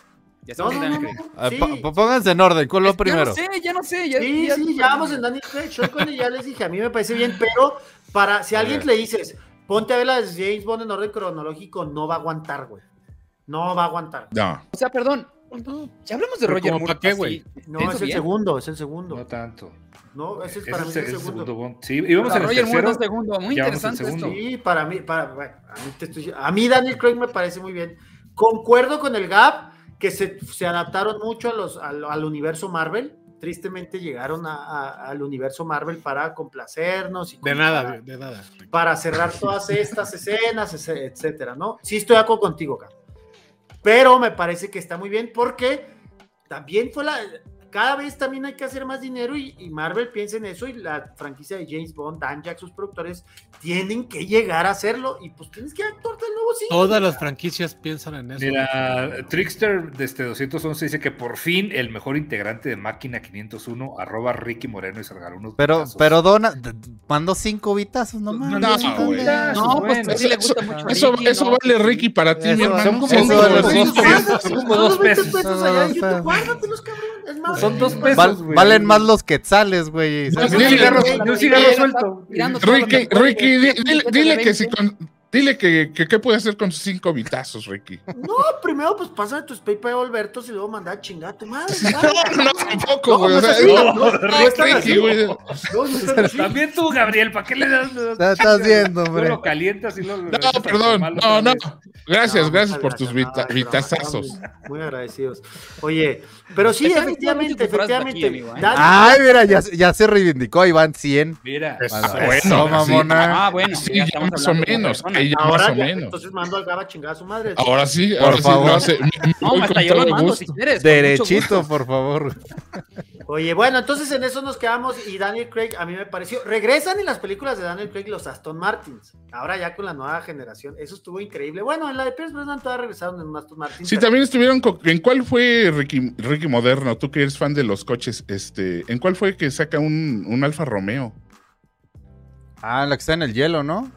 Ya No, estamos no, en no, Daniel no, A ver, sí. pónganse en orden, ¿cuál es lo Craig. Ya primero? no sé, ya no sé. Ya, Sí, ya- sí, ya vamos en Daniel Craig. Sean Connery ya les dije, a mí me parece bien, pero para si a alguien le dices, ponte a ver las de James Bond en orden cronológico, no va a aguantar, güey. No va a aguantar. No. O sea, perdón. No, Ya hablamos de Pero Roger ¿cómo Moore. pa' qué, güey? No, ¿eso es el bien? segundo, es el segundo. No tanto. No, ese es Ese para mí es el el segundo. segundo. Sí, íbamos Para en el Roger Moore tercero. es segundo. Muy interesante esto. segundo. Sí, para mí, para, bueno, a mí te estoy- a mí Daniel Craig me parece muy bien. Concuerdo con el Gap que se, se adaptaron mucho a los, al, al universo Marvel. Tristemente llegaron a- a- al universo Marvel para complacernos y de nada, para, de nada. para cerrar todas estas escenas, etcétera, ¿no? Sí estoy de acuerdo contigo, Gap. Pero me parece que está muy bien porque también fue la cada vez también hay que hacer más dinero y, y Marvel piensa en eso y la franquicia de James Bond, Dan Jack, sus productores, tienen que llegar a hacerlo y pues tienes que actuar de nuevo, sí. Todas las franquicias piensan en eso. Mira, Trickster desde 211 dice que por fin el mejor integrante de Máquina 501, arroba Ricky Moreno y se regaló unos Pero, pero Dona, mandó cinco bitazos nomás. No, güey. bitazos, No, pues bueno. sí le Eso, gusta mucho eso, Ricky, eso ¿no? vale Ricky para ti, Eso, mi hermano. son como dos- pesos, son como dos 20 pesos. pesos No, allá en no, YouTube, no. guárdatelos, cabrón. Es más, Son dos más- pesos. Val- valen más los quetzales, güey. No, un cigarro, suelto. Ricky, Ricky, dile, que si con- dile que, que qué puede hacer con sus cinco bitazos, Ricky. No, primero pues pásame tus PayPal Albertos y luego mandar a chingar a tu madre. No, no, tampoco, güey. no o es sea, así, no, no, no, no, no es tan Ricky, así. güey. No, no están así. También tú, Gabriel, ¿para qué le das? le das- ¿Qué estás viendo, hombre? lo calientas y lo. No, perdón. No, no. Gracias, gracias por tus vitazazos. Muy agradecidos. Oye, pero sí, efectivamente, que efectivamente. aquí, amigo, ¿eh? Dan- Ay, mira, ya, ya se reivindicó. Ahí van 100. Mira, bueno, mamona. Ah, bueno. Sí, estamos más o de menos. Persona. ahí ya ahora más o ya, menos. entonces mando al Gaba a chingar a su madre. Ahora sí, Por ahora sí favor. lo hace. Me- me No, hasta yo lo mando gusto. si quieres. Derechito, por favor. Oye, bueno, entonces en eso nos quedamos y Daniel Craig a mí me pareció, regresan en las películas de Daniel Craig los Aston Martins, ahora ya con la nueva generación, eso estuvo increíble. Bueno, en la de Pierce Brosnan todavía regresaron en un Aston Martin. Sí, pero- también estuvieron. con- ¿En cuál fue Ricky, Ricky Moderno? Tú que eres fan de los coches, este, ¿en cuál fue que saca un, un Alfa Romeo? Ah, la que está en el hielo, ¿no?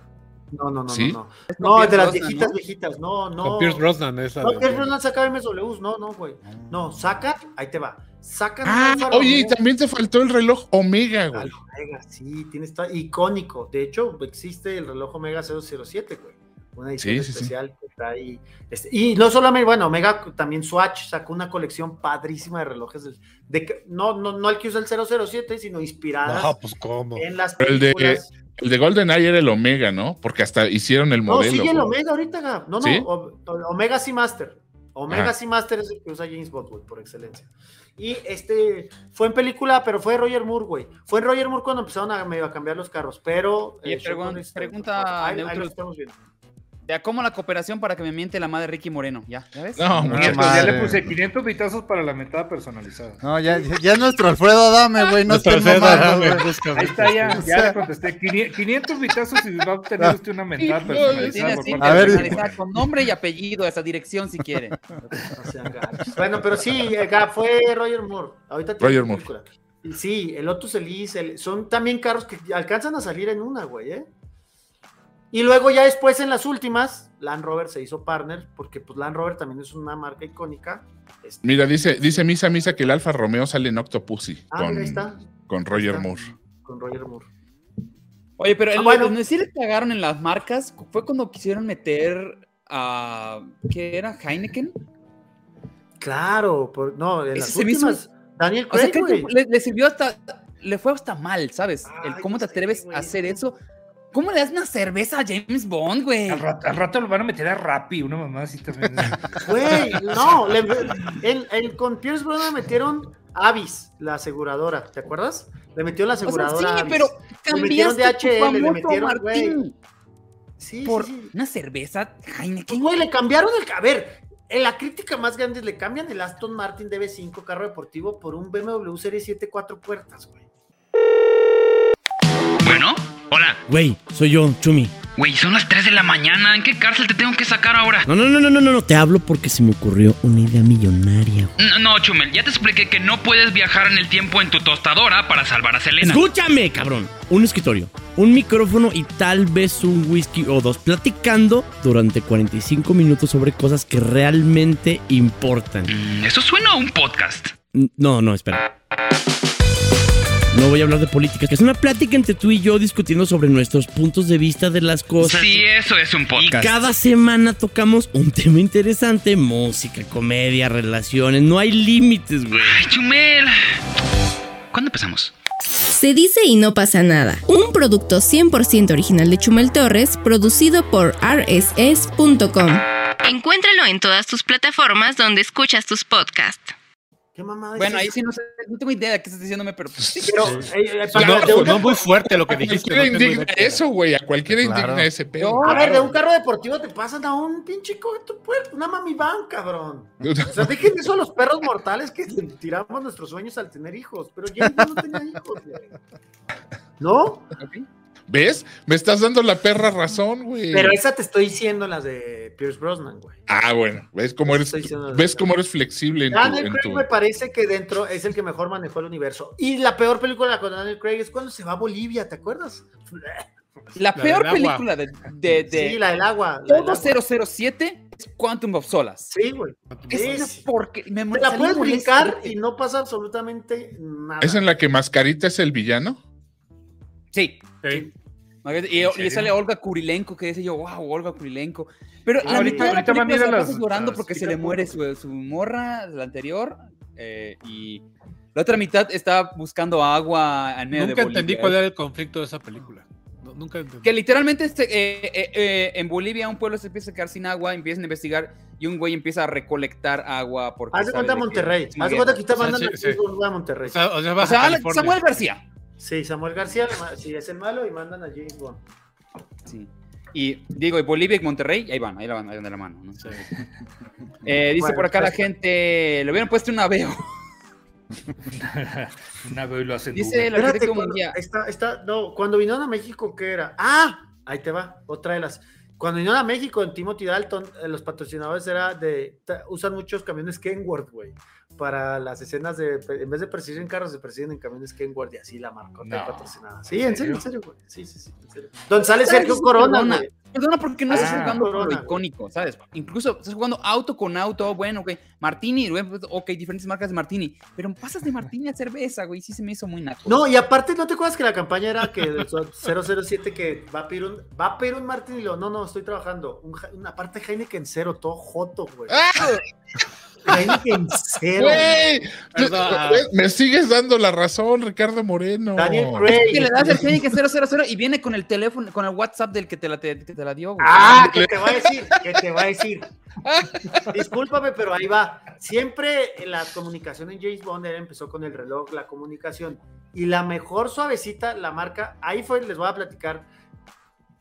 No, no, no, ¿Sí? no. Es No, no de las Brosnan, viejitas, ¿no? viejitas, no, no. Con Pierce Brosnan, esa. No, de- Pierce Brosnan saca MSWs, no, no, güey. No, sacan, ahí te va. Sacan un Ah, oye, y también te faltó el reloj Omega, güey. Omega, sí, tienes todo, icónico. De hecho, existe el reloj Omega 007, güey. Una edición Sí, sí, sí. especial que está ahí. Este, y no solamente, bueno, Omega también Swatch sacó una colección padrísima de relojes. de, que- no, no, no el que usa el 007, sino inspiradas No, pues cómo. en las Pero el de- películas. El de GoldenEye era el Omega, ¿no? Porque hasta hicieron el No, modelo. sigue el. Omega ahorita, Gab. No, no, ¿Sí? O- Omega Seamaster. Omega Ajá. Seamaster es el que usa James Bond, güey, por excelencia. Y este fue en película, pero fue Roger Moore, güey. Fue en Roger Moore cuando empezaron a, medio a cambiar los carros, pero. Oye, eh, pregun- está- pregunta ahí- ahí lo estamos viendo. De a cómo la cooperación para que me miente la madre Ricky Moreno. Ya, ¿ya ves? No, pues ya madre. le puse 500 bitazos para la mentada personalizada. No, ya, ya, ya es nuestro Alfredo Adame, güey. No dame, busca, Ahí está ya, O ya sea- le contesté. 500 bitazos y va a obtener usted una mentada Sí, personalizada. Así, A ver, con nombre y apellido, esa dirección si quiere. No bueno, pero sí, eh, Gab, fue Roger Moore. Ahorita tiene Roger Moore. Sí, el Lotus Elise, el- son también carros que alcanzan a salir en una, güey, ¿eh? Y luego ya después en las últimas, Land Rover se hizo partner, porque pues Land Rover también es una marca icónica. Este, Mira, dice, dice Misa Misa que el Alfa Romeo sale en Octopussy Ah, con, está. con Roger está. Moore. con Roger Moore. Oye, pero Ah, el, bueno. donde sí le cagaron en las marcas fue cuando quisieron meter a. ¿Qué era? ¿Heineken? Claro, por- no, en Ese las hizo- últimas, Daniel O sea, Craig, creo que le, le sirvió hasta. Le fue hasta mal, ¿sabes? El cómo te atreves güey. a hacer eso. ¿Cómo le das una cerveza a James Bond, güey? Al rato, al rato lo van a meter a Rappi, una mamá así también. Güey, no, le- en- en- con Pierce Brosnan metieron Avis, la aseguradora, ¿te acuerdas? Le metieron la O sea, aseguradora. sí, Avis. pero Le metieron cambiaste tu DHL, le metieron, güey. Sí, por sí, sí. una cerveza Heineken. güey, le cambiaron el. A ver, en la crítica más grande es le cambian el Aston Martin DB5 carro deportivo por un BMW Serie 7 cuatro puertas, güey. Bueno, hola. Güey, soy yo, Chumi. Güey, son las 3 de la mañana. ¿En qué cárcel te tengo que sacar ahora? No, no, no, no, no, no, no, te hablo porque se me ocurrió una idea millonaria. güey. No, no, Chumel, ya te expliqué que no puedes viajar en el tiempo en tu tostadora para salvar a Selena. Escúchame, cabrón. Un escritorio, un micrófono y tal vez un whisky o dos platicando durante 45 minutos sobre cosas que realmente importan. Mm, eso suena a un podcast. No, no, espera. No voy a hablar de política, que es una plática entre tú y yo discutiendo sobre nuestros puntos de vista de las cosas. Sí, eso es un Y podcast. cada semana tocamos un tema interesante, música, comedia, relaciones, no hay límites, güey. Ay, Chumel. ¿Cuándo empezamos? Se dice y no pasa nada. Un producto 100% original de Chumel Torres, producido por rss.com. Encuéntralo en todas tus plataformas donde escuchas tus podcasts. ¿Qué mamada es Bueno, ahí sí no, sé, no tengo idea de qué estás diciéndome, pero pues, sí. Pero, eh, eh, para- No, un- no muy fuerte lo que A dijiste. cualquiera no indigna eso, güey. A cualquiera Claro. indigna ese pedo. Yo- a ver, de un carro deportivo te pasan a un pinche co- tu puer- una mami van, cabrón. O sea, dejen eso a los perros mortales que tiramos nuestros sueños al tener hijos. Pero Bond no tenía hijos, güey. ¿No? ¿Ves? Me estás dando la perra razón, güey. Pero esa te estoy diciendo las de Pierce Brosnan, güey. Ah, bueno. ¿Ves cómo eres, ¿ves cómo eres flexible en tu, Daniel en Craig tu- me parece que dentro es el que mejor manejó el universo. Y la peor película con Daniel Craig es cuando se va a Bolivia, ¿te acuerdas? La La peor del película de, de, de Sí, la del agua. la del todo agua. 007 es Quantum of Solace. Sí, güey. Es porque me Te la puedes brincar y no pasa absolutamente nada. ¿Es en la que Mascarita es el villano? Sí. Sí. Y, y sale Olga Kurilenko, que dice yo, wow, Olga Kurilenko. Pero No, la ahorita- mitad de la ahorita van a película se la las- llorando las porque se chicas le muere su, su morra, la anterior, eh, y la otra mitad está buscando agua en medio Nunca de entendí Bolivia. cuál era el conflicto de esa película. No, nunca entendí. Que literalmente este, eh, eh, eh, en Bolivia un pueblo se empieza a quedar sin agua, empiezan a investigar y un güey empieza a recolectar agua Haz de cuenta Monterrey. Haz de cuenta que está mandando sí. a Monterrey. O sea, o sea, O sea. Samuel García. Sí, Samuel García, si es el malo, y mandan a James Bond. Sí. Y digo, y Bolivia y Monterrey, ahí van, ahí la van, ahí van de la mano. ¿no? Eh, dice Bueno, por acá la pues- gente, le hubieran puesto un aveo. Una vez lo hacen Dice la cuando- mundial. está, está, no, cuando vinieron a México, ¿qué era? ¡Ah! Ahí te va, otra de las. Cuando vinieron a México en Timothy Dalton, eh, los patrocinadores era de. Usan muchos camiones Kenworth, güey. Para las escenas de. En vez de perseguir en carros, se persiguen en camiones Kenworth y así la marcota No. patrocinada. Sí, ¿En en serio, en serio, güey. Sí, sí, sí, en serio. Donde sale Sergio Corona, Perdona, güey. Perdona porque no estás Ah, jugando por lo Corona, güey. icónico, ¿sabes? Incluso estás jugando auto con auto, bueno, ok. Martini, güey, pues, ok, diferentes marcas de Martini. Pero pasas de Martini a cerveza, güey, sí se me hizo muy naco. No, y aparte, ¿no te acuerdas que la campaña era que el 007 que va a pedir un, va a pedir un Martín y lo, no, no, estoy trabajando. Un, una parte Heineken cero, todo joto, güey. ¡Ah! Heineken cero. ¡Güey! Me sigues dando la razón, Ricardo Moreno. Daniel Es Craig. que le das el Heineken 000 y viene con el teléfono, con el WhatsApp del que te la, te, que te la dio, güey. Ah, ¿qué te va a decir? ¿Qué te va a decir? Discúlpame, pero ahí va. Siempre la comunicación en James Bond empezó con el reloj, la comunicación. Y la mejor suavecita, la marca, ahí fue, les voy a platicar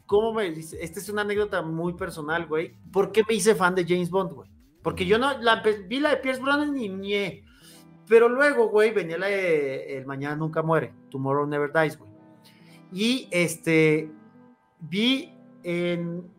cómo me dice. Esta es una anécdota muy personal, güey. ¿Por qué me hice fan de James Bond, güey? Porque yo no la vi la de Pierce Brosnan y ñe. Pero luego, güey, venía la de El Mañana Nunca Muere, Tomorrow Never Dies, güey. Y este, vi en,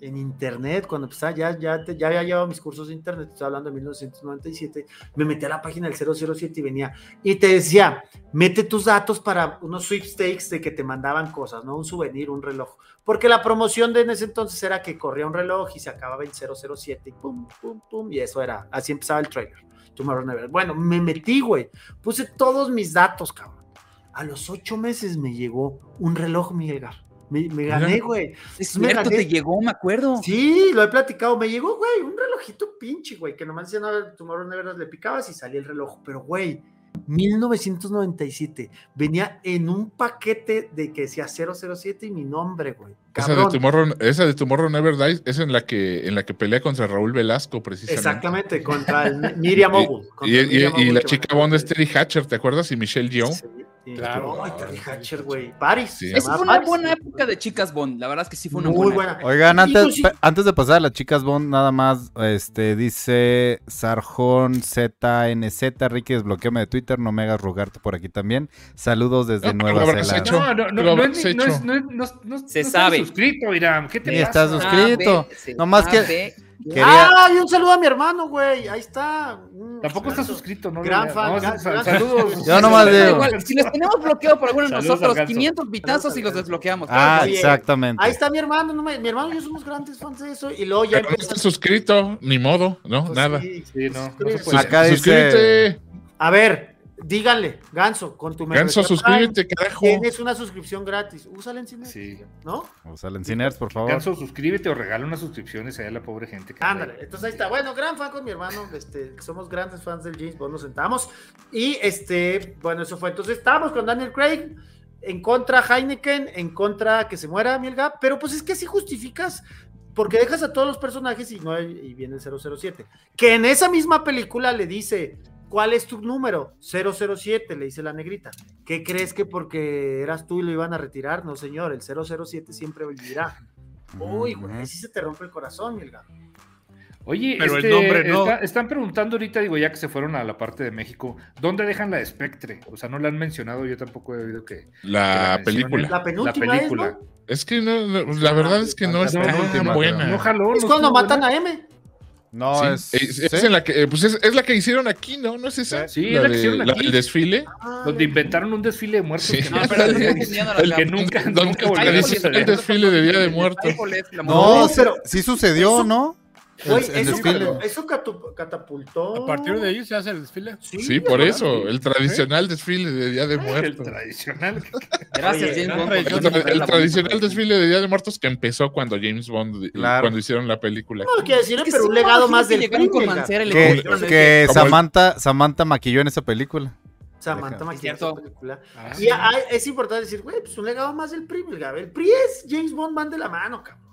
en internet, cuando empezaba, ya, ya, ya había llevado mis cursos de internet, estoy hablando de 1997, me metí a la página del 007 y venía, y te decía, mete tus datos para unos sweepstakes de que te mandaban cosas, ¿no? Un souvenir, un reloj. Porque la promoción de en ese entonces era que corría un reloj y se acababa en 007 y pum, pum, pum, y eso era, así empezaba el trailer. Tomorrow Never. Bueno, me metí, güey. Puse todos mis datos, cabrón. A los ocho meses me llegó un reloj, Miguel Gar. Me, me gané, güey. Es me cierto, gané. te llegó, me acuerdo. Sí, lo he platicado. Me llegó, güey, un relojito pinche, güey, que nomás decía, no, Tomorrow Never Dies", le picabas y salía el reloj. Pero, güey, 1997. Venía en un paquete de que decía 007 y mi nombre, güey. Esa de. Tomorrow, esa de Tomorrow Never Dies es en la que, en la que pelea contra Raúl Velasco, precisamente. Exactamente, contra el Miriam. Y, la chica Bond es Terry Hatcher, ¿te acuerdas? Y Michelle Yeoh. Sí, Claro. Ay, Terry Hatcher, güey. Paris. Sí. Esa fue una Paris. buena época de chicas Bond. La verdad es que sí fue una Muy buena. buena. Oigan, antes, antes de pasar a las chicas Bond, nada más, este, dice Sarjón ZNZ, Ricky, desbloqueame de Twitter, no me hagas rogarte por aquí también. Saludos desde No, Nueva Zelanda. No, no, no, no, es, no, es, no, no, no- Se no sabe. suscrito, Iram. ¿Qué te Sí, pasa? estás suscrito. Nomás que-. Quería- Ah, y un saludo a mi hermano, güey. Ahí está. Mm, Tampoco santo. suscrito, ¿no? Gran fan, no, gran- saludos. Yo nomás Da digo. igual, Si los tenemos bloqueados por alguno de nosotros, Ganso. 500 bitazos Saludos y los desbloqueamos. Ah, Oye, exactamente. Ahí está mi hermano. no me- mi hermano y yo somos grandes fans de eso. Y luego ya Pero no estás suscrito, ni modo, ¿no? Pues Nada. sí, Sí, no. Acá dice- Suscríbete. A ver, díganle, Ganso, con tu Ganso, suscríbete, Prime, carajo. Tienes una suscripción gratis. Úsala en. Sí. ¿No? O salen Ciners, por favor. Ganso, suscríbete o regala unas suscripciones allá a la pobre gente. que Ándale, entonces ahí está. Bueno, gran fan con mi hermano, este, somos grandes fans del James Bond, nos sentamos. Y este, bueno, eso fue. Entonces estábamos con Daniel Craig, en contra Heineken, en contra que se muera Mielga, pero pues es que si justificas, porque dejas a todos los personajes y no y viene el 007. Que en esa misma película le dice ¿cuál es tu número? 007, le dice la negrita. ¿Qué crees que porque eras tú y lo iban a retirar? No, señor, el 007 siempre vivirá. Uy, güey, ahí sí se te rompe el corazón, Milgar. Oye, Pero el este, nombre no. está- están preguntando ahorita, digo, ya que se fueron a la parte de México, ¿dónde dejan la de Spectre? O sea, no la han mencionado, yo tampoco he oído que. La que la película. La penúltima La película. es, ¿no? Es que no, no, la verdad es que no La está penúltima, buena. No jaló. Es no cuando matan buena. a M. No, Sí, es. es, es ¿sí? en la que, eh, pues es, es la que hicieron aquí, ¿no? ¿No es esa? Sí, es la que de- hicieron la aquí. del desfile. Ah, Donde inventaron un desfile de muertos. Sí. que No, pero la- el que la- nunca, donde nunca el a tradicional suceder. desfile de Día de Muertos. La No, pero- sí sucedió, ¿no? El, Güey, el eso, desfile. eso catapultó. A partir de ahí se hace el desfile. Sí, por ¿verdad? eso, el tradicional desfile de Día de El Muertos. tradicional. Gracias, James Bond. El, el tradicional desfile de Día de Muertos que empezó cuando James Bond, Claro. cuando hicieron la película. No quiero decir, pero un legado más del llegaron con. Mancera Que, el- Samantha, Samantha maquilló en esa película. Samantha maquilló cierto. esa película. Ah, Y hay- es importante decir, güey, pues un legado más del PRI. El PRI es James Bond van de la mano, cabrón.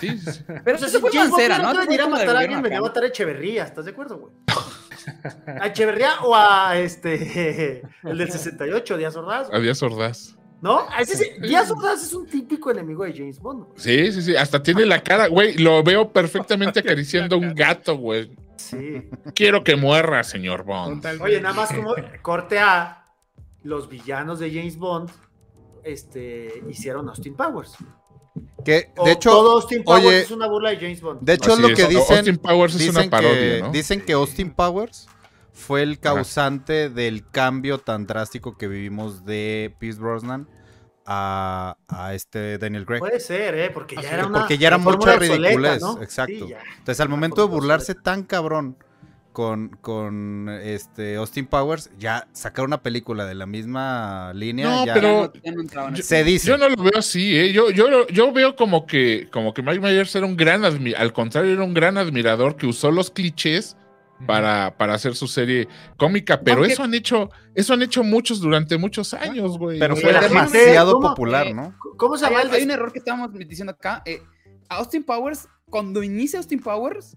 Sí, sí, sí. Pero O sea, eso si fue James Bond Mancera, no te a del matar a alguien, venía a matar a Echeverría, ¿estás de acuerdo, güey? A Echeverría o a este, el del 68, Díaz Ordaz. güey. Había sordaz. ¿No? A ese sí- Díaz Ordaz es un típico enemigo de James Bond. güey. Sí, sí, sí. Hasta tiene la cara, güey. Lo veo perfectamente acariciando a un gato, güey. Sí. Quiero que muera, señor Bond. Oye, nada más como corte A, los villanos de James Bond este, hicieron Austin Powers. Que, O de hecho, todo Austin Powers oye, es una burla de James Bond. de hecho es lo es. que dicen. Austin Powers es una dicen parodia, que, ¿no? Dicen que Austin Powers fue el causante del cambio tan drástico que vivimos de Pierce Brosnan a, a este Daniel Craig. Puede ser, ¿eh? Porque ya Así era una Porque ya era mucha ridiculez, ¿no? exacto. Sí. Entonces, al momento de burlarse tan cabrón con, con este Austin Powers, ya sacar una película de la misma línea, No, ya pero- Ya no en se dice. Yo no lo veo así, ¿eh? Yo, yo, yo veo como que, como que Mike Myers era un gran admi- al contrario, era un gran admirador que usó los clichés para, para hacer su serie cómica, pero Aunque- eso han hecho, eso han hecho muchos durante muchos años, güey. pero fue demasiado ¿cómo? popular, Eh, ¿no? ¿Cómo se Hay, llama el hay un error que estábamos diciendo acá. eh, Austin Powers, cuando inicia Austin Powers,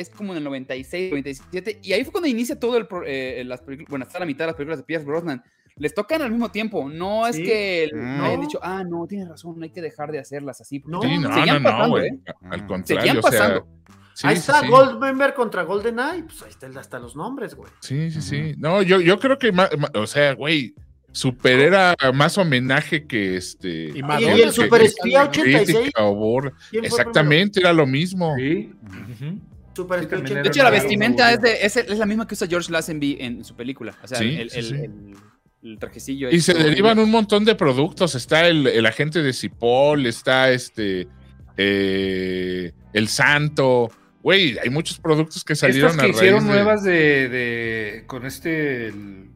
es como en el 96, 97, y ahí fue cuando inicia todo el. pro- eh, las películas, bueno, hasta la mitad de las películas de Pierce Brosnan. Les tocan al mismo tiempo. No es Sí. que Mm. hayan No. dicho, ah, no, tienes razón, hay que dejar de hacerlas así. No, Sí, no, no, seguían no, pasando, güey. ¿eh? Al Mm. contrario, Seguían o sea, pasando. sí, Ahí sí, está sí. Goldmember contra GoldenEye. Pues ahí están hasta los nombres, güey. Sí, sí, sí. No, yo, yo creo que, ma- o sea, güey, Super era más homenaje que este. Y Madonna, y el que- Super Espía que- 86. crítica o burla. ¿Quién fue Exactamente, era lo mismo. Sí. primero? Super Sí, Espía también 86. De hecho, la vestimenta es, de, es, es la misma que usa George Lazenby en su película. O sea, Sí, el, sí, el- sí. el- el trajecillo. Y se derivan un montón de productos. Está el, el agente de Cipoll, está este. eh, el Santo. Güey, hay muchos productos que salieron Estas que a raíz hicieron de- nuevas de, de- con este el-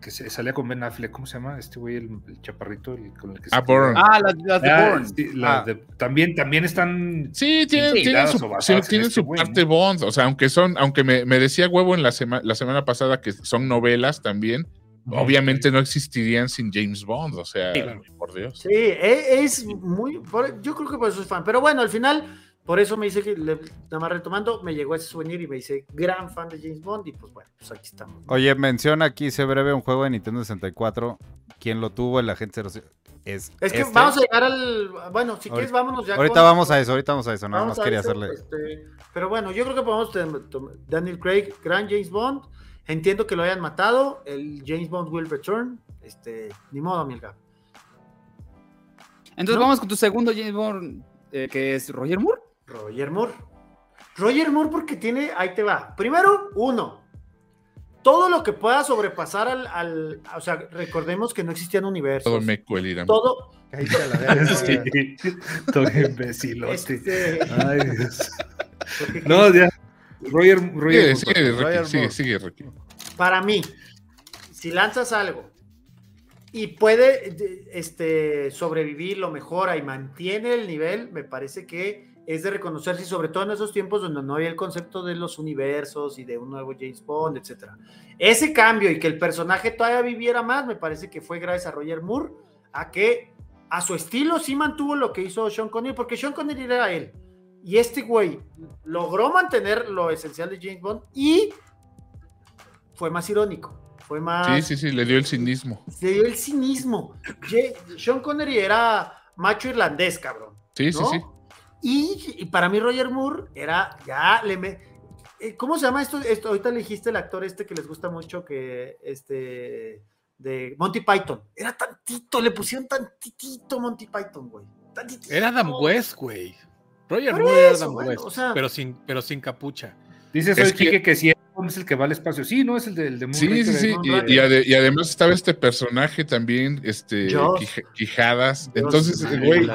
que se, salía con Ben Affleck, ¿cómo se llama? Este güey, el, el chaparrito, el, con el que se Ah, Bourne. Ah, las, las de Ah, Bourne. sí, las Ah. de- también, también están Sí, tienen, tienen su, sí, en tienen este su güey, parte ¿no? Bond. O sea, aunque son, aunque me, me decía huevo en la, sema- la semana pasada que son novelas también, obviamente no existirían sin James Bond. O sea, Sí, por Dios. Sí, e- es muy. por- yo creo que por eso es fan. Pero bueno, al final, por eso me dice que, le- nada más retomando, me llegó ese souvenir y me dice gran fan de James Bond. Y pues bueno, pues aquí estamos. Oye, menciona aquí, se breve, un juego de Nintendo 64. ¿Quién lo tuvo? El agente 07. Es, Es que este. vamos a llegar al. Bueno, si Ahorita- quieres, vámonos ya. Ahorita con- vamos a eso, ahorita vamos a eso. Nada más quería eso, hacerle. este, pero bueno, yo creo que podemos. tom- Daniel Craig, gran James Bond. Entiendo que lo hayan matado. El James Bond will return. Este, ni modo, Milga. Entonces ¿No? vamos con tu segundo James Bond, eh, que es Roger Moore. Roger Moore. Roger Moore porque tiene, ahí te va. Primero, uno. Todo lo que pueda sobrepasar al, al- o sea, recordemos que no existían universos. Todo me cuelirán. Todo, Cállate a la verga. Sí, todo imbecilote. este, Ay, Dios. porque- No, ya. Roger, Roger Sigue, sigue, Roger Ricky, sigue, Moore. sigue, Ricky. para mí, si lanzas algo y puede de- este, sobrevivir, lo mejora y mantiene el nivel, me parece que es de reconocerse, sobre todo en esos tiempos donde no había el concepto de los universos y de un nuevo James Bond, etc. Ese cambio y que el personaje todavía viviera más, me parece que fue gracias a Roger Moore, a que a su estilo sí mantuvo lo que hizo Sean Connery, porque Sean Connery era él. Y este güey logró mantener lo esencial de James Bond y fue más irónico. Fue más. Sí, sí, sí, le dio el cinismo. Le dio el cinismo. Sean Connery era macho irlandés, cabrón. Sí, sí, sí. Y, y para mí Roger Moore era, ya le me... eh, ¿Cómo se llama esto? esto? Ahorita le dijiste el actor este que les gusta mucho, que este, de Monty Python. Era tantito, le pusieron tantitito Monty Python, güey. Tantitito. Era Adam West, güey. Roger Moore era Adam bueno, West, o sea- pero, sin, pero sin capucha. Dice Es que- Quique que si es el que va al espacio. Sí, no es el de, el de Sí, Moonraker, sí, sí. ¿no? Y, y ade- y además estaba este personaje también, este. Quij- Quijadas. Entonces, ah, güey,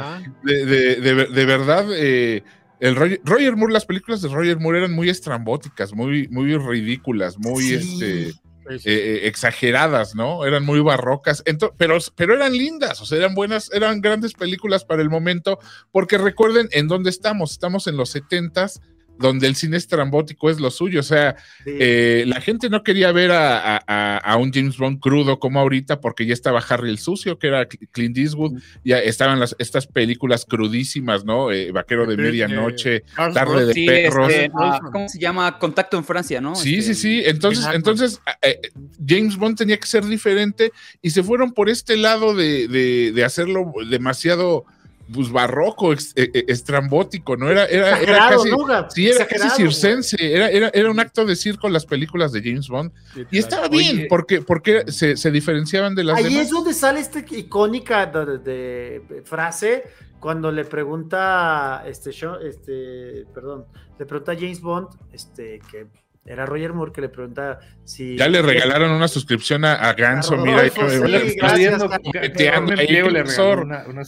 de, de, de, ver- de verdad, eh, el Roger, Roger Moore, las películas de Roger Moore eran muy estrambóticas, muy, muy ridículas, muy Sí. este, eh, eh, exageradas, ¿no? Eran muy barrocas, ento- pero, pero eran lindas, o sea, eran buenas, eran grandes películas para el momento, porque recuerden en dónde estamos, estamos en los setentas, donde el cine estrambótico es lo suyo, o sea, Sí. eh, la gente no quería ver a, a- un James Bond crudo como ahorita porque ya estaba Harry el Sucio, que era Cl- Clint Eastwood, ya estaban las, estas películas crudísimas, ¿no? Eh, Vaquero de Eh, Medianoche, Charles Tarde de Sí, perros. este, ah. ¿cómo se llama? Contacto en Francia, ¿no? Sí, Este, sí, sí. Entonces, entonces eh, eh, James Bond tenía que ser diferente y se fueron por este lado de, de- de hacerlo demasiado pues, barroco, ex- eh, eh, estrambótico, ¿no? Era, era, casi. Sí, era casi circense, era, era, era un acto de circo las películas de James Bond. Y estaba bien, Oye. porque, porque se, se diferenciaban de las Ahí demás. es donde sale esta icónica de, de- de frase cuando le pregunta este, este perdón, le pregunta a James Bond, este que era Roger Moore que le pregunta si Ya le regalaron una suscripción a, a Ganso, mira, que- que ahí,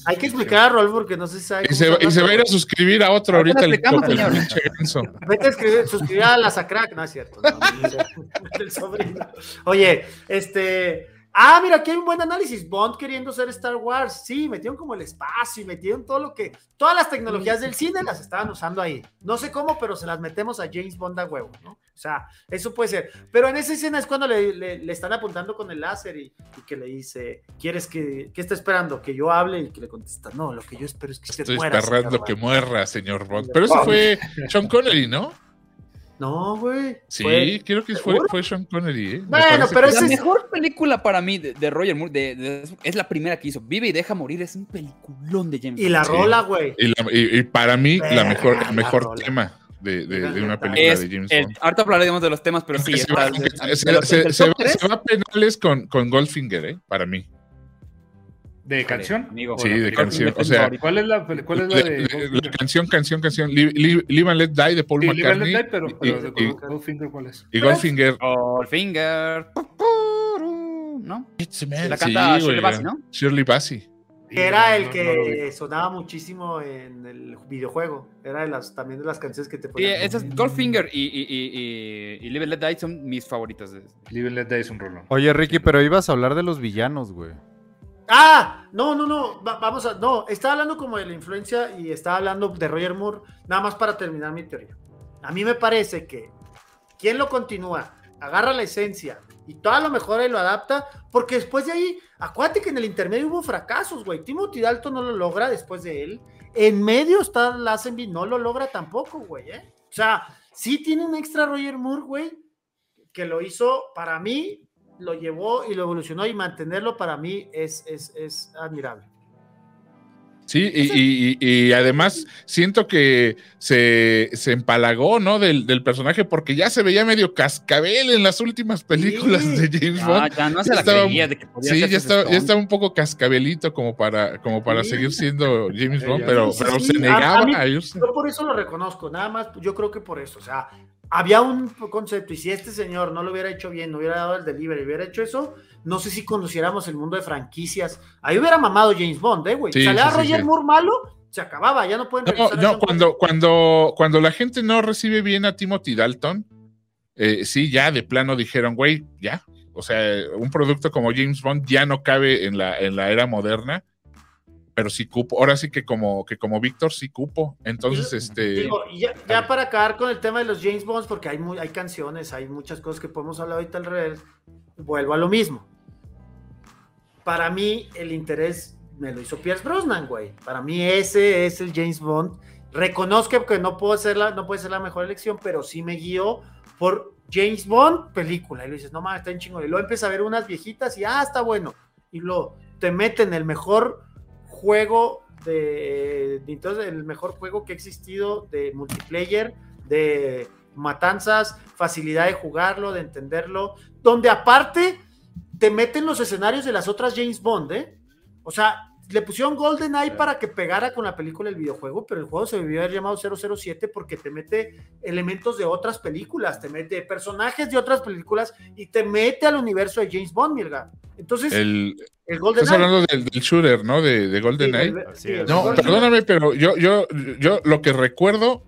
hay que explicar a Rolf porque no sé si sabe y se, va- y se va a ir a suscribir a otro ahorita el, explicamos, el señor. pinche Ganso. Vete a escribir, suscribir a la Sacrac, no es cierto. del sobrino. Oye, este. Ah, mira, aquí hay un buen análisis. Bond queriendo ser Star Wars. Sí, metieron como el espacio y metieron todo lo que. Todas las tecnologías del cine las estaban usando ahí. No sé cómo, pero se las metemos a James Bond a huevo, ¿no? O sea, eso puede ser. Pero en esa escena es cuando le, le- le están apuntando con el láser y, y que le dice: ¿Quieres que. ¿Qué está esperando? Que yo hable y que le contesta: No, lo que yo espero es que usted Estoy muera. esperando señor que Bond". muera, señor Bond. Pero eso fue Sean Connery, ¿no? No, güey. Sí, Fue- creo que fue, fue Sean Connery. ¿eh? Bueno, pero que- La es- mejor película para mí de, de Roger Moore de- de- es la primera que hizo. Vive y deja morir. Es un peliculón de James Y la rola, güey. Y, la- y- y para mí, la mejor, el la mejor rola. tema de, de- de una película Es, de James el- Bond. ahorita hablaremos de los temas, pero sí. se, está- va, a penales con, con Goldfinger, ¿eh? Para mí. ¿De canción? amigo. Sí, de ¿cuál- canción. O sea. ¿Cuál es la, cuál es la de- la canción, canción, canción. Live, Live- Live and Let Die de Paul Sí, Live and McCartney. Let Die, pero, y- pero de y- Goldfinger, ¿cuál es? y Goldfinger. Goldfinger. ¿No? La canta Shirley Bassey, ¿no? Shirley Bassey. Que era No, el no, que no sonaba muchísimo en el videojuego. Era de las, también de las canciones que te Sí, ponían. esas Goldfinger y, y, y, y, y Live and Let Die son mis favoritas. de- Live and Let Die es un rolón. Oye, Ricky, pero ibas a hablar de los villanos, güey. Ah, no, no, no. va- vamos a. No, estaba hablando como de la influencia y estaba hablando de Roger Moore, nada más para terminar mi teoría. A mí me parece que quien lo continúa, agarra la esencia y todo lo mejora y lo adapta, porque después de ahí, acuérdate que en el intermedio hubo fracasos, güey. Timothy Dalton no lo logra después de él. En medio está Lazenby, no lo logra tampoco, güey, ¿eh? O sea, sí tiene un extra Roger Moore, güey, que lo hizo para mí, lo llevó y lo evolucionó y mantenerlo para mí es, es, es admirable. Sí, y, y- y- y además siento que se, se empalagó, ¿no? Del, del personaje porque ya se veía medio cascabel en las últimas películas Sí. de James Ah, Bond. ya no se Ya la estaba- creía de que podía Sí, ser ya estaba, ya estaba un poco cascabelito como para, como para Sí. seguir siendo James Bond, pero, sí, pero sí. se A- a negaba mí- a irse. Yo por eso lo reconozco, nada más, yo creo que por eso, o sea, había un concepto y si este señor no lo hubiera hecho bien, no hubiera dado el delivery, hubiera hecho eso, no sé si conociéramos el mundo de franquicias. Ahí hubiera mamado James Bond, ¿eh, güey? Sí, Sale sí, Roger. Moore malo, se acababa, ya no pueden No, no, cuando, cuando, cuando la gente no recibe bien a Timothy Dalton, eh, sí, ya de plano dijeron, güey, ya. O sea, un producto como James Bond ya no cabe en la, en la era moderna, pero sí cupo. Ahora sí que como, que como Víctor sí cupo. Entonces, este. Digo, ya, ya para acabar con el tema de los James Bonds, porque hay, muy, hay canciones, hay muchas cosas que podemos hablar ahorita al revés, vuelvo a lo mismo. Para mí, el interés me lo hizo Pierce Brosnan, güey. Para mí, ese es el James Bond. Reconozco que no, puedo ser la, no puede ser la mejor elección, pero sí me guío por James Bond, película. Y lo dices, no mames, está en chingón. Y luego empiezas a ver unas viejitas y ah, está bueno. Y luego te meten el mejor juego de, entonces el mejor juego que ha existido de multiplayer, de matanzas, facilidad de jugarlo, de entenderlo, donde aparte te meten los escenarios de las otras James Bond, ¿eh? O sea, le pusieron Golden Eye para que pegara con la película el videojuego, pero el juego se debió haber llamado 007 porque te mete elementos de otras películas, te mete personajes de otras películas y te mete al universo de James Bond, Milga. Entonces, el, El, Golden estás hablando del, del shooter, ¿no? De, de GoldenEye. Así es. No, perdóname, pero yo, yo, yo lo que recuerdo,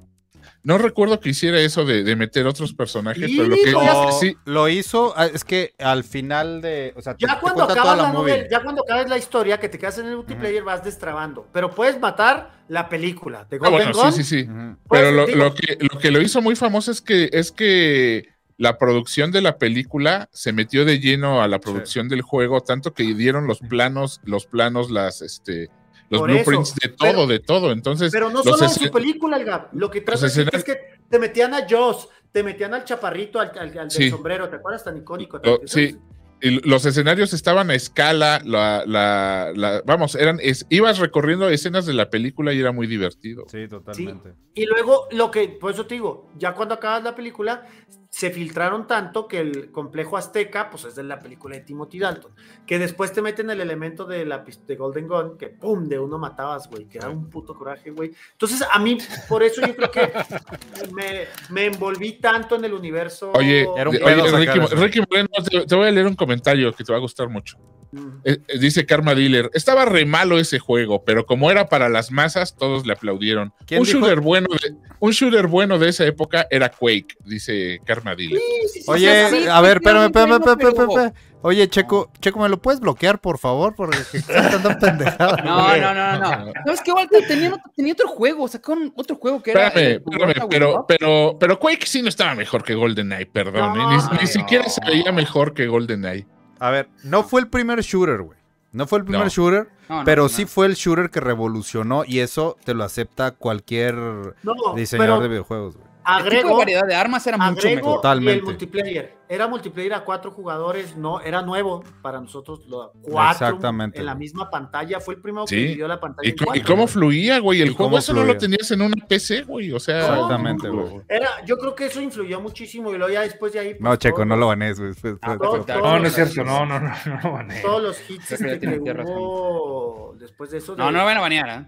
no recuerdo que hiciera eso de, de meter otros personajes, Sí, pero lo que pues sí, lo hizo, ah, es que al final de. O sea, Ya te cuando acabas la, movie. novela, ya cuando acabas la historia, que te quedas en el multiplayer, vas destrabando. Pero puedes matar la película de Ah, bueno, Gun. sí, sí, sí. Pues, Pero lo, digo- lo que, lo que lo hizo muy famoso es que, es que la producción de la película se metió de lleno a la producción del juego, tanto que dieron los planos, los planos, las, este, los Por blueprints eso, de todo, pero- de todo. Entonces, Pero no solo en su película, el Gab. Lo que trata de escenarios- es que te metían a Joss, te metían al chaparrito, al, al- al Sí. del sombrero, ¿te acuerdas? Tan icónico. Lo- tan- sí. Y los escenarios estaban a escala, la, la, la- vamos, eran, es- ibas recorriendo escenas de la película y era muy divertido. Sí, totalmente. Y luego, lo que, por eso te digo, ya cuando acabas la película, se filtraron tanto que el complejo azteca, pues es de la película de Timothy Dalton, que después te meten el elemento de la de Golden Gun, que pum, de uno matabas, güey, que era un puto coraje, güey. Entonces, a mí, por eso yo creo que me, me envolví tanto en el universo. Oye, Era un oye, Ricky. Ricky Moreno, te, te voy a leer un comentario que te va a gustar mucho. Mm. Eh, eh, dice Karma Dealer, estaba re malo ese juego, pero como era para las masas, todos le aplaudieron. ¿Quién Un shooter, bueno de, un shooter bueno de esa época era Quake, dice Karma Dealer. Sí, sí, sí, Oye, sí, sí, a ver, sí, espérame, espérame, espérame. Oye, Checo, Checo, ¿me lo puedes bloquear, por favor? Porque están tan pendejadas. No, no, no, no, no. ¿Sabes qué, Walter? Tenía, otro- tenía otro juego, sacaron otro juego que era. Espérame, el espérame, pero, pero, pero Quake sí no estaba mejor que GoldenEye, perdón. No, eh, ni, ni no. siquiera se veía mejor que GoldenEye. A ver, no fue el primer shooter, güey. No fue el primer No. shooter, No, no, pero no. sí fue el shooter que revolucionó y eso te lo acepta cualquier No, diseñador pero de videojuegos, güey. El tipo de agrego, variedad de armas era mucho agrego mejor. y el multiplayer. Era multiplayer a cuatro jugadores, no, era nuevo para nosotros, lo, cuatro Exactamente, en la misma pantalla. Fue el primero que Sí. dividió la pantalla. ¿Y, en cómo fluía, güey? El ¿Y juego cómo eso no lo tenías en una PC, güey. O sea, Exactamente, no, güey. Era, yo creo que eso influyó muchísimo y luego ya después de ahí. pues, No, Checo, no lo banees, güey. Fue- Ah, No, no es cierto, no, no, no, no, no, mané. Todos los hits que este, que hubo después de eso. No, de- no lo van a banear, ¿eh?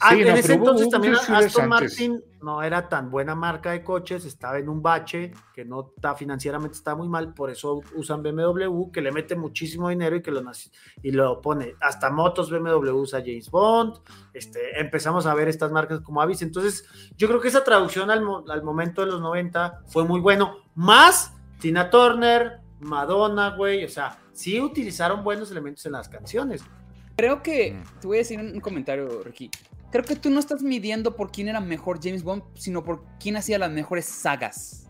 Ah, Sí, en no, ese entonces también Aston antes. Martin no era tan buena marca de coches, estaba en un bache que no está financieramente está muy mal, por eso usan BMW que le mete muchísimo dinero y que lo y lo pone hasta motos BMW usa James Bond, este empezamos a ver estas marcas como Avis, entonces yo creo que esa traducción al, mo- al momento de los 90 fue muy bueno, más Tina Turner, Madonna, güey, o sea, sí utilizaron buenos elementos en las canciones. Creo que, Mm. te voy a decir un, un comentario, Ricky. Creo que tú no estás midiendo por quién era mejor James Bond, sino por quién hacía las mejores sagas.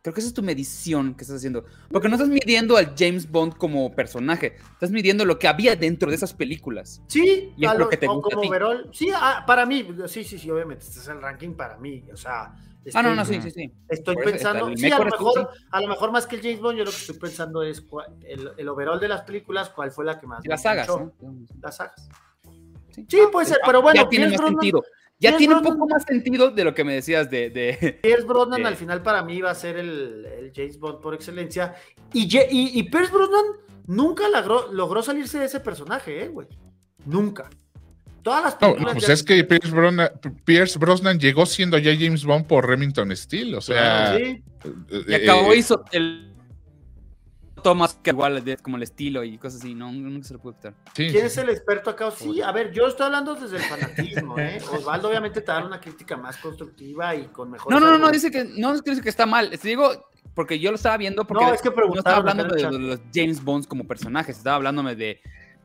Creo que esa es tu medición que estás haciendo. Porque no estás midiendo al James Bond como personaje, estás midiendo lo que había dentro de esas películas. Sí, Y es lo lo- que te gusta como overall. Sí, ah, para mí, sí, sí, sí, obviamente, este es el ranking para mí. O sea, Ah, no, no, sí, sí, sí. Estoy Por pensando, sí, a lo mejor, a lo mejor más que el James Bond, yo lo que estoy pensando es cuál- el, el overall de las películas, cuál fue la que más me las sagas. ¿no? Las sagas. Sí, Sí, puede ser, pero bueno, ya tiene más Brosnan- sentido. Ya Pierce tiene un Brosnan- poco más sentido de lo que me decías de. de- Pierce Brosnan al final para mí va a ser el, el James Bond por excelencia. Y, Ye- y, y Pierce Brosnan nunca logró, logró salirse de ese personaje, ¿eh, güey? Nunca. Todas las No, películas. pues ya- es que Pierce Brosnan, Pierce Brosnan llegó siendo ya James Bond por Remington Steel, o sea, Sí. eh, y acabó eh, hizo el. Thomas que igual como el estilo y cosas así, no, nunca se lo pude quitar. sí, ¿Quién sí, es el experto acá? Sí, a ver, yo estoy hablando desde el fanatismo, ¿eh? Osvaldo obviamente te da una crítica más constructiva y con mejor... No, no, no, no, dice que no dice que está mal. Te digo, porque yo lo estaba viendo porque No, es que no preguntaron estaba hablando de, los James Bonds como personajes, estaba hablándome de,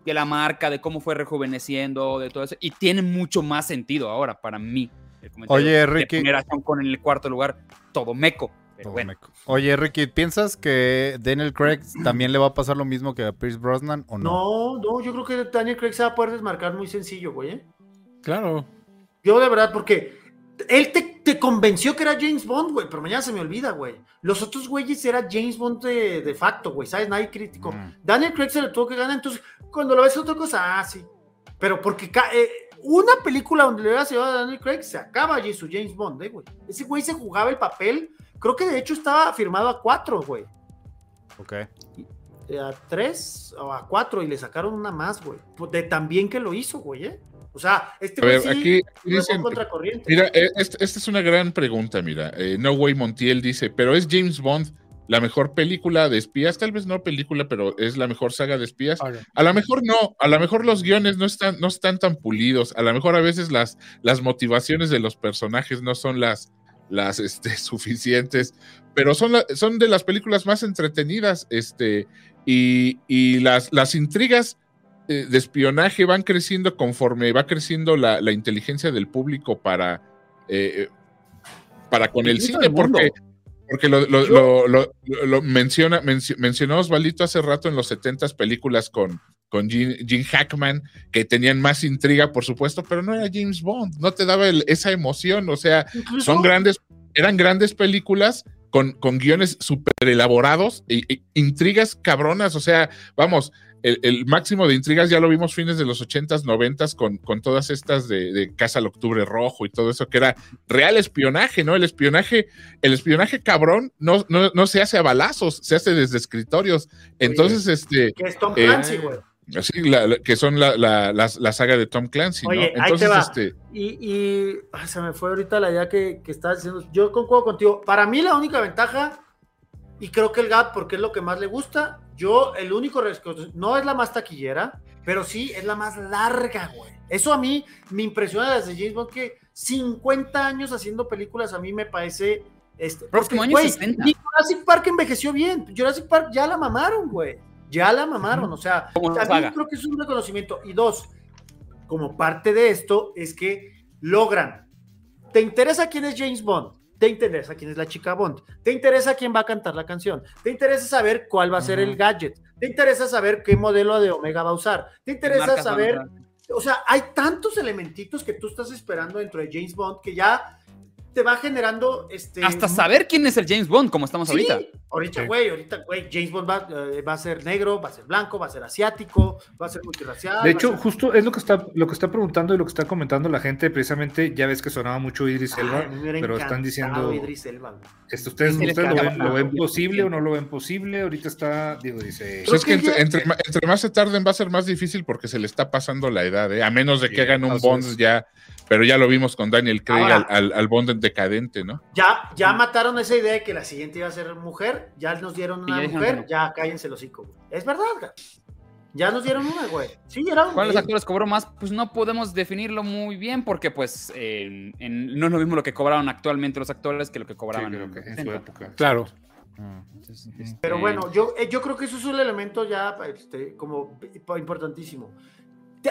de la marca, de cómo fue rejuveneciendo, de todo eso. Y tiene mucho más sentido ahora para mí. el Oye, Ricky. en el cuarto lugar, todo meco. Pero bueno. Oye, Ricky, ¿piensas que Daniel Craig también le va a pasar lo mismo que a Pierce Brosnan o no? No, no, yo creo que Daniel Craig se va a poder desmarcar muy sencillo, güey. ¿eh? Claro. Yo de verdad, porque Él te, te convenció que era James Bond, güey, pero mañana se me olvida, güey. Los otros güeyes era James Bond de, de facto, güey, ¿sabes? Nadie crítico. Mm. Daniel Craig se le tuvo que ganar, entonces cuando lo ves otra cosa, ah, sí. Pero porque eh, una película donde le hubieras llevado a Daniel Craig se acaba allí su James Bond, eh, güey. Ese güey se jugaba el papel, creo que de hecho estaba firmado a cuatro, güey. Ok. Eh, A tres o a cuatro y le sacaron una más, güey. Pues De tan bien que lo hizo, güey, eh. O sea, este ver, sí aquí dicen, contracorriente. Mira, eh, esta, esta es una gran pregunta, mira. Eh, no Way Montiel dice, pero es James Bond la mejor película de espías, tal vez no película, pero es la mejor saga de espías. A lo mejor no, a lo mejor los guiones no están, no están tan pulidos, a lo mejor a veces las, las motivaciones de los personajes no son las, las este, suficientes, pero son, la- son de las películas más entretenidas, este, y, y las, las intrigas eh, de espionaje van creciendo conforme va creciendo la, la inteligencia del público para, eh, para con el cine, mundo. Porque, lo, lo- lo- lo- lo- lo menciona, menci- mencionó hace rato en los 70s películas con, con Gene, Gene Hackman, que tenían más intriga, por supuesto, pero no era James Bond, no te daba el- esa emoción, o sea, Incluso- son grandes, eran grandes películas con, con guiones súper elaborados e, e intrigas cabronas, o sea, vamos, el, el máximo de intrigas ya lo vimos fines de los 80s, 90s con, con todas estas de, de Casa al Octubre Rojo y todo eso, que era real espionaje, ¿no? El espionaje, el espionaje cabrón no, no, no se hace a balazos, se hace desde escritorios. Entonces, este, Que es Tom Eh, Clancy, güey. así, la- la- que son la, la, la- la saga de Tom Clancy, Oye, ¿no? ahí te Entonces, va. este, Y, y ay, se me fue ahorita la idea que, que diciendo. Yo concuerdo contigo. Para mí la única ventaja, y creo que el GAP, porque es lo que más le gusta, yo el único, no es la más taquillera, pero sí es la más larga, güey. Eso a mí me impresiona desde James Bond que 50 años haciendo películas a mí me parece... Este, Próximo porque, año güey, 60. ni Jurassic Park envejeció bien. Jurassic Park ya la mamaron, güey. Ya la mamaron. O sea, también creo que es un reconocimiento. Y dos, como parte de esto, es que logran. ¿Te interesa quién es James Bond? ¿Te interesa quién es la chica Bond? ¿Te interesa quién va a cantar la canción? ¿Te interesa saber cuál va a ser el gadget? ¿Te interesa saber qué modelo de Omega va a usar? ¿Te interesa saber o sea, hay tantos elementitos que tú estás esperando dentro de James Bond que ya te va generando este Hasta saber quién es el James Bond, como estamos Sí, ahorita. ahorita, Sí. güey, ahorita, güey, James Bond va, eh, va a ser negro, va a ser blanco, va a ser asiático, va a ser multirracial. De hecho, ser- justo es lo que está lo que está preguntando y lo que está comentando la gente, precisamente, ya ves que sonaba mucho Idris Elba, pero están diciendo, Idris Elba, güey. esto, ¿ustedes, lo, ven, encanta. lo ven posible o no lo ven posible? Ahorita está, digo, dice... Pues es que entre, ya- entre ma- entre más se tarden va a ser más difícil porque se le está pasando la edad, ¿eh? a menos de que Sí, hagan un así Bond es. ya, pero ya lo vimos con Daniel Craig Ahora- al, al, al Bond decadente, ¿no? Ya, ya mataron esa idea de que la siguiente iba a ser mujer, ya nos dieron ya una mujer, no. ya cállense los hocico, güey. Es verdad, güey. Ya nos dieron una, güey. Sí, era un ¿Cuáles actores cobró más? Pues no podemos definirlo muy bien porque pues en- en- no es lo mismo lo que cobraron actualmente los actores que lo que Sí, cobraban creo en que en su 70. época. Claro. Entonces, este, Pero bueno, yo, eh, yo creo que eso es un elemento ya este, como importantísimo.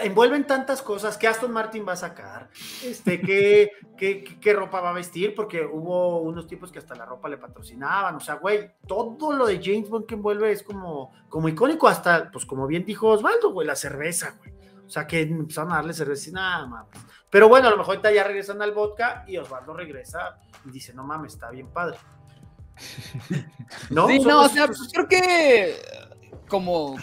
Envuelven tantas cosas que Aston Martin va a sacar, este, qué, qué, qué- qué ropa va a vestir, porque hubo unos tipos que hasta la ropa le patrocinaban, o sea, güey, todo lo de James Bond que envuelve es como, como icónico, hasta, pues como bien dijo Osvaldo, güey, la cerveza, güey. O sea, que empezaron a darle cerveza y nada, mames. Pero bueno, a lo mejor ahorita ya regresan al vodka y Osvaldo regresa y dice, no mames, está bien padre. No, Sí, no, o sea, pues, creo que como,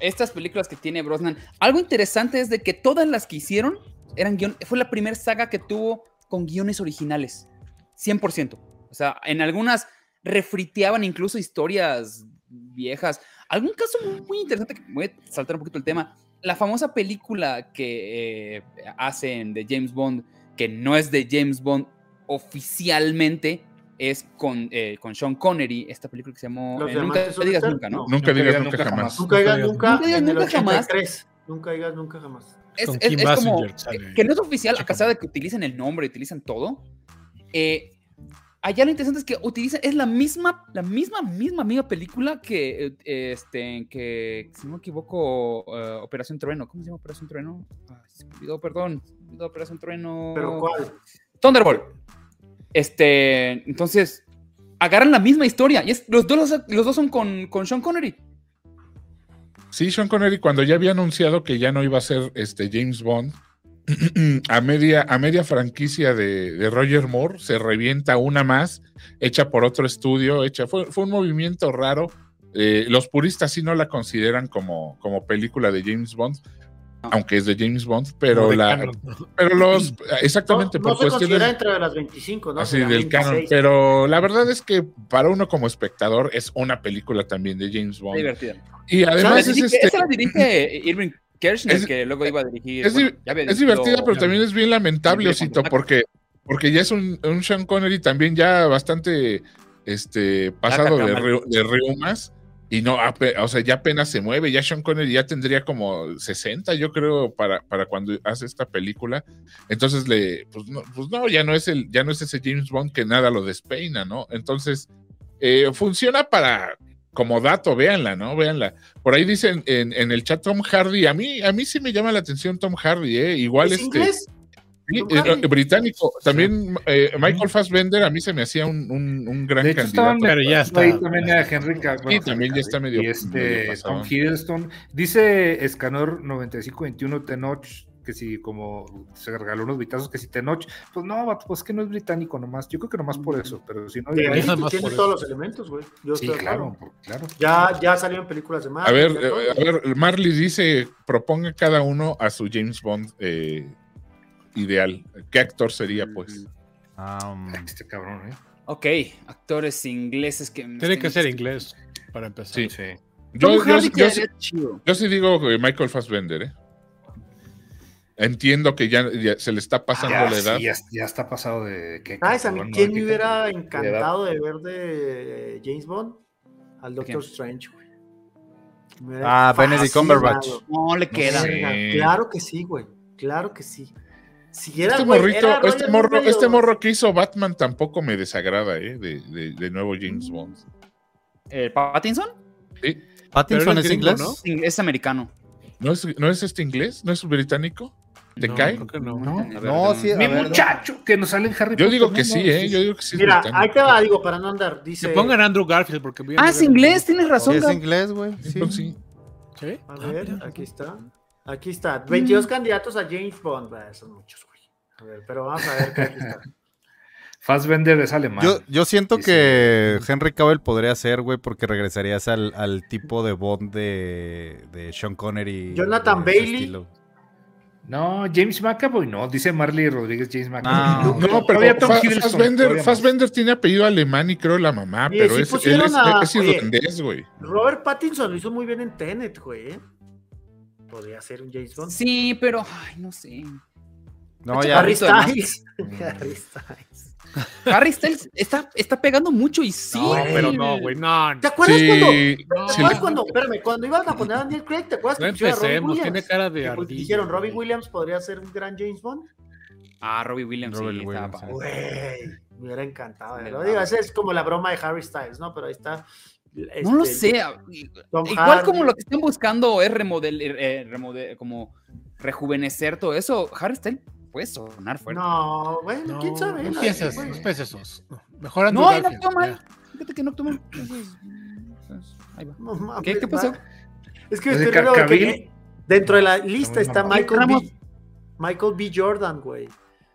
estas películas que tiene Brosnan, algo interesante es de que todas las que hicieron eran guion, fue la primera saga que tuvo con guiones originales, 100%. O sea, en algunas refriteaban incluso historias viejas. Algún caso muy, muy interesante, que voy a saltar un poquito el tema, la famosa película que eh, hacen de James Bond, que no es de James Bond oficialmente, es con, eh, con Sean Connery, esta película que se llamó eh, Nunca digas nunca, ¿no? Nunca digas nunca, jamás. Nunca digas Nunca nunca, Nunca digas nunca jamás. 83. Nunca digas nunca jamás. Es, es- es como Basinger sale. que, no es oficial, a pesar de que utilicen el nombre, utilizan todo. eh, allá lo interesante es que utilizan, es la misma, la misma, misma, misma película que, eh, este, que, si no me equivoco, eh, Operación Trueno. ¿Cómo se llama Operación Trueno? Ay, se me olvidó, perdón. Se me olvidó Operación Trueno. Pero ¿cuál? Thunderbolt. Este, entonces, agarran la misma historia. Y los, dos, los dos son con, con Sean Connery. Sí, Sean Connery, cuando ya había anunciado que ya no iba a ser este James Bond, a media, a media franquicia de, de Roger Moore, se revienta una más, hecha por otro estudio, hecha, fue, fue un movimiento raro. Eh, los puristas sí no la consideran como, como película de James Bond, aunque es de James Bond, pero No, de la, canon. pero los, No, exactamente, no por se cuestiones considera dentro de las 25, ¿no? así Serán del canon, 26. pero la verdad es que para uno como espectador es una película también de James Bond. divertida. Y además La es, dirige- este, Esa la dirige Irving Kirchner, es- que luego iba a dirigir. es, bueno, ya había es divertida, pero también es bien lamentable, Osito, porque, porque ya es un, un Sean Connery también ya bastante este, pasado de, reu- de reumas. Y no, o sea, ya apenas se mueve. Ya Sean Connery ya tendría como 60, yo creo, para, para cuando hace esta película. Entonces le, pues no, pues no, ya no es el, ya no es ese James Bond que nada lo despeina, ¿no? Entonces, eh, funciona para como dato, véanla, ¿no? Véanla. Por ahí dicen en, en el chat Tom Hardy, a mí, a mí sí me llama la atención Tom Hardy, ¿eh? Igual ¿Es este. inglés? Sí, eh, eh, británico. También eh, Michael Fassbender a mí se me hacía un, un- un gran De hecho, candidato. estaban Pero ya está. ahí también a Henry Ca- bueno, también ya está medio- y este medio Tom. Hiddleston dice Escanor 9521 Tenoch que si como se regaló unos vitazos que si Tenoch pues no pues que no es británico nomás yo creo que nomás por eso pero si no Sí, es tú tienes todos los elementos, güey. Yo sí estoy de claro acuerdo. claro Ya, ya salieron películas de A Marvel. ver, a ver, Marley dice, proponga cada uno a su James Bond eh, ideal. ¿Qué actor sería, pues? Um, este cabrón ¿eh? Ok, actores ingleses que. Tiene que ser inglés para empezar. Sí. sí Yo, yo- yo- yo sí digo eh, Michael Fassbender, ¿eh? Entiendo que ya, ya se le está pasando ya, la edad. sí, ya, ya está pasado de que ¿Sabes a mí quién no, me hubiera encantado de ver de James Bond? Al Doctor ¿Quién? Strange, güey. Ah, Benedict. Cumberbatch. No le queda. sé. Claro que sí, güey. Claro que sí. Si era, Este güey, morrito, era este morro, este morro que hizo Batman tampoco me desagrada, ¿eh? De, de- de nuevo James Bond. ¿El Pattinson? Sí. Pattinson es inglés. ¿no? Es americano. ¿No es, ¿No es este inglés? ¿No es británico? ¿Te No, cae? creo que no. no ver, No, sí, mi ver, muchacho que nos sale en Harry Yo Potter, digo no, que no, sí, ¿eh? Yo digo que sí es Mira, ahí te va, digo, para no andar. Dice. Que pongan Andrew Garfield porque Ah, es ver- inglés, tienes razón. es inglés, güey. Sí. Sí. A ver, aquí está. Aquí está. 22 candidatos a James Bond. Bah, son muchos, güey. A ver, pero vamos a ver qué aquí está. Fassbender es alemán Yo, yo siento que Henry Cavill podría ser, güey, porque regresarías al, al tipo de Bond de, de Sean Connery. Jonathan Bailey. estilo. no James McAvoy no dice Marley Rodríguez James McAvoy No. No, pero Fassbender. Fassbender tiene apellido alemán y creo la mamá, pero sí es, él es, a- es oye. irlandés, güey. Robert Pattinson lo hizo muy bien en Tenet, güey. ¿Eh? Podría ser un James Bond. Sí, pero. Ay, no sé. No, ya. Harry. Styles. Harry Styles. Harry Styles está, está pegando mucho y sí. No, pero no, güey, no. ¿Te acuerdas Sí, cuando? No, ¿Te sí, acuerdas cuando? Espérame, cuando iban a poner a Daniel Craig, ¿te acuerdas No que Robin empecemos, Williams? tiene cara de Que, pues, ardilla. Dijeron, Robin güey. Williams podría ser un gran James Bond. Ah, Robbie Williams. Robbie sí, Williams, estaba sí. padre. Güey, me hubiera encantado. Me verlo. va, Digo, esa es como la broma de Harry Styles, ¿no? Pero ahí está. No lo este, sé. Tom Igual Hardy. como lo que están buscando es remodel, eh, remodel- como rejuvenecer todo eso, Harry Styles puede sonar fuerte. No, bueno, quién sabe. No no empieces esos. No, Mejor Andrew No, no Garfield, mal. ya. Fíjate que no entonces, ahí va. No ¿Qué, qué pasó? Es que que dentro de la lista está. Michael. B. Michael B. Jordan, güey.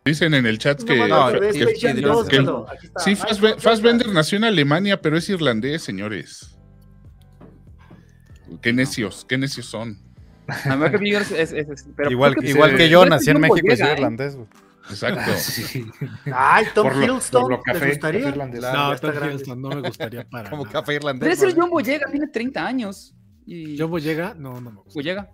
Dicen en el chat que, no, acordé de que- Space que- Jam que- 2, que- pero aquí está, sí. Fassbender nació en Alemania, pero es irlandés, señores. Qué necios, qué necios son. Es- es- es- pero Igual, que- igual sí. que yo, nací en México y soy ¿eh? irlandés, güey. Exacto. Sí. Ay, Tom por lo, Hiddleston, lo ¿te gustaría? café irlandés. Ya No, está Tom. Hiddleston no me gustaría para Como nada. café irlandés. Pero es el. John Boyega, tiene 30 años. Y ¿John Boyega? No, no me gusta. Boyega.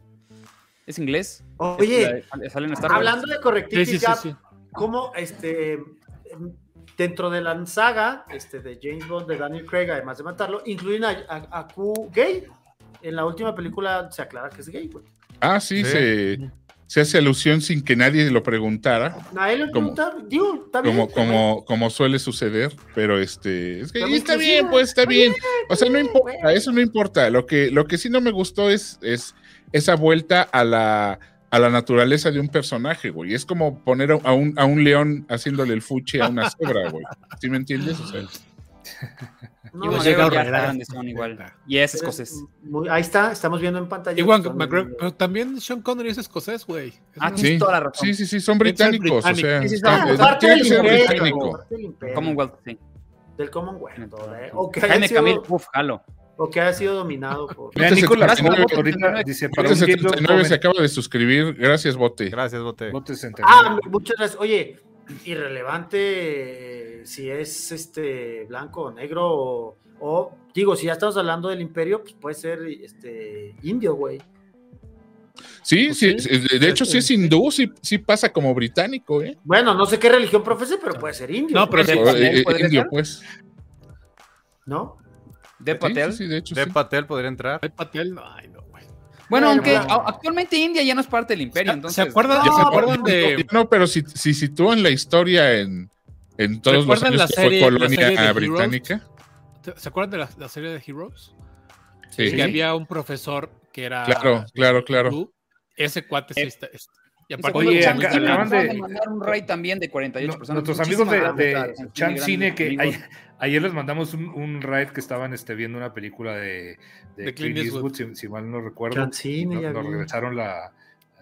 Es inglés. Oye, Es- sale en Star hablando de Sí, Correctivity sí, sí, Gap, sí. ¿Cómo este, dentro de la saga este, de James Bond, de Daniel Craig, además de matarlo, incluyen a, a- a Q gay? En la última película se aclara que es gay, güey. Ah, sí, Sí. Se, se hace alusión sin que nadie lo preguntara, Nadie le Como- pregunta, digo, está bien. como, como, como suele suceder, pero este, es que y está bien, inclusivo. pues está bien. O sea, no bien, importa, güey. eso no importa. Lo que, lo que sí no me gustó es, es esa vuelta a la, a la naturaleza de un personaje, güey. Es como poner a un, a un león haciéndole el fuche a una cebra, güey. ¿Sí me entiendes? O sea, No, ya son igual. Y es escocés. muy- ahí está, estamos viendo en pantalla. Igual, McGregor, pero también Sean Connery es escocés, güey. Ah, Sí, toda la razón. sí, sí, sí, son británicos. O sea, británico. Sí, sí, está- son parte tiene del que ser imperio, británico. parte del imperio, Commonwealth, sí. Del Commonwealth. ¿eh? razón. O que haya Jaime Camil, uf, jalo. O que haya sido dominado por. Mira, Nicolás 79, Bote ahorita dice para Bote un James Bond 79 se acaba de suscribir. Gracias, Bote. Gracias, Bote. Bote 69. Ah, muchas gracias. Oye, irrelevante eh, si es este blanco o negro o, o, digo, si ya estamos hablando del imperio, pues puede ser este indio, güey. Sí, Pues sí, sí. de hecho, si es hindú, sí, sí pasa como británico, ¿eh? Bueno, no sé qué religión profese, pero puede ser indio. No, pero güey, ¿De O, Patel eh, indio, ser? pues. ¿no? De Patel. sí, sí, de hecho, De sí. Patel podría entrar. Ay, Patel, no, ay, no, güey. Bueno, Bueno, aunque actualmente India ya no es parte del imperio, ¿Se- entonces. ¿Se acuerdan, No, ¿se pero- acuerdan de, No, pero si, si sitúan la historia en, en todos los ¿Recuerdan años la que serie- fue la colonia de Heroes? británica. ¿se acuerdan de la, la serie de Heroes? Sí. Que había un profesor que era. Claro, claro, claro. Ese cuate sí está. Y aparte, Oye, acá- acaban Cine de- de mandar un raid también de 48 No- personas. nuestros amigos de, de Cine que ayer, ayer les mandamos un, un raid que estaban este, viendo una película de, de De Clint Clint Eastwood, Eastwood. si, si mal no recuerdo. Ya nos vi. regresaron la,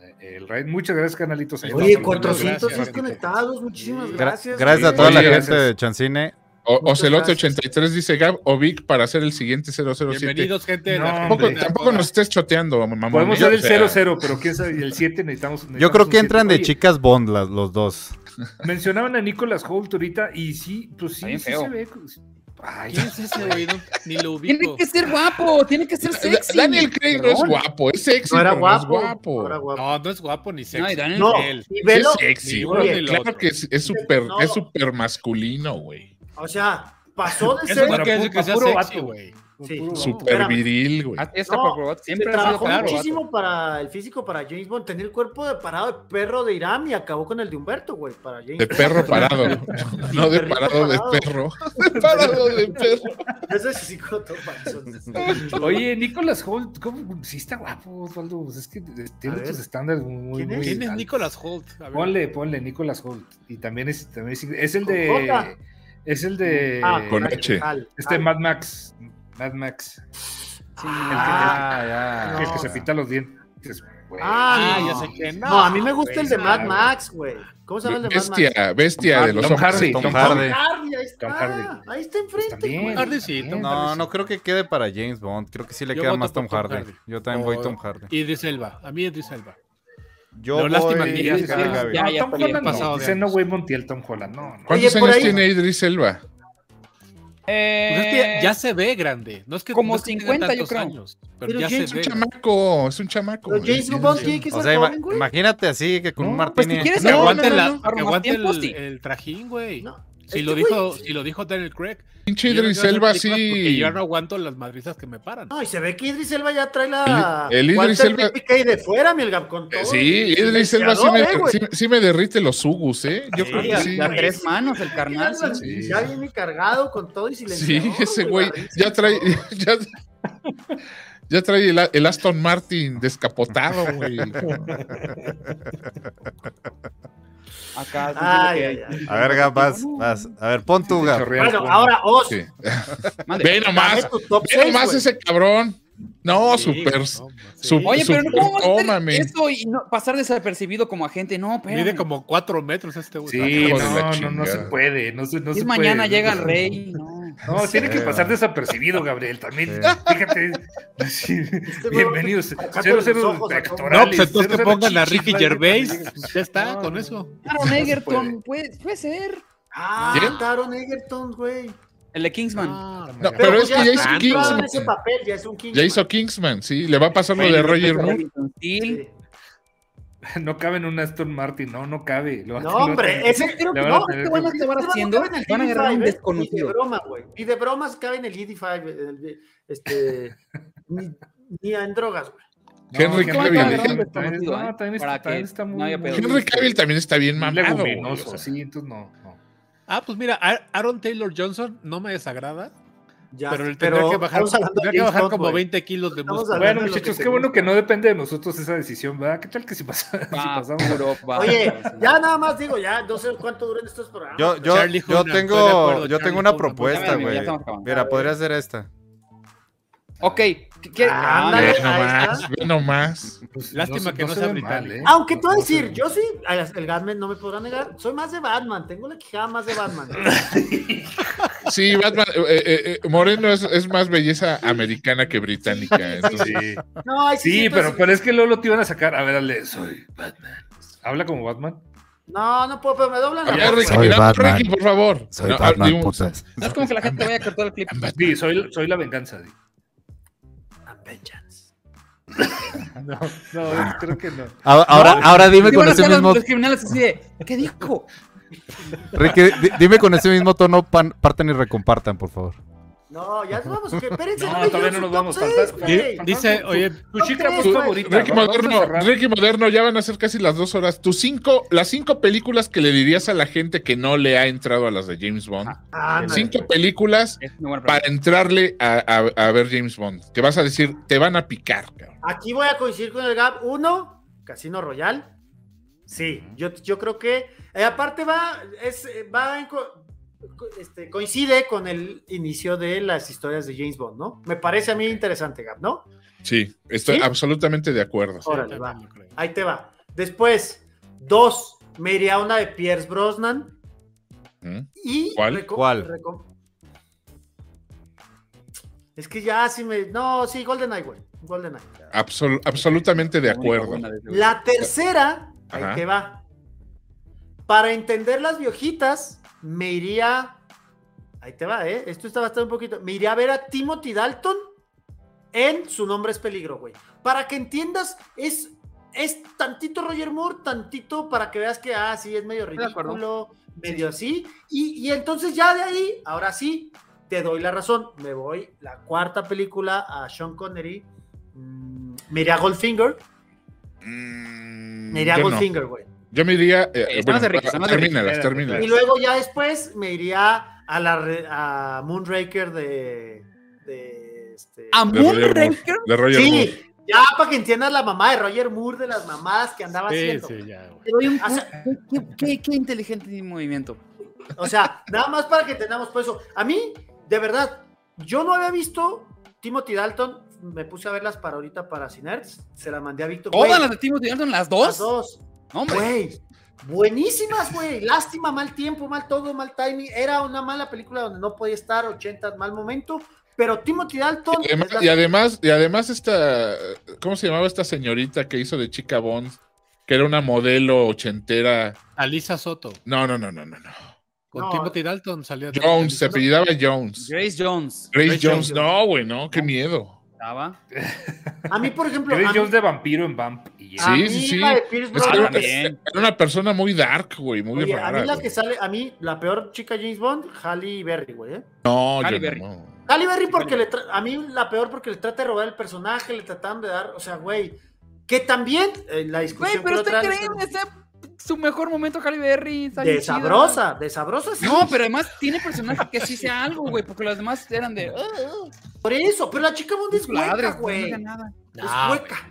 eh, el raid. Muchas gracias, canalitos. Oye, estamos. 406 Gracias. conectados, muchísimas Gra- gracias. gracias a toda la gente gracias. de Chancine. O, Muchas Ocelote gracias. 83 dice Gab o Vic para hacer el siguiente 007. Bienvenidos, gente. No, la Tampoco, nos estés choteando, mamá. Podemos Yo- hacer el o sea, 0-0, pero quién sabe, y el 7 necesitamos. Yo necesitamos creo un que entran siete. de Oye, chicas Bond las, los dos. Mencionaban a Nicholas Holt ahorita y sí, pues sí, sí feo. se ve. Ay, ¿Quién es ese, güey? No, ni lo Tiene ubico. que ser guapo, tiene que ser sexy. Daniel Craig no es guapo, es sexy, No era pero no es guapo. guapo. No era guapo. No, no es guapo ni sexy. No, Daniel No, velo. es sexy, Ni uno ni Claro que es súper es súper masculino, güey. O sea, pasó de Eso ser. quiere decir que puro sexy, vato. güey. Sí. Espérame. viril, güey. No, siempre ha sido trabajó claro. muchísimo para el físico para James Bond. Tenía el cuerpo de parado de perro de Irán y acabó con el de Humberto, güey. Para James De Bond. perro parado. No de parado de perro. De parado de perro. Ese es psicótopo. Oye, Nicholas Holt, ¿cómo? Sí está guapo, Osvaldo. pues Es que tiene ver. tus estándares muy, ¿Quién es? muy ¿Quién es. Nicholas Holt? A ver. Ponle, ponle Nicholas Holt. Y también es, también es, es el de. Es el de. Ah, Con H. Este Al- Mad Max. Mad Max. Ah, El ya. que se pinta los dientes. güey. Ah, Ah, no. ya sé que no. No, a mí me gusta güey, el de Mad. Max, güey. ¿Cómo se llama el de Mad Max? Bestia, bestia de los Tom. Hardy, Tom Tom Hardy. Hardy. Hardy, ahí está. Tom Hardy. Ahí está enfrente. también. güey. Hardy sí, Tom No, Hardy no sí. creo que quede para James Bond. Creo que sí le Yo queda más Tom Tom Hardy. Hardy. Yo también O- voy Tom Hardy. Idris Elba. A mí Idris Elba. Yo Pero lástima voy- que Ya, Tom Holland pasado no. no, güey, Montiel, Tom Holland. No, no. ¿Cuántos Oye, años ahí- tiene Idris Elba? Eh, Pues es que ya se ve grande. No es que como no es que tenga 50 yo creo. años, pero, Pero ya James se Es un chamaco, es un chamaco. Pero. James Bond tiene que O ser sea, ima- joven, güey. imagínate así que con No, un pues, si quieres Que No, aguante, no, la- no, que no, aguante tiempo, el, el trajín, güey. No, Si este lo güey- dijo, si lo dijo Daniel Craig. Pinche Idris Elba películas Porque sí. yo no aguanto las madrizas que me paran. No, y se ve que Idris Elba ya trae la. El- el Idris Elba- de fuera, mi Elgam, con todo. Eh, Sí, y Idris Elba sí me, eh, sí, sí me derrite los sugus, ¿eh? Yo Sí, creo que sí. a tres manos el carnal. sí. Sí, Ya viene cargado con todo y Sí, silenciador. ese güey ya trae, ya, ya trae el, el Aston Martin descapotado, güey. Acá. Ay, que- ay, ay. A ver, Gab, vas, vas. A ver, pon tu Gab. Bueno, ahora Oz. Sí. Ve nomás, ve seis, nomás ese cabrón. No, Sí, super. no, sí. su- Oye, pero no hacer eso y no, pasar desapercibido como agente. No, espérame. Mide como cuatro metros este güey. Sí, no, no, no se puede. No se, no Y se es mañana puede, llega no el rey. No. No, tiene que pasar desapercibido, Gabriel. También, Sí. fíjate. Sí, Este Bienvenidos. sacándole Cero, los cero ojos a todo. pectorales. No, pues entonces cero, que pongan a Ricky Gervais. pues ya está, No, con eso. Aaron se Egerton, puede, puede ser. Ah. Taron Egerton, güey. El de Kingsman. Ah, No, pero pero pues es que ya hizo está entrado en Kingsman. ese papel, ya es un Kingsman. Ya hizo Kingsman, sí. Le va a pasar lo de Roger Moore. No cabe en un Aston Martin, no, no cabe. Lo No, hombre, ese Creo que Le van a no, ¿qué van a que- acabar Este haciendo? Van a agarrar un ED5, ¿eh? Ni de desconocido. broma, güey. Ni de bromas cabe en el ED5. el- Este, ni, ni en drogas, güey. No, Henry Cavill, Henry- desconocido, ¿eh? Cavill también está bien mamado. leguminoso, o sea. sí, entonces no. no. Ah, pues mira, Aaron Taylor Johnson no me desagrada. Ya, Pero él tendría que bajar, tendría que como güey. 20 kilos de Estamos músculo. Bueno, muchachos, qué bueno que no depende de nosotros esa decisión, ¿verdad? ¿Qué tal que si, pasa, si pasamos? Oye, ya nada más digo, ya no sé cuánto duran estos programas. Yo, yo, yo tengo, acuerdo, yo Charlie tengo una propuesta, güey. Mira, podría ser esta. Ok. ¿qué- Ah, ah, ándale. Nomás, ve nomás. Pues, Lástima que no se sea británico. mal, ¿eh? Aunque te voy a No decir, yo sí, el Gatman no me podrá negar, soy más de Batman, tengo la quijada más de Batman. Sí, Batman, eh, eh, eh, Moreno es, es más belleza americana que británica. entonces- Sí, No, sí pero, pero es que luego lo te iban a sacar. A ver, dale, soy Batman. Habla como Batman. No, no puedo, pero me doblan la voz, Ricky, güey. Soy mira, Batman. Ricky, por favor. Soy No, ah, Batman, digo, putas. No es como que la gente vaya a cortar el clip. Sí, soy, soy la venganza. vengeance. No, no, creo que no. Ahora, ahora, ahora dime Sí, con ese mismo, Los criminales así de, ¿qué dijo? Ricky, di- dime con ese mismo tono, pan- partan y recompartan, por favor. No, ya nos vamos, que espérense. No, me todavía no nos vamos, top falta- seis, falta- güey. falta- Dice, oye, Tu chica güey. favorita. Ricky a Moderno. Ricky Moderno, ya van a ser casi las dos horas. Tus cinco, las cinco películas que le dirías a la gente que no le ha entrado a las de James Bond. Ándale. Cinco películas para entrarle a, a- a ver James Bond. Que vas a decir, te van a picar, cabrón. Aquí voy a coincidir con el Gap. Uno, Casino Royal. Sí, yo, yo creo que. eh, aparte va, es, eh, va en co- co- este, coincide con el inicio de las historias de James Bond, ¿no? Me parece a mí interesante, Gap, ¿no? Sí, estoy ¿Sí? absolutamente de acuerdo. Órale, va. Ahí te va. Después, dos, me iría a una de Pierce Brosnan. ¿Mm? Y ¿Cuál? ¿Cuál? Es que ya sí me. No, sí, GoldenEye, güey. GoldenEye. Absol- absolutamente de acuerdo. La tercera, Ajá. ahí te va. Para entender las viejitas, me iría. Ahí te va, ¿eh? Esto está bastante un poquito. Me iría a ver a Timothy Dalton en Su nombre es peligro, güey. Para que entiendas, es, es tantito Roger Moore, tantito para que veas que, ah, sí, es medio ridículo, medio así. Y, y entonces ya de ahí, ahora sí, te doy la razón. Me voy, la cuarta película a Sean Connery. mm, me iría a Goldfinger. Mm, Me iría a. Goldfinger, güey. Yo me iría. eh, Estamos bueno, de Ricky, estamos de Ricky. termínalas, Espérate, termínalas. Y luego ya después me iría a la a Moonraker de, de este ¿A De Roger Moore. Moonraker? De Roger Moore. Sí, ya para que entiendas la mamá de Roger Moore de las mamadas que andaba Sí, haciendo. sí, ya, un O sea, qué, qué- qué inteligente movimiento. O sea, nada más para que tengamos por eso. A mí, de verdad, yo no había visto Timothy Dalton. Me puse a verlas para ahorita para Cinerts. Se las mandé a Víctor. ¿Todas Güey, las de Timothy Dalton, las las dos? dos. No, hombre. Güey, buenísimas, güey. Lástima, mal tiempo, mal todo, mal timing. Era una mala película donde no podía estar, 80, mal momento. Pero Timothy Dalton. Y además, la- y además, y además esta, ¿cómo se llamaba esta señorita que hizo de chica Bond? Que era una modelo ochentera. Alisa Soto. No, no, no, no, no, no. Con No. Timothy Dalton salió. Jones, se apellidaba Jones. Grace Jones. Grace Grace Jones, Jones. no, güey, no, qué miedo. A mí, por ejemplo. Mí- Jones de vampiro en Vamp. Y ya. a Sí, mí sí, sí. la de Pierce era, una persona muy dark, güey, muy Oye, rara. a mí la güey. que sale, a mí, la peor chica James Bond, Halle Berry, güey. ¿eh? No, Halle yo Berry. no. Halle Berry porque le tra- a mí la peor porque le trata de robar el personaje, le trataron de dar, o sea, güey, que también eh, la Güey, discusión pero usted otra cree vez- ese su mejor momento, Halle Berry. de sabrosa, de sabrosa sí. No, pero además tiene personaje que sí sea algo, güey, porque los demás eran de. "Ah, por eso, pero la chica Bond es hueca, no güey. digan nada. Es No, hueca.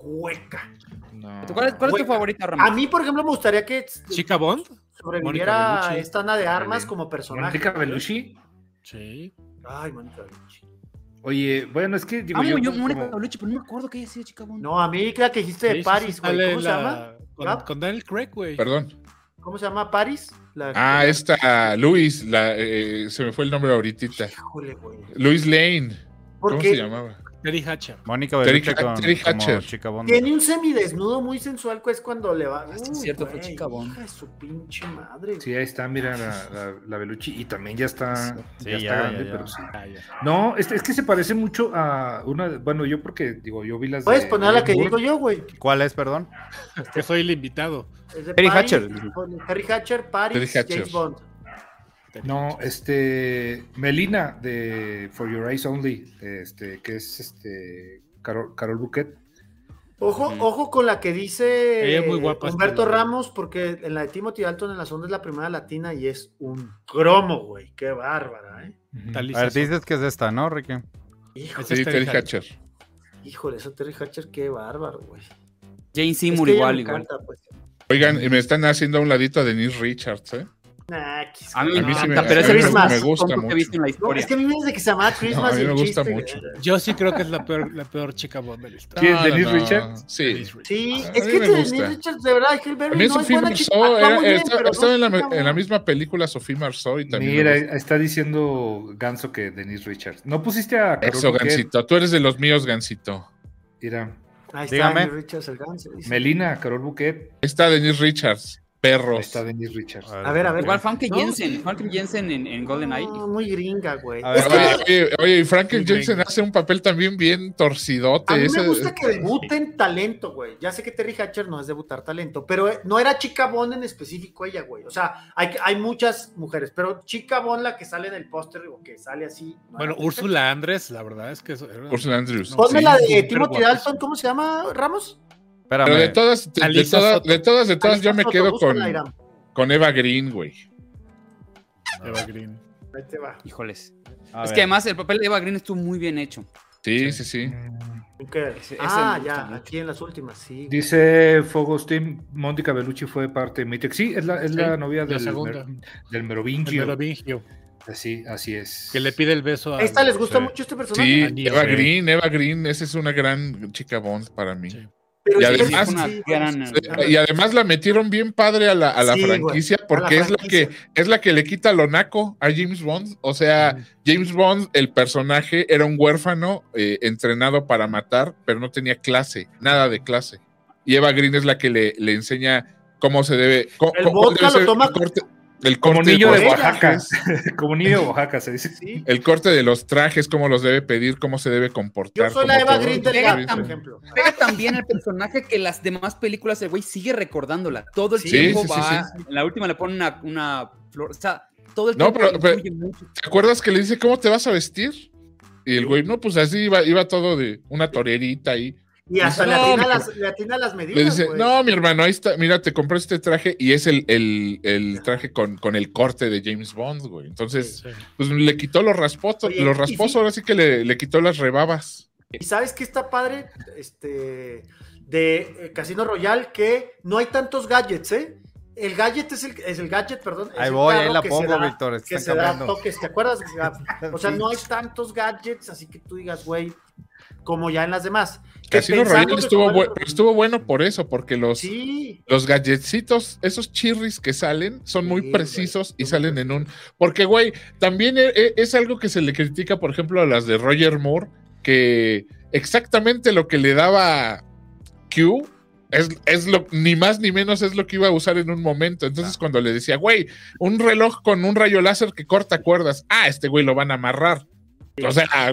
Hueca. No. ¿Cuál es, cuál es tu Hueca. favorita, A Ramón? mí, por ejemplo, me gustaría que Chica Bond. sobreviviera esta Ana de Armas como personaje. Mónica Bellucci. Sí. Ay, Mónica Bellucci. Oye, bueno, es que digo Amo yo. yo, como- Mónica Bellucci, pero no me acuerdo que haya sido chica Bond. No, a mí la que dijiste de sí, Paris, sí, güey. ¿Cómo se la- llama? Con, Daniel Craig, güey. Perdón. ¿Cómo se llama? Paris. La- Ah, esta, Luis, la, eh, se me fue el nombre ahorita. Híjole, güey. Luis Lane. ¿Cómo se llamaba? Terry Hatcher. Mónica Bellucci con, Terry como Hatcher. chica Bond. Tiene un semidesnudo muy sensual, que es cuando le va. Uy, cierto, fue chica Bond. hija de su pinche madre. Sí, ahí está, mira la, la, la Bellucci. Y también ya está, Sí, ya está ya, grande, ya, ya. pero sí. Ah. No, es, es que se parece mucho a una. Bueno, yo porque, digo, yo vi las. Puedes de poner la que digo yo, güey. ¿Cuál es, perdón? Que soy el invitado. Es de Terry Paris, Hatcher. Terry Hatcher, Paris, Terry Hatcher. James Bond. No, este. Melina de For Your Eyes Only, este, que es este. Carol, Carol Bouquet. Ojo, ojo con la que dice Ella es muy guapa, Humberto. Ramos, porque en la de Timothy Dalton en la sonda es la primera latina y es un cromo, güey. Qué bárbara, ¿eh? Está A ver, dices que es esta, ¿no, Ricky? Híjole, Sí, Terry Hatcher. híjole, esa Terry Hatcher, qué bárbaro, güey. Jane Es Seymour que igual, igual. encanta, pues. Oigan, y me están haciendo a un ladito a Denise Richards, ¿eh? Nah, A mí, A me mí sí encanta, me- pero a es me- más me gusta que mucho. visto en la No, historia. es que a mí me desde que se llamaba Christmas No, a mí me gusta chiste, mucho. Yo sí creo que es la peor, la peor chica Bond de la historia. ¿Quién, No, Denise no, no. Richards? Sí. Sí, A es que Denise. Richards, de verdad, mí no es Sophie buena chica, era- bien, está- pero estaba no en la, en la misma película Sophie Marceau y también. Mira, está diciendo Ganso que Denise Richards. ¿No pusiste a Carol Eso? Gansito. Tú eres de los míos, Gansito. Mira, Ahí está Dígame. Denise Richards, el ganso. Melina, Carol Bouquet. Ahí está Denise Richards. Ahí Perros. está Denise Richards. A ver, a ver. Igual No, Jensen. Famke Jensen en, en GoldenEye. No, muy gringa, güey. A ver, Es Oye, oye, oye, y Franken Muy Jensen hace un papel también bien torcidote. a mí ese- me gusta que debuten talento, güey. Ya sé que Terry Hatcher no es debutar talento, pero eh, no era Chica Bond en específico ella, güey. O sea, hay, hay muchas mujeres, pero Chica Bond la que sale en el póster o que sale así. no Bueno, Úrsula Andrés, la verdad es que eso era- Ursula Andrews. Ponme sí. la de Timothy. Dalton, ¿cómo se llama, Ramos? Espérame. Pero de todas, de, todas, de todas, de todas, yo me Soto, quedo con, con Eva Green, güey. Eva Green. Ahí te va. Híjoles. A es ver. que además el papel de Eva Green estuvo muy bien hecho. Sí, sí, sí. Ese- ah, ya, aquí en las últimas, sí. Dice Fogostín, Mónica Bellucci fue parte de Mitex. Sí, es la, es la Sí, novia la del, mer- del El Merovingio. Merovingio, Así, así es. que le pide el beso a. ¿Esta les gusta Sí. mucho este personaje? Sí, Eva sí. Green, Eva Green, esa es una gran chica Bond para mí. Sí. Pero Y sí, además- sí, Una sí, gran- sí. Y además la metieron bien padre a la, a la Sí, güey, franquicia a la porque es la que es la que le quita lo naco a James Bond. O sea, James Bond, el personaje, era un huérfano eh, entrenado para matar, pero no tenía clase, nada de clase. Y Eva Green es la que le, le enseña cómo se debe. co- El co- vodka debe lo ser toma el corte, el niño de los Oaxaca. niño de Oaxaca, se dice. Sí. El corte de los trajes, cómo los debe pedir, cómo se debe comportar. Yo soy la Eva. Green Pega ejemplo. Pega también el personaje que las demás películas el güey sigue recordándola. Todo el Sí, tiempo sí, sí, va. sí. En la última le pone una, una flor. O sea, todo el No, tiempo. pero- pero-. ¿Te acuerdas que le dice cómo te vas a vestir? Y el güey, no, pues así iba, iba todo de una torerita ahí. Y hasta le No, atina, mi- las, le atina las medidas. Le dice, güey. no, mi hermano, ahí está, mira, te compré este traje y es el, el, el traje con, con el corte de James Bond, güey. Entonces, Sí. pues le quitó los rasposos, Oye, los rasposos, sí- ahora sí que le, le quitó las rebabas. Y sabes que está padre este, de eh, Casino Royal que no hay tantos gadgets, ¿eh? El gadget es el, es el gadget, perdón. Ahí voy, ahí la pongo, da- Víctor. Que se da toques, ¿te acuerdas? O sea, no hay tantos gadgets, así que tú digas, güey, como ya en las demás. Casino Royale estuvo, bu- pero estuvo bueno por eso, porque los, Sí, los esos chirris que salen, son muy Sí, precisos güey, y salen en un. Porque, güey, también e- e- es algo que se le critica, por ejemplo, a las de Roger Moore, que exactamente lo que le daba Q. Es, es lo, ni más ni menos es lo que iba a usar en un momento. Entonces, cuando le decía, güey, un reloj con un rayo láser que corta cuerdas, ah, este güey lo van a amarrar. O sea, a,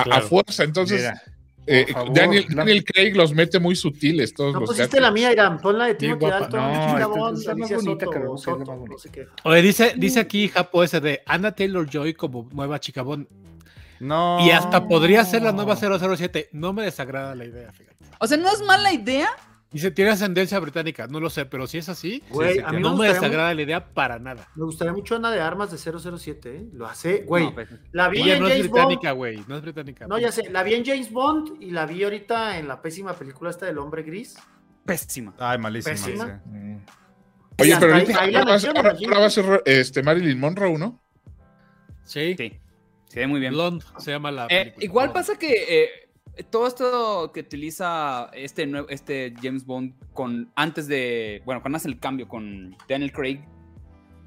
a- fuerza. Entonces, Mira, eh, Daniel, Daniel Craig los mete muy sutiles, todos no los pusiste gadgets. la mía, Irán. Pon la de Timothy. Dalton, No, Chica esta- Bond, esta es más Alicia bonita, Soto, Carlos, es la Soto, más no bonita. sé qué. Oye, dice, dice aquí Japo ese de Anna Taylor Joy como nueva chica Bond. No. Y hasta podría ser la nueva 007. No me desagrada la idea, fíjate. O sea, no es mala idea. Dice, tiene ascendencia británica. No lo sé, pero si es así, Güey, sí, a mí no me desagrada la idea para nada. me gustaría mucho Ana de Armas de 007, ¿eh? Lo hace, güey. No, pues, la vi Ella en no es James británica, Bond. güey. No es británica. No, ya sé, la vi en James Bond y la vi ahorita en la pésima película esta del hombre gris. pésima. Ay, malísima. Pésima. sí. Y Oye, pero ahí- ahorita ahí la ahora, va a ser- mencionan, ahora- allí. ahora va a ser este, Marilyn Monroe, ¿no? Sí. Sí. Se ve muy bien. Blonde se llama la Eh, igual Blonde. pasa que eh, todo esto que utiliza este, este James Bond con antes de, bueno, cuando hace el cambio con Daniel Craig,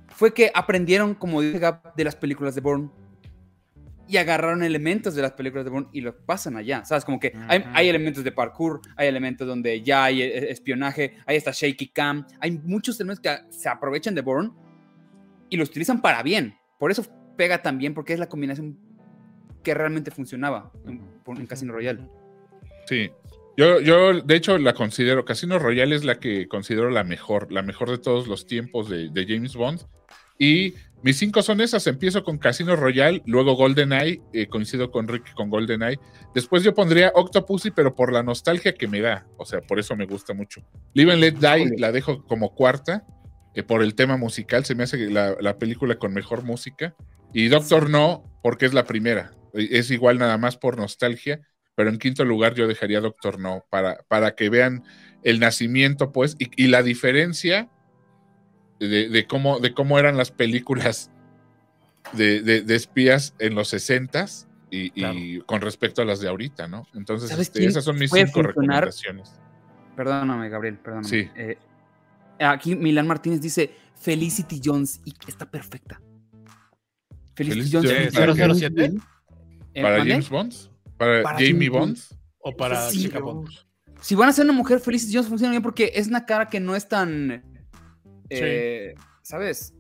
fue que aprendieron, como dice Gab, de las películas de Bourne y agarraron elementos de las películas de Bourne y los pasan allá, ¿sabes? Como que hay, hay elementos de parkour, hay elementos donde ya hay eh, espionaje, hay esta shaky cam, hay muchos elementos que se aprovechan de Bourne y los utilizan para bien. Por eso pega tan bien, porque es la combinación que realmente funcionaba en, en Casino Royale. Sí. Yo, yo, de hecho, la considero, Casino Royale es la que considero la mejor, la mejor de todos los tiempos de, de James Bond. Y Mis cinco son esas. Empiezo con Casino Royale, luego GoldenEye, eh, coincido con Rick con GoldenEye. Después yo pondría Octopussy, pero por la nostalgia que me da. O sea, por eso me gusta mucho. Live and Let Die la dejo como cuarta, eh, por el tema musical. Se me hace la, la película con mejor música. Y Doctor No, porque es la primera. Es igual nada más por nostalgia. Pero en quinto lugar yo dejaría Doctor No, para, para que vean el nacimiento, pues, y, y la diferencia de, de cómo, de cómo eran las películas de, de- de espías en los 60s y, y con respecto a las de ahorita, ¿no? Entonces, ¿Sabes este, esas son mis cinco funcionar? recomendaciones. Perdóname, Gabriel, perdóname. Sí. Eh, aquí Milán Martínez dice Felicity Jones y está perfecta. Felicity, Felicity Jones. Jones, funciona muy 007? Eh, ¿Para. James Bond? ¿Para, Para Jamie James Bond? O para Sí, Chica Bond. Si van a ser una mujer, Felicity Jones funciona bien porque es una cara que no es tan. eh, ¿Sabes?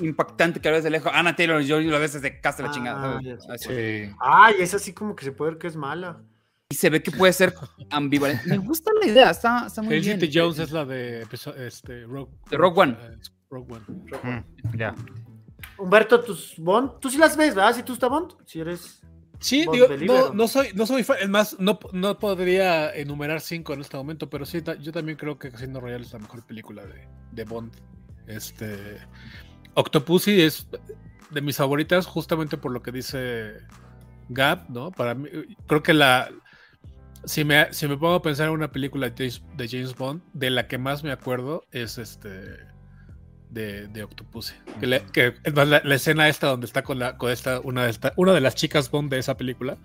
Impactante que a veces de lejos. Ana Taylor Joy lo ves desde casa de la Ah, chingada. Sí. Ay, es así como que se puede ver que es mala. Y se ve que puede ser ambivalente. Me gusta la idea, está, está muy Felicity bien. Jones es la de este, Rogue, De Rogue One. eh, Rogue One. Mm, ya. Humberto, tus Bond, tú sí las ves, ¿verdad? Si tú estás Bond, si eres. Sí, digo, no, soy, no soy fan, es más, no, no podría enumerar cinco en este momento, pero sí, ta- yo también creo que Casino Royale es la mejor película de, de Bond. Este Octopussy es de mis favoritas justamente por lo que dice Gab, ¿no? Para mí, creo que la si me, si me pongo a pensar en una película de James, de James Bond, de la que más me acuerdo es este de, de Octopussy. Que, le- que es más, la, la escena esta donde está con la con esta una de esta, una de las chicas Bond de esa película.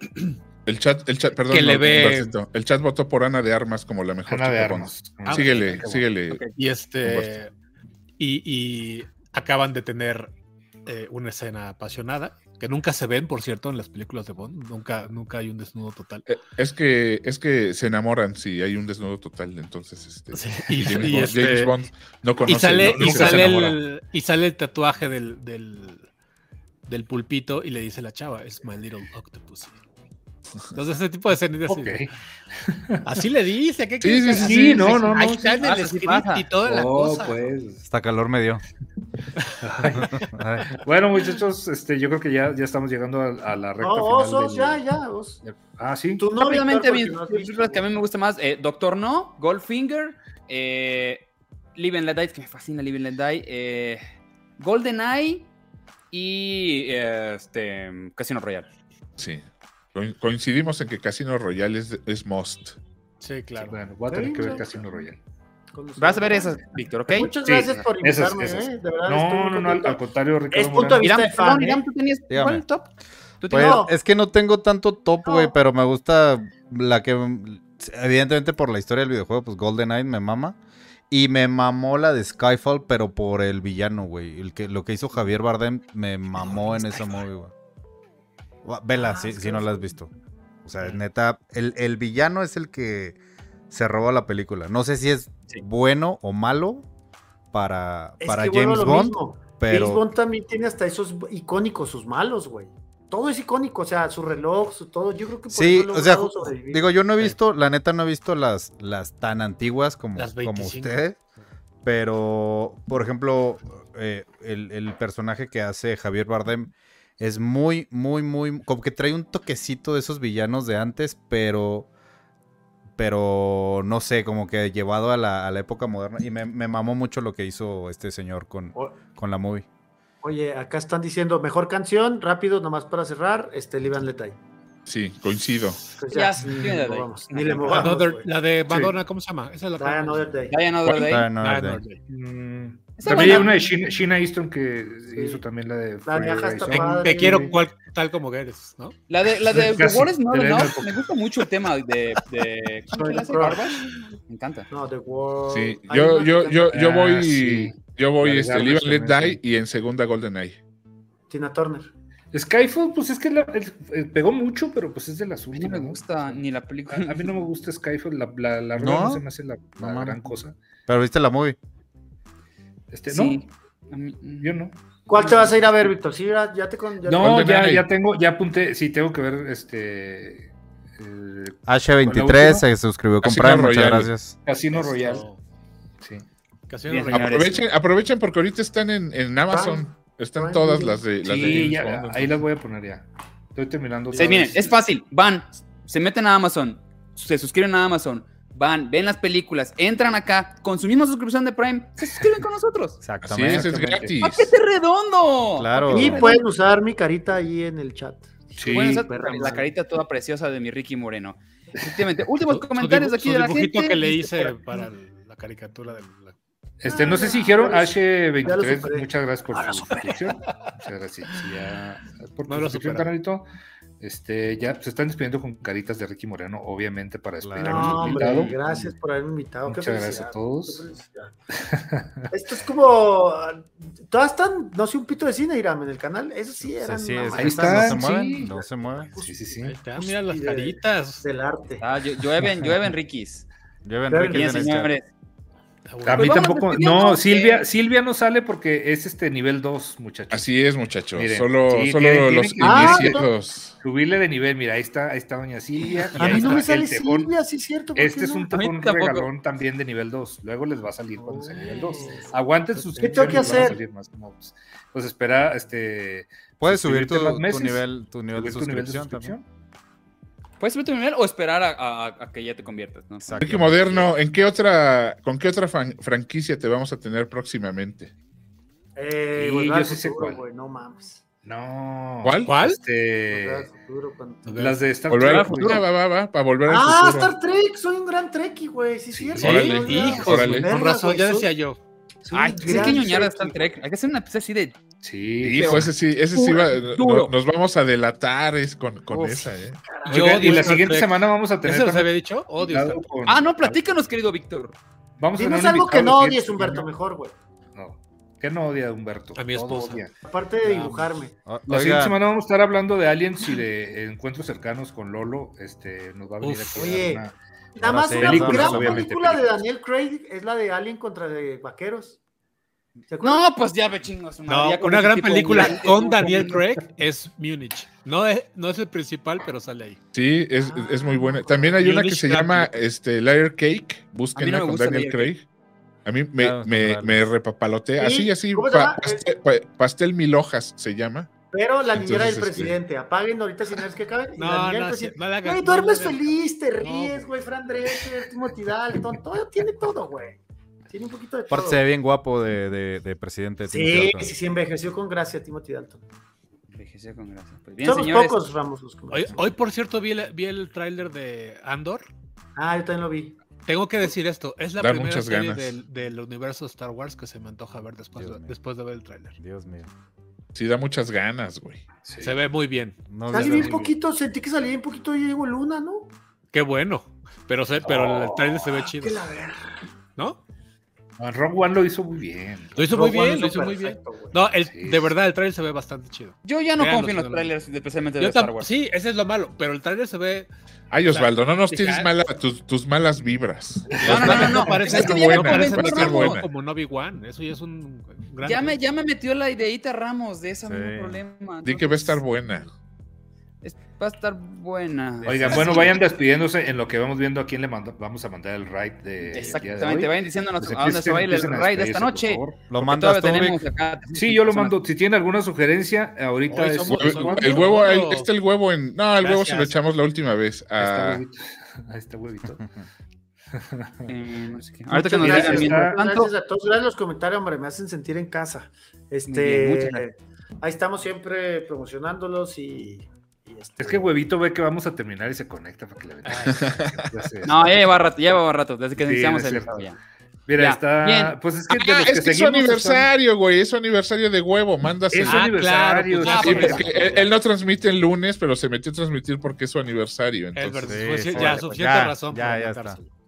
El chat, el chat, perdón, Que le no, ve- Roberto, el chat votó por Ana de Armas como la mejor Ana de chica Bond. Armas. Ah, síguele, síguele. Y este. Y, y acaban de tener eh, una escena apasionada. Que nunca se ven, por cierto, en las películas de Bond. Nunca, nunca hay un desnudo total. Eh, Es que, es que se enamoran si hay un desnudo total, entonces este, Sí, y, James, y Bond, este- James Bond no conoce, y sale, no- y sale el, y sale el tatuaje del, del, del pulpito y le dice la chava, es my little octopus. Entonces, ese tipo de escenas así, le dice. ¿qué Sí, sí, sí, sí, no, no, Ahí está sí en el pasa, sí script pasa. y toda la Oh, cosa. pues. Hasta calor me dio. Ay. Bueno, muchachos, este, yo creo que ya, ya estamos llegando a, a la recta No, final. osos, del- ya, ya. os. Ah, sí. Tú no, mis películas visto. que a mí me gusta más: eh, Doctor No, Goldfinger, eh, Live and Let Die, que me fascina Live and Let Die, eh, GoldenEye y eh, este, Casino Royale. Sí. Co- Coincidimos en que Casino Royale es, es must. Sí, claro. Bueno, voy a tener que ver Casino Royale. Vas a ver esas, Víctor, ¿ok? Muchas Sí, gracias por esas, invitarme, esas. ¿eh? De verdad, No, no, no, al, contrario, Ricardo. Es punto de vista Irán, de fan, ¿eh? Irán, ¿tú tenías Dígame. cuál top? ¿Tú Pues, No. es que no tengo tanto top, güey, No. pero me gusta la que, evidentemente por la historia del videojuego, pues GoldenEye me mama. Y me mamó la de Skyfall, pero por el villano, güey. El que, lo que hizo Javier Bardem me mamó en esa movie, güey. Vela, Ah, si, no la has visto. O sea, neta, el, el villano es el que se roba la película. No sé si es Sí. bueno o malo para, Es para James Bond, mismo. James pero... Bond también tiene hasta esos icónicos, sus malos, güey. Todo es icónico, o sea, su reloj, su todo. Yo creo que por Sí, eso o sea, sobrevivir. digo, yo no he Sí. visto, la neta no he visto las, las tan antiguas como, Las como 25. usted, pero, por ejemplo, eh, el, el personaje que hace Javier Bardem es muy, muy, muy, como que trae un toquecito de esos villanos de antes, pero, pero, no sé, como que llevado a la, a la época moderna, y me, me mamó mucho lo que hizo este señor con, O- con la movie. Oye, acá están diciendo mejor canción, rápido, nomás para cerrar, este, Live and Let Die. Sí, coincido. Pues Ya, ni sí, le dale. movamos, ni le movamos, Another- güey. la de Madonna, ¿cómo se llama? Esa es la Die Another Day. Die Another. Day. Ah, no, Die de- Another Day. Mm, También hay una de Sheena, Sheena Easton que Sí. hizo también la de La padre. Te quiero cual- tal como eres, ¿no? La de, la de The Casi, War is Not Enough, época. me gusta mucho el tema de... de ¿Cómo se hace? Me encanta. No, The World. Sí, yo, yo, yo, yo Ah, voy, sí. yo voy La este, Live and Let Die y en segunda GoldenEye. Tina Turner. Skyfall, pues es que la- el- el- pegó mucho, pero pues es de las A mí no últimas. me gusta ni la A, película. a mí no me gusta Skyfall, la, la, la ¿No? no se me hace la, No gran cosa. Pero viste la movie. Este, Sí. A mí- no, yo no. ¿Cuál te vas a ir a ver, Víctor? Sí, ya, ya te con. ya te- No, ya, ya tengo, ya apunté, sí, tengo que ver este el H23 última? se suscribió con Casino Prime, muchas gracias. Casino Sí. Casino Bien, señores. Aprovechen, aprovechen porque ahorita están en, en Amazon. Están todas las de, las de Sí, ya, Bond. ahí las voy a poner ya. Estoy terminando. Sí, miren, es fácil. Van, se meten a Amazon, se suscriben a Amazon, van, ven las películas, entran acá, con su misma suscripción de Prime, se suscriben con nosotros. Así Exactamente. es, es gratis. ¡Paquete redondo! Claro. Y pueden usar mi carita ahí en el chat. Sí, Pueden usar perra la carita toda preciosa de mi Ricky Moreno. Efectivamente. Últimos Su- su comentarios dibu- aquí su de la dibujito gente. que le hice para la caricatura del. la- Este, no sé si Ah, dijeron ya lo superé. H23, muchas gracias por su suscripción. Muchas gracias. ya, por tu No suscripción, supera. Este, ya se están despidiendo con caritas de Ricky Moreno, obviamente, para despedir a Claro. nuestro No, hombre, invitado. gracias por haberme invitado. Muchas gracias a todos. Esto es como. Todas están, no sé, un pito de cine, Iram, en el canal. Eso sí, Sí, eran sí, es- Ahí no maestra se están, mueven, sí. no se mueven. Sí, sí, sí. Ahí está, mira las de- caritas. del arte. Ah, llu- llueven, llueven, Riquis. Lleven Pero Ricky Bien, en el chat. señores. Está A mí Pues tampoco. despidiendo, No, Silvia, Silvia no sale porque es este nivel 2, muchachos. Así es, muchachos. Miren, solo sí, solo los tienen que- Ah, iniciados. Subirle de nivel, mira, ahí está, ahí está doña Silvia. y A mí no me sale. Silvia, sí es cierto. ¿por Este qué es no? un tejón regalón también de nivel 2. Luego les va a salir cuando sea nivel 2. Oh. Aguanten sus ¿Qué tengo que hacer? Más mods. Pues espera, este. Puedes subir tu, meses, nivel, tu nivel de tu nivel de suscripción también. Puedes subir tu nivel o esperar a, a- a que ya te conviertas, ¿no? Exacto. Ricky Moderno, ¿en qué otra, con qué otra fan- franquicia te vamos a tener próximamente? Eh, Sí, yo sí sé cuál. güey, no mames. No. ¿Cuál? ¿Cuál? Este. Volver al futuro, cuando- Las de Star Volver al Trek. futuro, güey. va, va, va, para volver al Ah, futuro. Star Trek, soy un gran Trekkie, güey, sí, Sí, sí. órale, Hijos, órale. con razón, ya decía yo. soy Ay, sí que ñoñar a Star Trek. Hay que hacer una episodio así de. Sí. Hijo, ese sí, ese sí va, Duro. no- nos vamos a delatar es con, con Uf. esa, ¿eh? Yo Oigan, odio y la Star siguiente Trek. semana vamos a tener. ¿Eso se también había dicho? Odio Trek. con- Ah, no, platícanos, querido Víctor. Vamos a tener Dinos un algo que no odies, Humberto, mejor, güey. ¿Qué no odia Humberto? A mi esposa. odia. Aparte de dibujarme. La oiga, siguiente semana vamos a estar hablando de aliens y de encuentros cercanos con Lolo. Este, nos va a venir Uf. a Oye. una... Nada más una gran película de. Daniel Craig es la de Alien contra de vaqueros. No, pues ya ve chingos. No, una gran película con Daniel Craig es Múnich. No es, no es el principal, pero sale ahí. Sí, es, es muy buena. También hay una que Munich se llama este, Layer Cake, búsquenla con Daniel Craig. A mí me, Claro, me, con me Alex. repapalotea. Sí, Así, así, ¿cómo se pa- pastel, pa- pastel mil hojas se llama. Pero la niñera del este- presidente. Apaguen ahorita sin es que acaben. y la No, niñera del no, sí, presidente. no. Güey, no duermes feliz, te No, ríes, güey. Fran Drescher, Timothy Dalton, todo, tiene todo, güey. Tiene un poquito de todo. Aparte se ve bien guapo de, de, de presidente. Sí, sí, sí, envejeció con gracia Timothy Dalton. Envejeció con gracia. Pues bien, Somos señores. pocos, Ramos, los que Hoy, hoy, por cierto, vi el, vi el tráiler de Andor. Ah, yo también lo vi. Tengo que decir esto, es la Da primera serie del, del universo Star Wars que se me antoja ver después, Dios de, mío. después de ver el tráiler. Dios mío. Sí, da muchas ganas, güey. Sí. Se ve muy bien. No, Salí bien poquito, sentí que salía bien poquito y Diego Luna, ¿no? Qué bueno. Pero, se, pero el tráiler se ve chido. Que la verga. ¿no? No, Rogue One lo hizo muy bien. Lo hizo muy bien, lo hizo muy bien. No, el, Sí. de verdad, el tráiler se ve bastante chido. Yo ya no confío en los trailers, especialmente de Yo Star Wars. sí, ese es lo malo, pero el tráiler se ve... Ay, Osvaldo, no nos tires mala, tus, tus malas vibras. No, no, no, no, no, parece, es que buena, convenció va a estar Ramos. buena. como Novi One. Eso ya es un gran... Ya me, ya me metió la ideita Ramos de ese Sí. mismo problema. Di que va a estar entonces, buena. Es- va a estar buena. Oigan, bueno, vayan despidiéndose en lo que vamos viendo a quién le manda- vamos a mandar el raid de. el día de Exactamente, hoy. vayan diciéndonos Pues a dónde se va a ir el a raid de esta noche. Lo mandas tú, acá Sí, yo lo mando. Si tienen alguna sugerencia, ahorita Hoy es. somos- El, somos- el huevo, el- este el huevo en. No, el huevo se lo Gracias. echamos la última vez. Ahí está Ah, huevito. Eh, no sé qué. Ahorita que nos Gracias, digan mientras está- tanto. Gracias a todos, gracias a los comentarios, hombre, me hacen sentir en casa. Este, bien, gracias. ahí estamos siempre promocionándolos y este, Es que huevito ve que vamos a terminar y se conecta para que le vean. No, ya lleva rato, ya lleva rato, desde que Sí, iniciamos el cierto. ya. Mira, Ya, está. bien. Pues es que de Ah, los que es que es su aniversario, güey. Es su aniversario de huevo. Mándase. Es su Ah, aniversario. claro, pues sí, porque él, él no transmite el lunes, pero se metió a transmitir porque es su aniversario. Es Entonces, verdad, Sí, pues, sí, ya, suficiente ya, razón. ya, para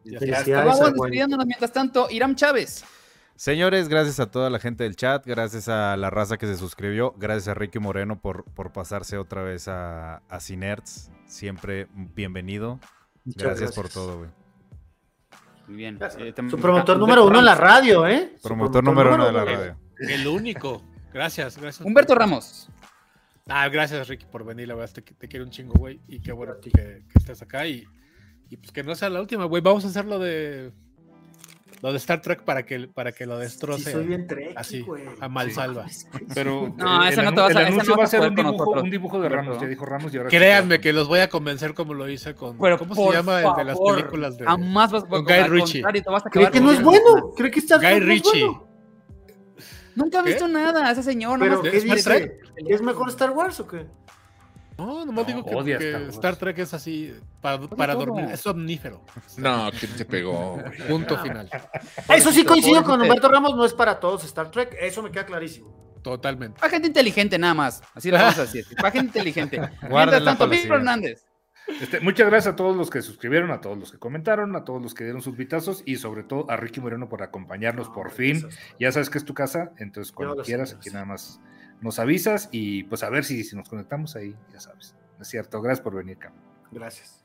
ya está. Vamos despidiéndonos mientras tanto. Iram Chávez. Señores, gracias a toda la gente del chat, gracias a la raza que se suscribió, gracias a Ricky Moreno por, por pasarse otra vez a, a Cinerts. Siempre bienvenido. Muchas Gracias, por todo, güey. Muy bien. Eh, Su promotor número uno en la radio, ¿eh? Promotor número uno de la radio. El único. Gracias, gracias. Humberto Ramos. Ah, gracias, Ricky, por venir. La verdad, te, te quiero un chingo, güey. Y qué bueno que, que estés acá. Y, y pues que no sea la última, güey. Vamos a hacerlo de. Lo de Star Trek para que, para que lo Sí, destroce. soy bien treki, así, a malsalva. Pero No, eh, esa el, no te vas a- el anuncio no va a ser un dibujo, un dibujo de. Ramos, ya dijo Ramos y ahora sí Créanme que los voy a convencer como lo hice con. Pero ¿Cómo se llama el de las películas de Jamás vas a con Guy Ritchie. acabar que no es bueno. Cree que Star Guy Trek Ritchie? bueno. Nunca ha ¿Qué? visto nada, ese señor. Pero, ¿qué ¿Es Star dice? Trek? ¿Es mejor Star Wars o qué? No, nomás No, digo que, Star Trek es así para, para dormir, es omnífero. No, ¿quién te pegó? güey? Punto final. Eso sí coincido con. Humberto Ramos, no es para todos Star Trek, eso me queda clarísimo. Totalmente. Para gente inteligente nada más. Así lo vamos a decir. Para gente inteligente. Mientras tanto, Víctor. Hernández. Este, muchas gracias a todos los que suscribieron, a todos los que comentaron, a todos los que dieron sus vitazos y sobre todo a Ricky Moreno por acompañarnos por fin. Ya sabes que es tu casa, entonces cuando quieras, aquí nada más nos avisas y pues a ver si, si nos conectamos ahí, ya sabes. Es cierto, gracias por venir, Cam. Gracias.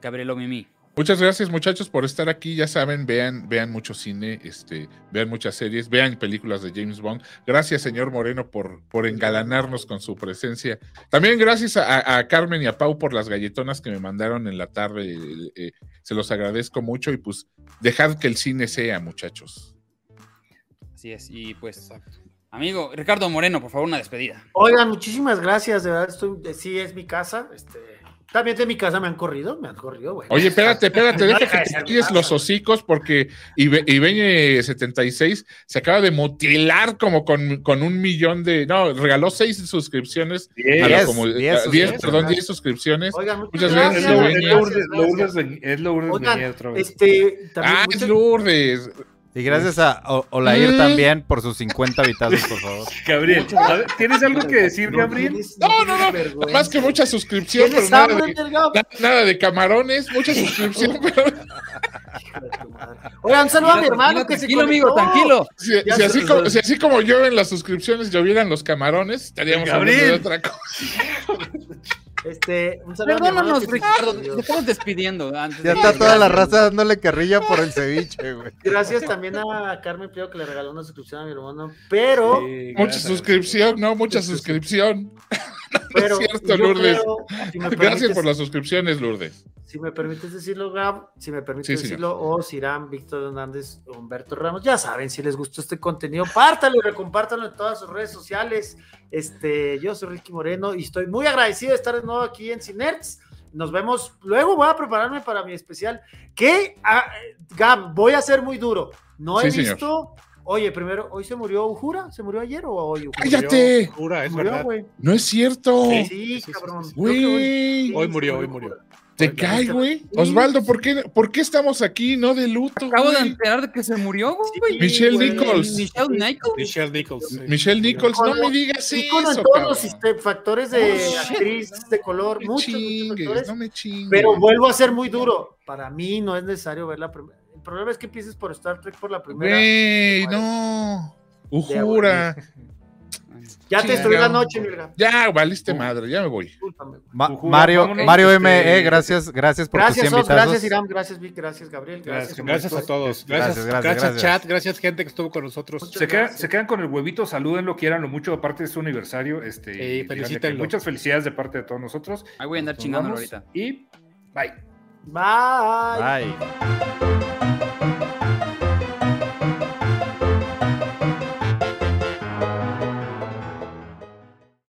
Gabrielo Mimi. Muchas gracias, muchachos, por estar aquí. Ya saben, vean, vean mucho cine, este, vean muchas series, vean películas de James Bond. Gracias, señor Moreno, por, por engalanarnos con su presencia. También gracias a, a Carmen y a Pau por las galletonas que me mandaron en la tarde. eh, eh, se los agradezco mucho y pues dejad que el cine sea, muchachos. Así es. Y pues, amigo, Ricardo Moreno, por favor, una despedida. Oigan, muchísimas gracias, de verdad, estoy, sí es mi casa, este, también de mi casa me han corrido, me han corrido, güey. Oye, espérate, espérate, deja que te ay, los hocicos porque Ibe- Ibeñe76 se acaba de mutilar como con, con un millón de. No, regaló seis suscripciones. a la Diez, diez perdón, diez suscripciones. Oigan, Muchas gracias, es Lourdes- es Lourdes otra vez. este, también Ah, muchas- es Lourdes. Y gracias a O- Olair Mm. también por sus 50 vitazos, por favor. Gabriel, ¿tienes algo que decir, Gabriel? No, no, no. Más que mucha suscripción, pero ¿Tienes nada hambre, de, nada de camarones, mucha suscripción, pero. Oigan, saludo a mi hermano que se Tranquilo, amigo, tranquilo. si, así como, si así como llueven las suscripciones, llovieran los camarones, estaríamos hablando de otra cosa. Este, un saludo Perdónanos, Ricardo. Te estamos despidiendo. Antes Ya de- está toda la raza dándole carrilla por el ceviche, güey. Gracias también a Carmen Pío que le regaló una suscripción a mi hermano, pero, Sí, Mucha suscripción, no, mucha suscripción. Pero cierto, yo Lourdes. creo, si me Gracias por las suscripciones, Lourdes. Si me permites decirlo, Gab, si me permites Sí, decirlo, o Sirán, Víctor Hernández, Humberto Ramos, ya saben, si les gustó este contenido, pártalo y recompártanlo en todas sus redes sociales. Este, yo soy Ricky Moreno y estoy muy agradecido de estar de nuevo aquí en Cinerts. Nos vemos, luego voy a prepararme para mi especial, que, ah, Gab, voy a ser muy duro. No he Sí, señor. Oye, primero, ¿hoy se murió Ujura? ¿Se murió ayer o hoy? Ujura? ¡Cállate! Jura, es Murió, verdad. güey. No es cierto. Sí, sí, sí, cabrón. Güey. sí, Hoy murió, hoy murió. Ujura. Te Oye, cae, güey. Osvaldo, ¿por qué, ¿por qué estamos aquí, no de luto? Acabo de enterar de que se murió, güey. Michelle. Nichols. Michelle Nichols. Michelle Nichols. sí. Michelle Nichols, no me digas eso. en todos cabrón. los siste- factores de Oh, actriz de color, No me muchos, muchos chingues, factores. no me chingues. Pero vuelvo a ser muy duro. Para mí no es necesario ver la primera. El problema es que empieces por Star Trek por la primera. Güey, no. Ujura. Ya te destruí la noche, Mirga. Ya, valiste madre, ya me voy. Discúlpame. Ma- Ujura, Mario, Mario este, ME, gracias, gracias por Gracias, tus 100 Os, gracias, vitazos. Irán, gracias, Vic, gracias, Gabriel, gracias. Gracias, Gracias a todos. Gracias, Gracias, gracias, gracias, gracias. chat. Gracias, gente que estuvo con nosotros. Se, queda- gracias. se quedan con el huevito, salúdenlo, quieranlo mucho, aparte de su aniversario. Este, que felicítenlo. muchas felicidades de parte de todos nosotros. Ahí voy a andar chingándolo ahorita. Y bye. Bye. Bye.